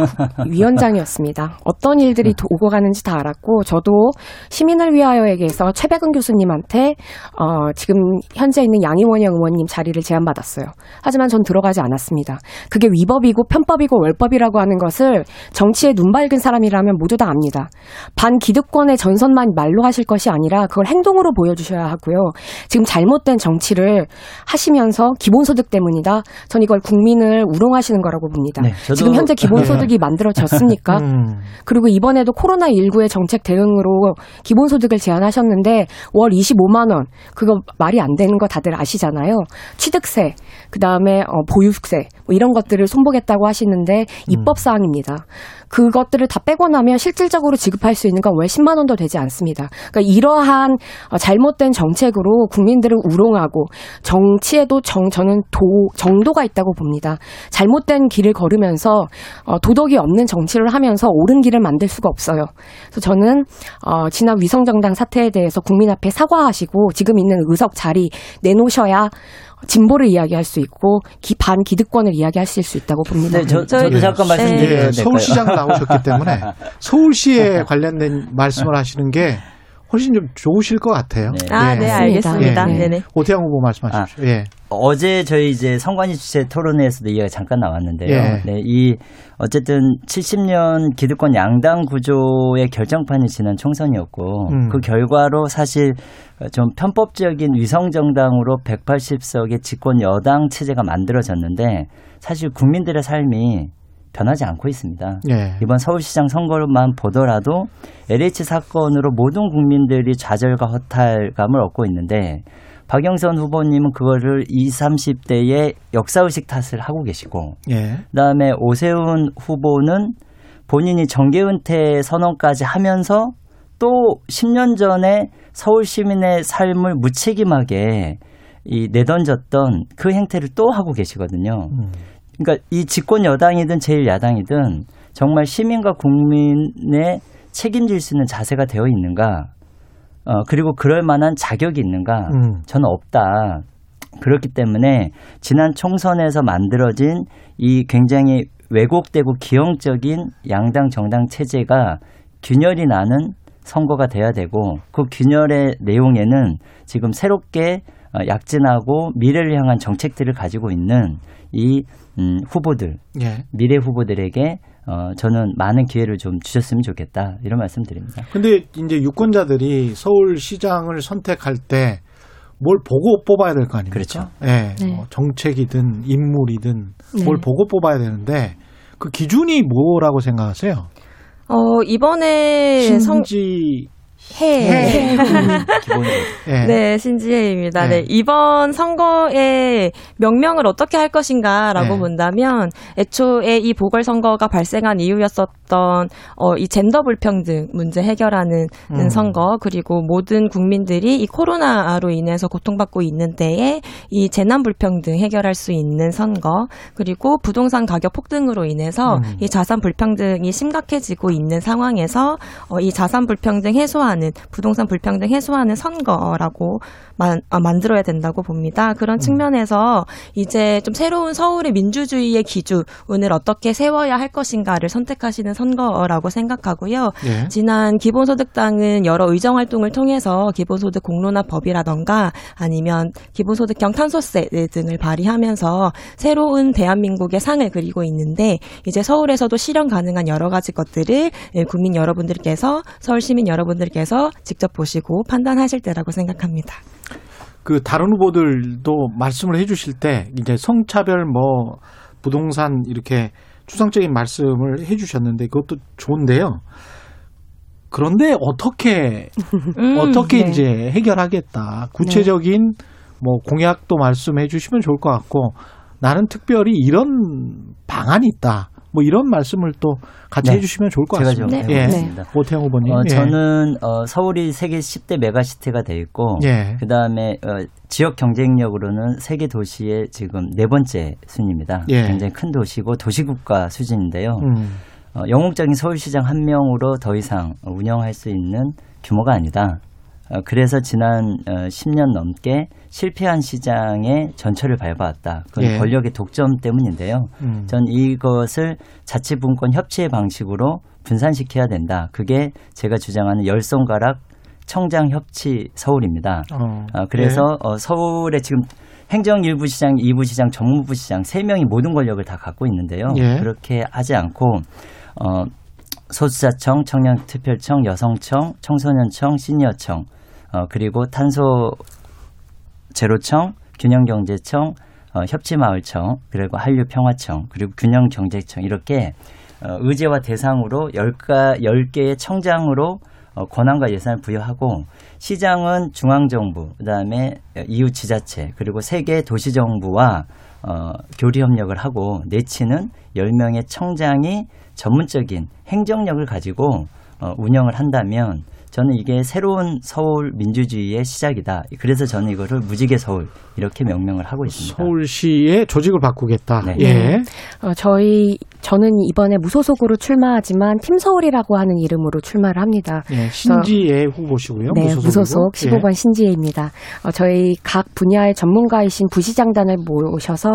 [SPEAKER 12] 위원장이었습니다. 어떤 일들이 오고 가는지 다 알았고 저도 시민을 위하여에게서 최백은 교수님한테 어, 지금 현재 있는 양희원영 의원님 자리를 제안받았어요. 하지만 전 들어가지 않았습니다. 그게 위법이고 편법이고 월법이라고 하는 것을 정치에 눈 밝은 사람이라면 모두 다 압니다. 반 기득권의 전선만 말로 하실 것이 아니라 그걸 행동으로 보여주셔야 하고요. 지금 잘못된 정치를 하시면서 기본소득 때문이다. 전 이걸 국민을 우롱하시는 거라고 봅니다. 네, 지금 현재 기본소득이 네. 만들어졌습니까? 음. 그리고 이번에도 코로나19의 정책 대응으로 기본소득을 제안하셨는데 월 25만 원 그거 말이 안 되는 거 다들 아시잖아요. 취득세, 그 다음에 어, 보유세 뭐 이런 것들을 손보겠다고 하시는데 입법 사항입니다. 음. 그것들을 다 빼고 나면 실질적으로 지급할 수 있는 건 월 10만 원도 되지 않습니다. 그러니까 이러한 어, 잘못된 정책으로 국민들을 우롱하고 정치에도 정 저는 도 정도가 있다고 봅니다. 잘못된 길을 걸으면서 어, 도덕이 없는 정치를 하면서 옳은 길을 만들 수가 없어요. 그래서 저는 어, 지난 위성정당 사태에 대해서 국민 앞에 사과하시고 지금 있는 의석 자리 내놓으셔야 진보를 이야기할 수 있고 기, 반 기득권을 이야기하실 수 있다고 봅니다.
[SPEAKER 11] 네, 저, 저도 네. 잠깐 말씀드려도 네.
[SPEAKER 2] 서울시장 나오셨기 때문에 서울시에 관련된 말씀을 하시는 게 훨씬 좀 좋으실 것 같아요.
[SPEAKER 10] 네. 아, 네, 알겠습니다. 예. 네.
[SPEAKER 2] 오태영 후보 말씀하십시오. 아, 예.
[SPEAKER 11] 어제 저희 이제 선관위 주최 토론회에서도 이야기가 잠깐 나왔는데요. 예. 네, 이 어쨌든 70년 기득권 양당 구조의 결정판이 지난 총선이었고 음. 그 결과로 사실 좀 편법적인 위성 정당으로 180석의 집권 여당 체제가 만들어졌는데 사실 국민들의 삶이 변하지 않고 있습니다. 예. 이번 서울시장 선거만 보더라도 LH 사건으로 모든 국민들이 좌절과 허탈감을 얻고 있는데 박영선 후보님은 그거를 20, 30대의 역사의식 탓을 하고 계시고 예. 그다음에 오세훈 후보는 본인이 정계 은퇴 선언까지 하면서 또 10년 전에 서울 시민의 삶을 무책임하게 이 내던졌던 그 행태를 또 하고 계시거든요. 음. 그러니까 이 집권 여당이든 제일 야당이든 정말 시민과 국민의 책임질 수 있는 자세가 되어 있는가? 어, 그리고 그럴 만한 자격이 있는가? 음. 저는 없다. 그렇기 때문에 지난 총선에서 만들어진 이 굉장히 왜곡되고 기형적인 양당 정당 체제가 균열이 나는 선거가 돼야 되고 그 균열의 내용에는 지금 새롭게 어, 약진하고 미래를 향한 정책들을 가지고 있는 이 음, 후보들 예. 미래 후보들에게 어, 저는 많은 기회를 좀 주셨으면 좋겠다 이런 말씀드립니다.
[SPEAKER 2] 근데 이제 유권자들이 서울시장을 선택할 때 뭘 보고 뽑아야 될 거 아닙니까?
[SPEAKER 11] 그렇죠.
[SPEAKER 2] 예, 네. 뭐 정책이든 인물이든 네. 뭘 보고 뽑아야 되는데 그 기준이 뭐라고 생각하세요?
[SPEAKER 10] 어 이번에
[SPEAKER 2] 신지
[SPEAKER 10] 해. 네. 네, 신지혜입니다. 네. 네. 이번 선거의 명명을 어떻게 할 것인가라고 네. 본다면 애초에 이 보궐 선거가 발생한 이유였었던 어, 이 젠더 불평등 문제 해결하는 음. 선거 그리고 모든 국민들이 이 코로나로 인해서 고통받고 있는 때에 이 재난 불평등 해결할 수 있는 선거 그리고 부동산 가격 폭등으로 인해서 음. 이 자산 불평등이 심각해지고 있는 상황에서 어, 이 자산 불평등 해소하는 해소하는 부동산 불평등 해소하는 선거라고 만, 아, 만들어야 된다고 봅니다. 그런 음. 측면에서 이제 좀 새로운 서울의 민주주의의 기준을 어떻게 세워야 할 것인가를 선택하시는 선거라고 생각하고요. 예. 지난 기본소득당은 여러 의정 활동을 통해서 기본소득 공론화 법이라던가 아니면 기본소득형 탄소세 등을 발의하면서 새로운 대한민국의 상을 그리고 있는데 이제 서울에서도 실현 가능한 여러 가지 것들을 국민 여러분들께서 서울 시민 여러분들께서 직접 보시고 판단하실 때라고 생각합니다.
[SPEAKER 2] 그 다른 후보들도 말씀을 해주실 때 이제 성차별 뭐 부동산 이렇게 추상적인 말씀을 해주셨는데 그것도 좋은데요. 그런데 어떻게 음, 어떻게 네. 이제 해결하겠다 구체적인 네. 뭐 공약도 말씀해 주시면 좋을 것 같고 나는 특별히 이런 방안이 있다. 뭐 이런 말씀을 또 같이 네. 해주시면 좋을 것 같습니다.
[SPEAKER 11] 제가 좀 예. 해보겠습니다.
[SPEAKER 2] 오태영 후보님.
[SPEAKER 11] 어, 예. 저는 어, 서울이 세계 10대 메가시티가 돼 있고 예. 그 다음에 어, 지역 경쟁력으로는 세계 도시의 지금 네 번째 순입니다. 예. 굉장히 큰 도시고 도시국가 수준인데요. 음. 어, 영웅적인 서울시장 한 명으로 더 이상 운영할 수 있는 규모가 아니다. 어, 그래서 지난 어, 10년 넘게 실패한 시장의 전철을 밟아왔다. 그건 예. 권력의 독점 때문인데요. 음. 전 이것을 자치분권 협치의 방식으로 분산시켜야 된다. 그게 제가 주장하는 열 손가락 청장 협치 서울입니다. 어. 어 그래서 예. 어, 서울에 지금 행정 일부 시장, 2부 시장, 정무부 시장 세 명이 모든 권력을 다 갖고 있는데요. 예. 그렇게 하지 않고 어 소수자청, 청년특별청, 여성청, 청소년청, 시니어청, 어, 그리고 탄소 제로청, 균형경제청, 어, 협치마을청, 그리고 한류평화청, 그리고 균형경제청 이렇게 어, 의제와 대상으로 열가열개의 청장으로 어, 권한과 예산을 부여하고 시장은 중앙정부, 그다음에 이웃 지자체, 그리고 세계 도시정부와 어, 교리 협력을 하고 내치는 열명의 청장이 전문적인 행정력을 가지고 어, 운영을 한다면 저는 이게 새로운 서울 민주주의의 시작이다. 그래서 저는 이거를 무지개 서울 이렇게 명명을 하고 있습니다.
[SPEAKER 2] 서울시의 조직을 바꾸겠다.
[SPEAKER 12] 네. 예. 어, 저희 저는 이번에 무소속으로 출마하지만 팀 서울이라고 하는 이름으로 출마를 합니다.
[SPEAKER 2] 예, 신지혜 후보시고요.
[SPEAKER 12] 네, 무소속으로. 무소속 15번 예. 신지혜입니다. 어, 저희 각 분야의 전문가이신 부시장단을 모셔서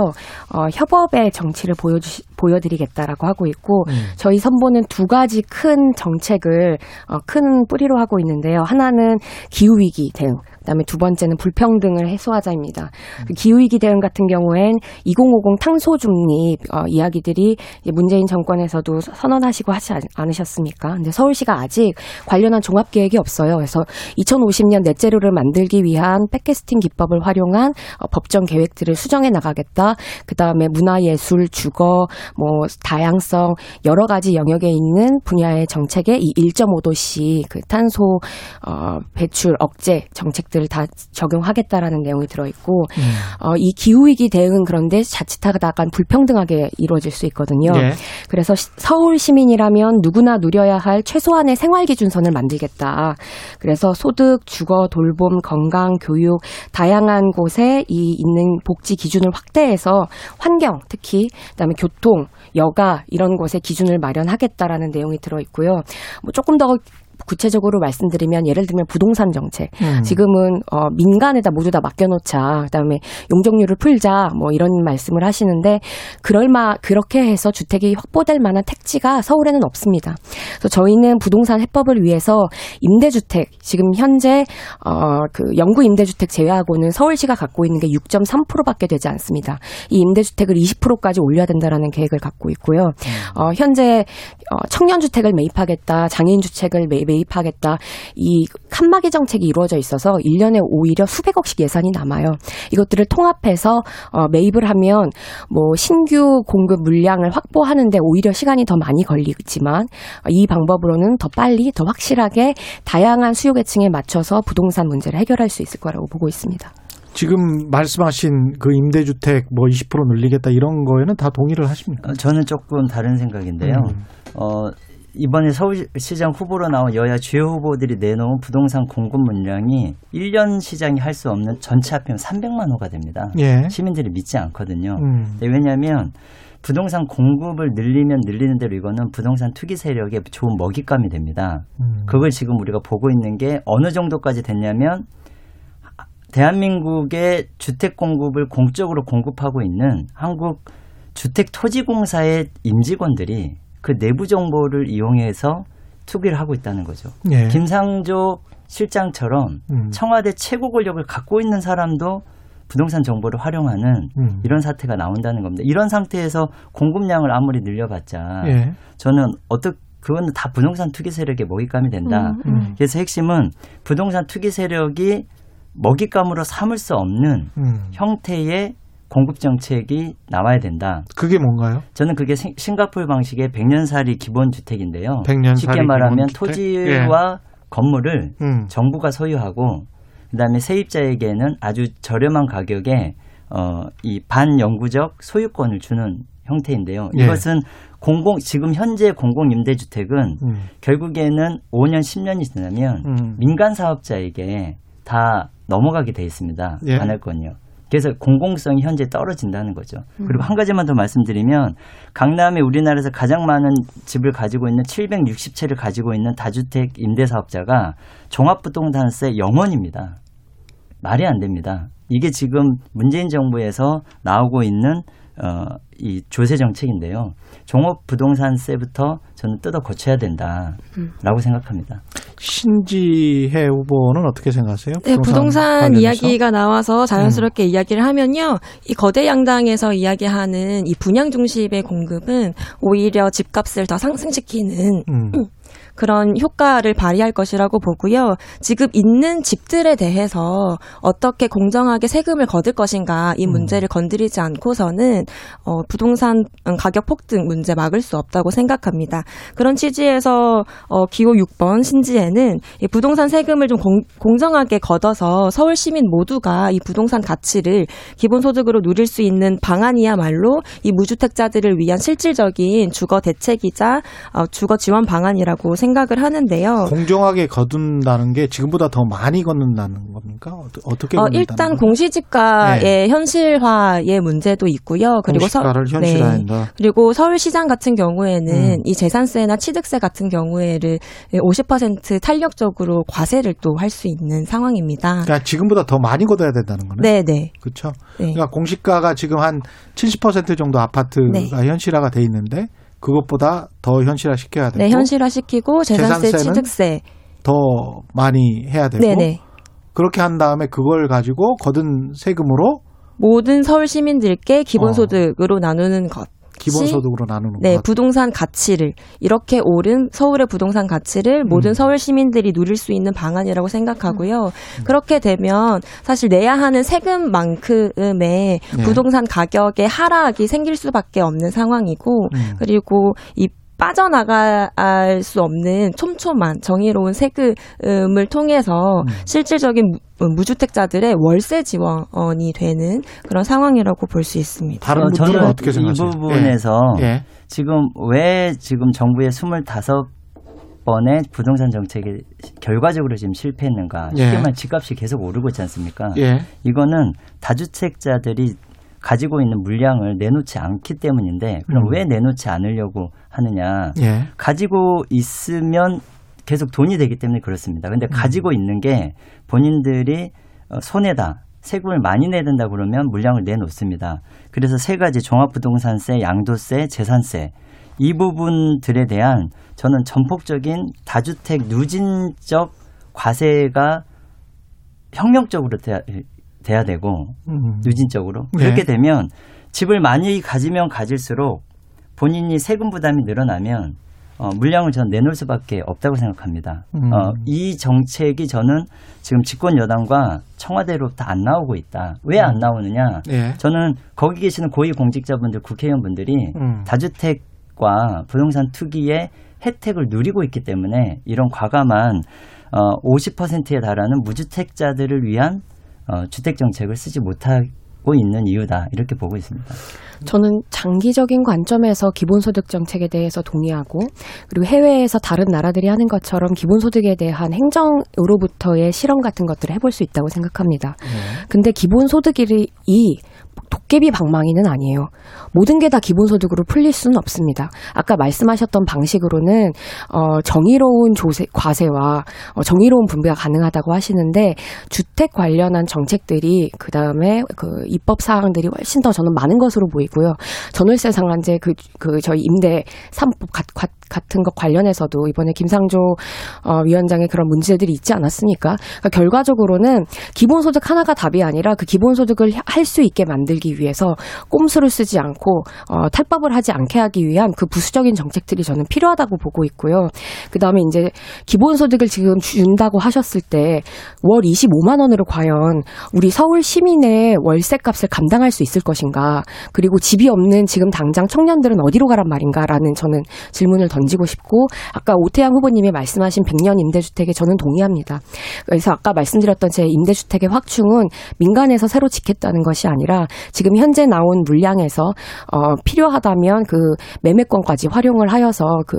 [SPEAKER 12] 어, 협업의 정치를 보여주 보여드리겠다라고 하고 있고 음. 저희 선보는 두 가지 큰 정책을 어, 큰 뿌리로 하고 있는데요. 하나는 기후 위기 대응. 그다음에 두 번째는 불평등을 해소하자입니다. 음. 기후위기 대응 같은 경우엔 2050 탄소 중립 어, 이야기들이 문재인 정권에서도 선언하시고 하지 않으셨습니까? 근데 서울시가 아직 관련한 종합 계획이 없어요. 그래서 2050년 넷제로를 만들기 위한 팩캐스팅 기법을 활용한 어, 법정 계획들을 수정해 나가겠다. 그다음에 문화예술, 주거, 뭐 다양성 여러 가지 영역에 있는 분야의 정책에 이 1.5도씨 그 탄소 어, 배출 억제 정책 것들을 다 적용하겠다라는 내용이 들어 있고 음. 어, 이 기후 위기 대응은 그런데 자칫하다간 불평등하게 이루어질 수 있거든요. 네. 그래서 서울 시민이라면 누구나 누려야 할 최소한의 생활 기준선을 만들겠다. 그래서 소득, 주거, 돌봄, 건강, 교육 다양한 곳에 이 있는 복지 기준을 확대해서 환경 특히 그다음에 교통, 여가 이런 곳에 기준을 마련하겠다라는 내용이 들어 있고요. 뭐 조금 더 구체적으로 말씀드리면 예를 들면 부동산 정책. 음. 지금은 어 민간에다 모두 다 맡겨놓자. 그다음에 용적률을 풀자. 뭐 이런 말씀을 하시는데 그럴마 그렇게 해서 주택이 확보될 만한 택지가 서울에는 없습니다. 그래서 저희는 부동산 해법을 위해서 임대주택 지금 현재 어 그 영구 임대주택 제외하고는 서울시가 갖고 있는 게 6.3%밖에 되지 않습니다. 이 임대주택을 20%까지 올려야 된다라는 계획을 갖고 있고요. 음. 어 현재 어 청년주택을 매입하겠다. 장애인 주택을 매입 매입하겠다. 이 칸막이 정책이 이루어져 있어서 1년에 오히려 수백억씩 예산이 남아요. 이것들을 통합해서 어, 매입을 하면 뭐 신규 공급 물량을 확보하는데 오히려 시간이 더 많이 걸리지만 이 방법으로는 더 빨리 더 확실하게 다양한 수요 계층에 맞춰서 부동산 문제를 해결할 수 있을 거라고 보고 있습니다.
[SPEAKER 2] 지금 말씀하신 그 임대주택 뭐 20% 늘리겠다 이런 거에는 다 동의를 하십니까?
[SPEAKER 11] 저는 조금 다른 생각인데요. 음. 어, 이번에 서울시장 후보로 나온 여야 주요 후보들이 내놓은 부동산 공급 물량이 1년 시장이 할 수 없는 전체 합하면 300만 호가 됩니다. 예. 시민들이 믿지 않거든요. 음. 왜냐하면 부동산 공급을 늘리면 늘리는 대로 이거는 부동산 투기 세력의 좋은 먹잇감이 됩니다. 음. 그걸 지금 우리가 보고 있는 게 어느 정도까지 됐냐면 대한민국의 주택 공급을 공적으로 공급하고 있는 한국 주택 토지공사의 임직원들이 그 내부 정보를 이용해서 투기를 하고 있다는 거죠. 예. 김상조 실장처럼 음. 청와대 최고 권력을 갖고 있는 사람도 부동산 정보를 활용하는 음. 이런 사태가 나온다는 겁니다. 이런 상태에서 공급량을 아무리 늘려봤자 예. 저는 어떻게 그거는 다 부동산 투기 세력의 먹잇감이 된다. 음, 음. 그래서 핵심은 부동산 투기 세력이 먹잇감으로 삼을 수 없는 음. 형태의 공급 정책이 나와야 된다.
[SPEAKER 2] 그게 뭔가요?
[SPEAKER 11] 저는 그게 싱가폴 방식의 백년살이 기본 주택인데요. 쉽게 말하면 토지와 예. 건물을 음. 정부가 소유하고 그다음에 세입자에게는 아주 저렴한 가격에 어, 이 반영구적 소유권을 주는 형태인데요. 예. 이것은 공공 지금 현재 공공 임대주택은 음. 결국에는 5년 10년이 지나면 음. 민간 사업자에게 다 넘어가게 돼 있습니다. 예. 관할권이요. 그래서 공공성이 현재 떨어진다는 거죠. 그리고 음. 한 가지만 더 말씀드리면 강남에 우리나라에서 가장 많은 집을 가지고 있는 760채를 가지고 있는 다주택 임대 사업자가 종합부동산세 영원입니다. 말이 안 됩니다. 이게 지금 문재인 정부에서 나오고 있는 어, 이 조세 정책인데요. 종업 부동산세부터 저는 뜯어 고쳐야 된다라고 음. 생각합니다.
[SPEAKER 2] 신지혜 후보는 어떻게 생각하세요?
[SPEAKER 10] 네, 부동산, 부동산 이야기가 나와서 자연스럽게 음. 이야기를 하면요. 이 거대 양당에서 이야기하는 이 분양 중심의 공급은 오히려 집값을 더 상승시키는 음. 그런 효과를 발휘할 것이라고 보고요. 지금 있는 집들에 대해서 어떻게 공정하게 세금을 거둘 것인가 이 음. 문제를 음. 건드리지 않고서는 어, 부동산 가격 폭등 문제 막을 수 없다고 생각합니다. 그런 취지에서 어, 기호 6번 신지에는 이 부동산 세금을 좀 공, 공정하게 걷어서 서울 시민 모두가 이 부동산 가치를 기본소득으로 누릴 수 있는 방안이야말로 이 무주택자들을 위한 실질적인 주거 대책이자 어, 주거 지원 방안이라고 생각합니다. 생각을 하는데요.
[SPEAKER 2] 공정하게 거둔다는 게 지금보다 더 많이 걷는다는 겁니까? 어떻게 어,
[SPEAKER 10] 일단 공시지가의 네. 현실화의 문제도 있고요.
[SPEAKER 2] 그리고 공시가를 서, 현실화한다. 네.
[SPEAKER 10] 그리고 서울시장 같은 경우에는 음. 이 재산세나 취득세 같은 경우에를 50% 탄력적으로 과세를 또 할 수 있는 상황입니다.
[SPEAKER 2] 그러니까 지금보다 더 많이 걷어야 된다는 거네.
[SPEAKER 10] 네, 네.
[SPEAKER 2] 그렇죠. 네. 그러니까 공시가가 지금 한 70% 정도 아파트가 네. 현실화가 돼 있는데 그것보다 더 현실화 시켜야 되고
[SPEAKER 10] 네, 현실화 시키고 재산세, 취득세
[SPEAKER 2] 더 많이 해야 되고 네네. 그렇게 한 다음에 그걸 가지고 거둔 세금으로
[SPEAKER 10] 모든 서울 시민들께 기본소득으로 어. 나누는 것.
[SPEAKER 2] 기본소득으로 나누는
[SPEAKER 10] 네,
[SPEAKER 2] 것.
[SPEAKER 10] 부동산 가치를 이렇게 오른 서울의 부동산 가치를 모든 음. 서울 시민들이 누릴 수 있는 방안이라고 생각하고요. 음. 그렇게 되면 사실 내야 하는 세금만큼의 네. 부동산 가격의 하락이 생길 수밖에 없는 상황이고 음. 그리고 이 빠져나갈 수 없는 촘촘한 정의로운 세금을 통해서 음. 실질적인 무주택자들의 월세 지원이 되는 그런 상황이라고 볼 수 있습니다.
[SPEAKER 11] 다른 어, 저는 어떻게 생각하세요? 이 부분에서 예. 예. 지금 왜 지금 정부의 25 번의 부동산 정책이 결과적으로 지금 실패했는가? 쉽게 예. 말해 집값이 계속 오르고 있지 않습니까? 예. 이거는 다주택자들이 가지고 있는 물량을 내놓지 않기 때문인데 그럼 음. 왜 내놓지 않으려고 하느냐? 예. 가지고 있으면 계속 돈이 되기 때문에 그렇습니다. 근데 음. 가지고 있는 게 본인들이 어, 손해다. 세금을 많이 내야 된다 그러면 물량을 내놓습니다. 그래서 세 가지 종합부동산세, 양도세, 재산세 이 부분들에 대한 저는 전폭적인 다주택 누진적 과세가 혁명적으로 돼야, 되고 음. 누진적으로 네. 그렇게 되면 집을 많이 가지면 가질수록 본인이 세금 부담이 늘어나면 어, 물량을 저는 내놓을 수밖에 없다고 생각합니다. 음. 어, 이 정책이 저는 지금 집권 여당과 청와대로부터 안 나오고 있다. 왜안 음. 나오느냐? 예. 저는 거기 계시는 고위 공직자분들, 국회의원분들이 음. 다주택과 부동산 투기의 혜택을 누리고 있기 때문에 이런 과감한 어, 50%에 달하는 무주택자들을 위한 어, 주택 정책을 쓰지 못하고 있는 이유다 이렇게 보고 있습니다.
[SPEAKER 12] 저는 장기적인 관점에서 기본소득 정책에 대해서 동의하고 그리고 해외에서 다른 나라들이 하는 것처럼 기본소득에 대한 행정으로부터의 실험 같은 것들을 해볼 수 있다고 생각합니다. 네. 근데 기본소득이 도깨비 방망이는 아니에요. 모든 게 다 기본소득으로 풀릴 수는 없습니다. 아까 말씀하셨던 방식으로는 어, 정의로운 조세, 과세와 어, 정의로운 분배가 가능하다고 하시는데 주택 관련한 정책들이 그 다음에 그 입법 사항들이 훨씬 더 저는 많은 것으로 보이고요. 전월세 상한제 그, 그 저희 임대 3법 같은 것 관련해서도 이번에 김상조 어, 위원장의 그런 문제들이 있지 않았습니까? 그러니까 결과적으로는 기본소득 하나가 답이 아니라 그 기본소득을 할 수 있게 만들기 위해서 꼼수를 쓰지 않고 어, 탈법을 하지 않게 하기 위한 그 부수적인 정책들이 저는 필요하다고 보고 있고요. 그 다음에 이제 기본소득을 지금 준다고 하셨을 때 월 25만 원으로 과연 우리 서울 시민의 월세값을 감당할 수 있을 것인가? 그리고 집이 없는 지금 당장 청년들은 어디로 가란 말인가라는 저는 질문을 던지고 싶고 아까 오태양 후보님이 말씀하신 100년 임대주택에 저는 동의합니다. 그래서 아까 말씀드렸던 제 임대주택의 확충은 민간에서 새로 짓겠다는 것이 아니라 지금 현재 나온 물량에서 어, 필요하다면 그 매매권까지 활용을 하여서 그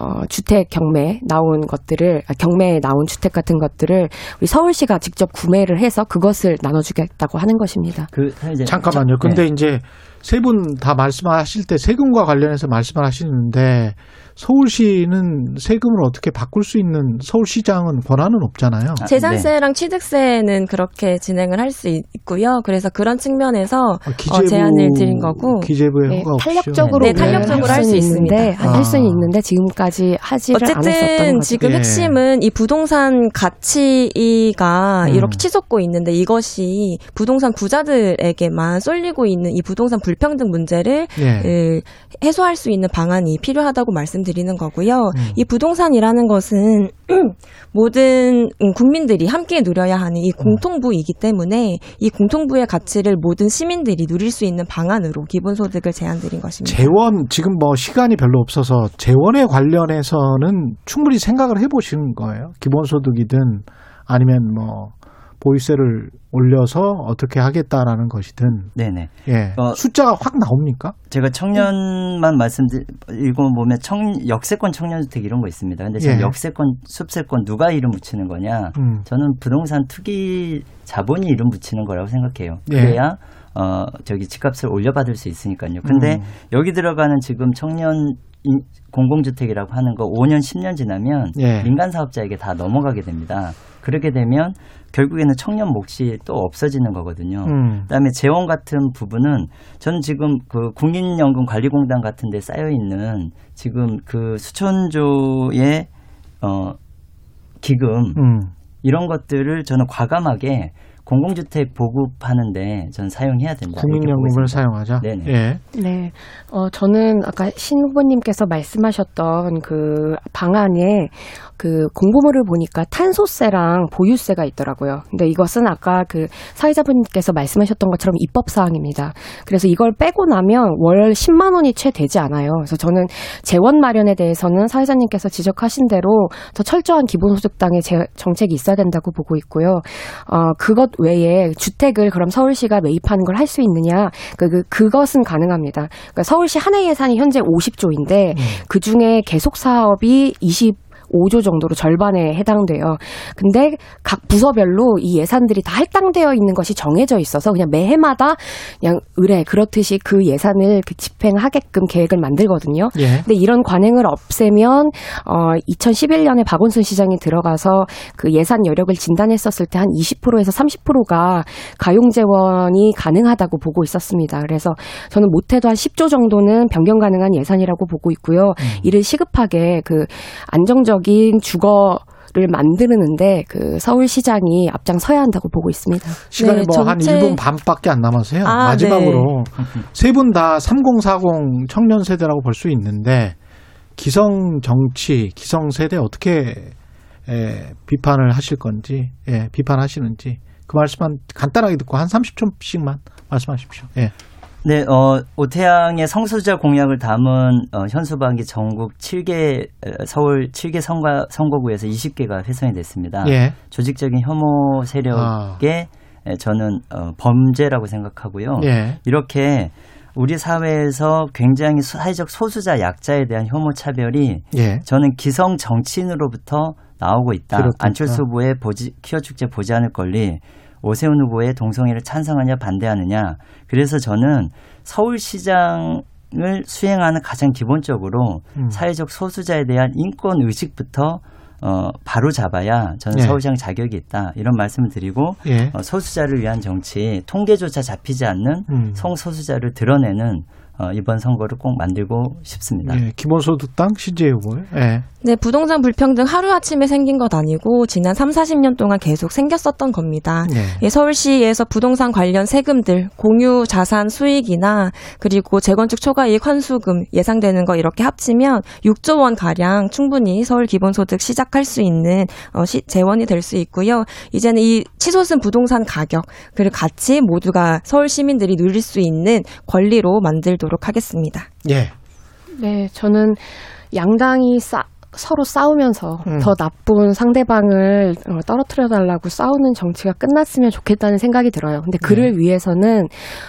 [SPEAKER 12] 어, 주택 경매 나온 것들을 아, 경매에 나온 주택 같은 것들을 우리 서울시가 직접 구매를 해서 그것을 나눠주겠다고 하는 것입니다.
[SPEAKER 2] 그 잠깐만요. 근데 네. 이제 세 분 다 말씀하실 때 세금과 관련해서 말씀을 하시는데 서울시는 세금을 어떻게 바꿀 수 있는 서울시장은 권한은 없잖아요.
[SPEAKER 10] 아, 재산세랑 네. 취득세는 그렇게 진행을 할 수 있고요. 그래서 그런 측면에서 아, 기재부, 어, 제안을 드린 거고
[SPEAKER 2] 기재부의 네,
[SPEAKER 12] 탄력적으로 네, 탄력적으로 할 수 있습니다. 아. 할 수는 있는데 지금까지 하지를
[SPEAKER 10] 어쨌든 지금 예. 핵심은 이 부동산 가치가 음. 이렇게 치솟고 있는데 이것이 부동산 부자들에게만 쏠리고 있는 이 부동산 불평등 문제를 예. 해소할 수 있는 방안이 필요하다고 말씀. 드 리는 거고요. 음. 이 부동산이라는 것은 모든 국민들이 함께 누려야 하는 이 공통부이기 때문에 이 공통부의 가치를 모든 시민들이 누릴 수 있는 방안으로 기본소득을 제안드린 것입니다.
[SPEAKER 2] 재원 지금 뭐 시간이 별로 없어서 재원에 관련해서는 충분히 생각을 해보신 거예요. 기본소득이든 아니면 뭐 보이세를 올려서 어떻게 하겠다라는 것이든
[SPEAKER 11] 네네
[SPEAKER 2] 예 어, 숫자가 확 나옵니까?
[SPEAKER 11] 제가 청년만 말씀드리 고 보면 청 역세권 청년주택 이런 거 있습니다. 근데 저는 예. 역세권 숲세권 누가 이름 붙이는 거냐? 음. 저는 부동산 투기 자본이 이름 붙이는 거라고 생각해요. 예. 그래야 예. 어 저기 집값을 올려받을 수 있으니까요. 근데 음. 여기 들어가는 지금 청년 공공주택이라고 하는 거 5년 10년 지나면 예. 민간 사업자에게 다 넘어가게 됩니다. 그렇게 되면 결국에는 청년 몫이 또 없어지는 거거든요. 음. 그다음에 재원 같은 부분은 저는 지금 그 국민연금 관리공단 같은 데 쌓여 있는 지금 그 수천조의 어 기금 음. 이런 것들을 저는 과감하게 공공주택 보급하는데 저는 사용해야 된다.
[SPEAKER 2] 국민연금을 사용하자.
[SPEAKER 12] 네네. 예. 네. 어, 저는 아까 신 후보님께서 말씀하셨던 그 방안에 그 공보물을 보니까 탄소세랑 보유세가 있더라고요. 근데 이것은 아까 그 사회자분께서 말씀하셨던 것처럼 입법 사항입니다. 그래서 이걸 빼고 나면 월 10만 원이 채 되지 않아요. 그래서 저는 재원 마련에 대해서는 사회자님께서 지적하신 대로 더 철저한 기본소득당의 정책이 있어야 된다고 보고 있고요. 어, 그것 외에 주택을 그럼 서울시가 매입하는 걸 할 수 있느냐? 그, 그 그것은 가능합니다. 그러니까 서울시 한해 예산이 현재 50조인데 음. 그 중에 계속 사업이 20 5조 정도로 절반에 해당돼요. 근데 각 부서별로 이 예산들이 다 할당되어 있는 것이 정해져 있어서 그냥 매해마다 그냥 의뢰 그렇듯이 그 예산을 그 집행하게끔 계획을 만들거든요. 예. 근데 이런 관행을 없애면 어 2011년에 박원순 시장이 들어가서 그 예산 여력을 진단했었을 때 한 20%에서 30%가 가용 재원이 가능하다고 보고 있었습니다. 그래서 저는 못해도 한 10조 정도는 변경 가능한 예산이라고 보고 있고요. 음. 이를 시급하게 그 안정적 안정적인 주거 를 만드는데 그 서울시장이 앞장서야 한다고 보고 있습니다.
[SPEAKER 2] 시간이 네, 뭐한 정책... 1분 반밖에 안 남았어요. 아, 마지막으로 네. 세분 다 3040 청년 세대라고 볼 수 있는데 기성 정치, 기성 세대 어떻게 에, 비판을 하실 건지, 예, 비판하시는지 그 말씀만 간단하게 듣고 한 30초씩만 말씀하십시오. 예.
[SPEAKER 11] 네, 어, 오태양의 성소수자 공약을 담은 어, 현수반기 전국 7개 서울 7개 선거 선거구에서 20개가 훼손이 됐습니다. 예. 조직적인 혐오 세력의 아. 저는 어, 범죄라고 생각하고요. 예. 이렇게 우리 사회에서 굉장히 사회적 소수자 약자에 대한 혐오 차별이 예. 저는 기성 정치인으로부터 나오고 있다. 그렇겠다. 안철수 후보의 보지, 키어 축제 보지 않을 권리 오세훈 후보의 동성애를 찬성하냐 반대하느냐. 그래서 저는 서울시장 을 수행하는 가장 기본적으로 음. 사회적 소수자에 대한 인권 의식부터 어, 바로 잡아야 저는 예. 서울시장 자격이 있다. 이런 말씀을 드리고 예. 어, 소수자를 위한 정치, 통계조차 잡히지 않는 음. 성소수자를 드러내는 어, 이번 선거를 꼭 만들고 싶습니다.
[SPEAKER 2] 예, 기본소득당 신재 후보. 예.
[SPEAKER 10] 네, 부동산 불평등 하루아침에 생긴 것 아니고 지난 3, 40년 동안 계속 생겼었던 겁니다. 네. 예, 서울시에서 부동산 관련 세금들, 공유 자산 수익이나 그리고 재건축 초과이익 환수금 예상되는 거 이렇게 합치면 6조 원 가량 충분히 서울 기본소득 시작할 수 있는 어, 시, 재원이 될 수 있고요. 이제는 이 치솟은 부동산 가격 그리고 같이 모두가 서울 시민들이 누릴 수 있는 권리로 만들도록 하겠습니다.
[SPEAKER 2] 예.
[SPEAKER 12] 네, 저는 양당이 싸, 서로 싸우면서 음. 더 나쁜 상대방을 어, 떨어뜨려 달라고 싸우는 정치가 끝났으면 좋겠다는 생각이 들어요. 근데 그를 네. 위해서는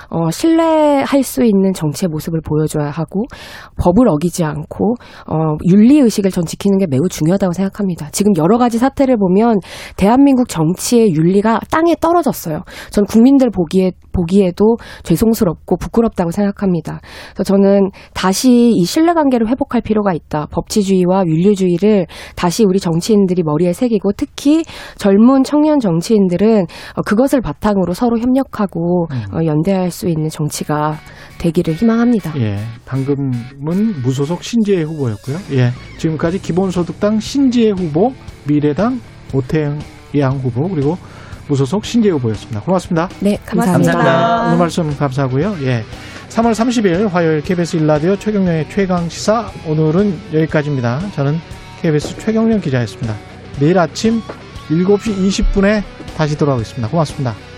[SPEAKER 12] 어, 신뢰할 수 있는 정치의 모습을 보여줘야 하고 법을 어기지 않고 어, 윤리 의식을 전 지키는 게 매우 중요하다고 생각합니다. 지금 여러 가지 사태를 보면 대한민국 정치의 윤리가 땅에 떨어졌어요. 전 국민들 보기에 보기에도 죄송스럽고 부끄럽다고 생각합니다. 그래서 저는 다시 이 신뢰관계를 회복할 필요가 있다. 법치주의와 윤리주의를 다시 우리 정치인들이 머리에 새기고 특히 젊은 청년 정치인들은 어, 그것을 바탕으로 서로 협력하고 음. 어, 연대할 수 있는 정치가 되기를 희망합니다.
[SPEAKER 2] 예, 방금은 무소속 신재혜 후보였고요. 예, 지금까지 기본소득당 신재혜 후보, 미래당 오태양 후보 그리고 무소속 신재 후보였습니다. 고맙습니다.
[SPEAKER 12] 네, 감사합니다.
[SPEAKER 2] 감사합니다. 오늘 말씀 감사하고요. 예. 3월 30일 화요일 KBS 일라디오 최경련의 최강 시사 오늘은 여기까지입니다. 저는 KBS 최경련 기자였습니다. 내일 아침 7시 20분에 다시 돌아오겠습니다. 고맙습니다.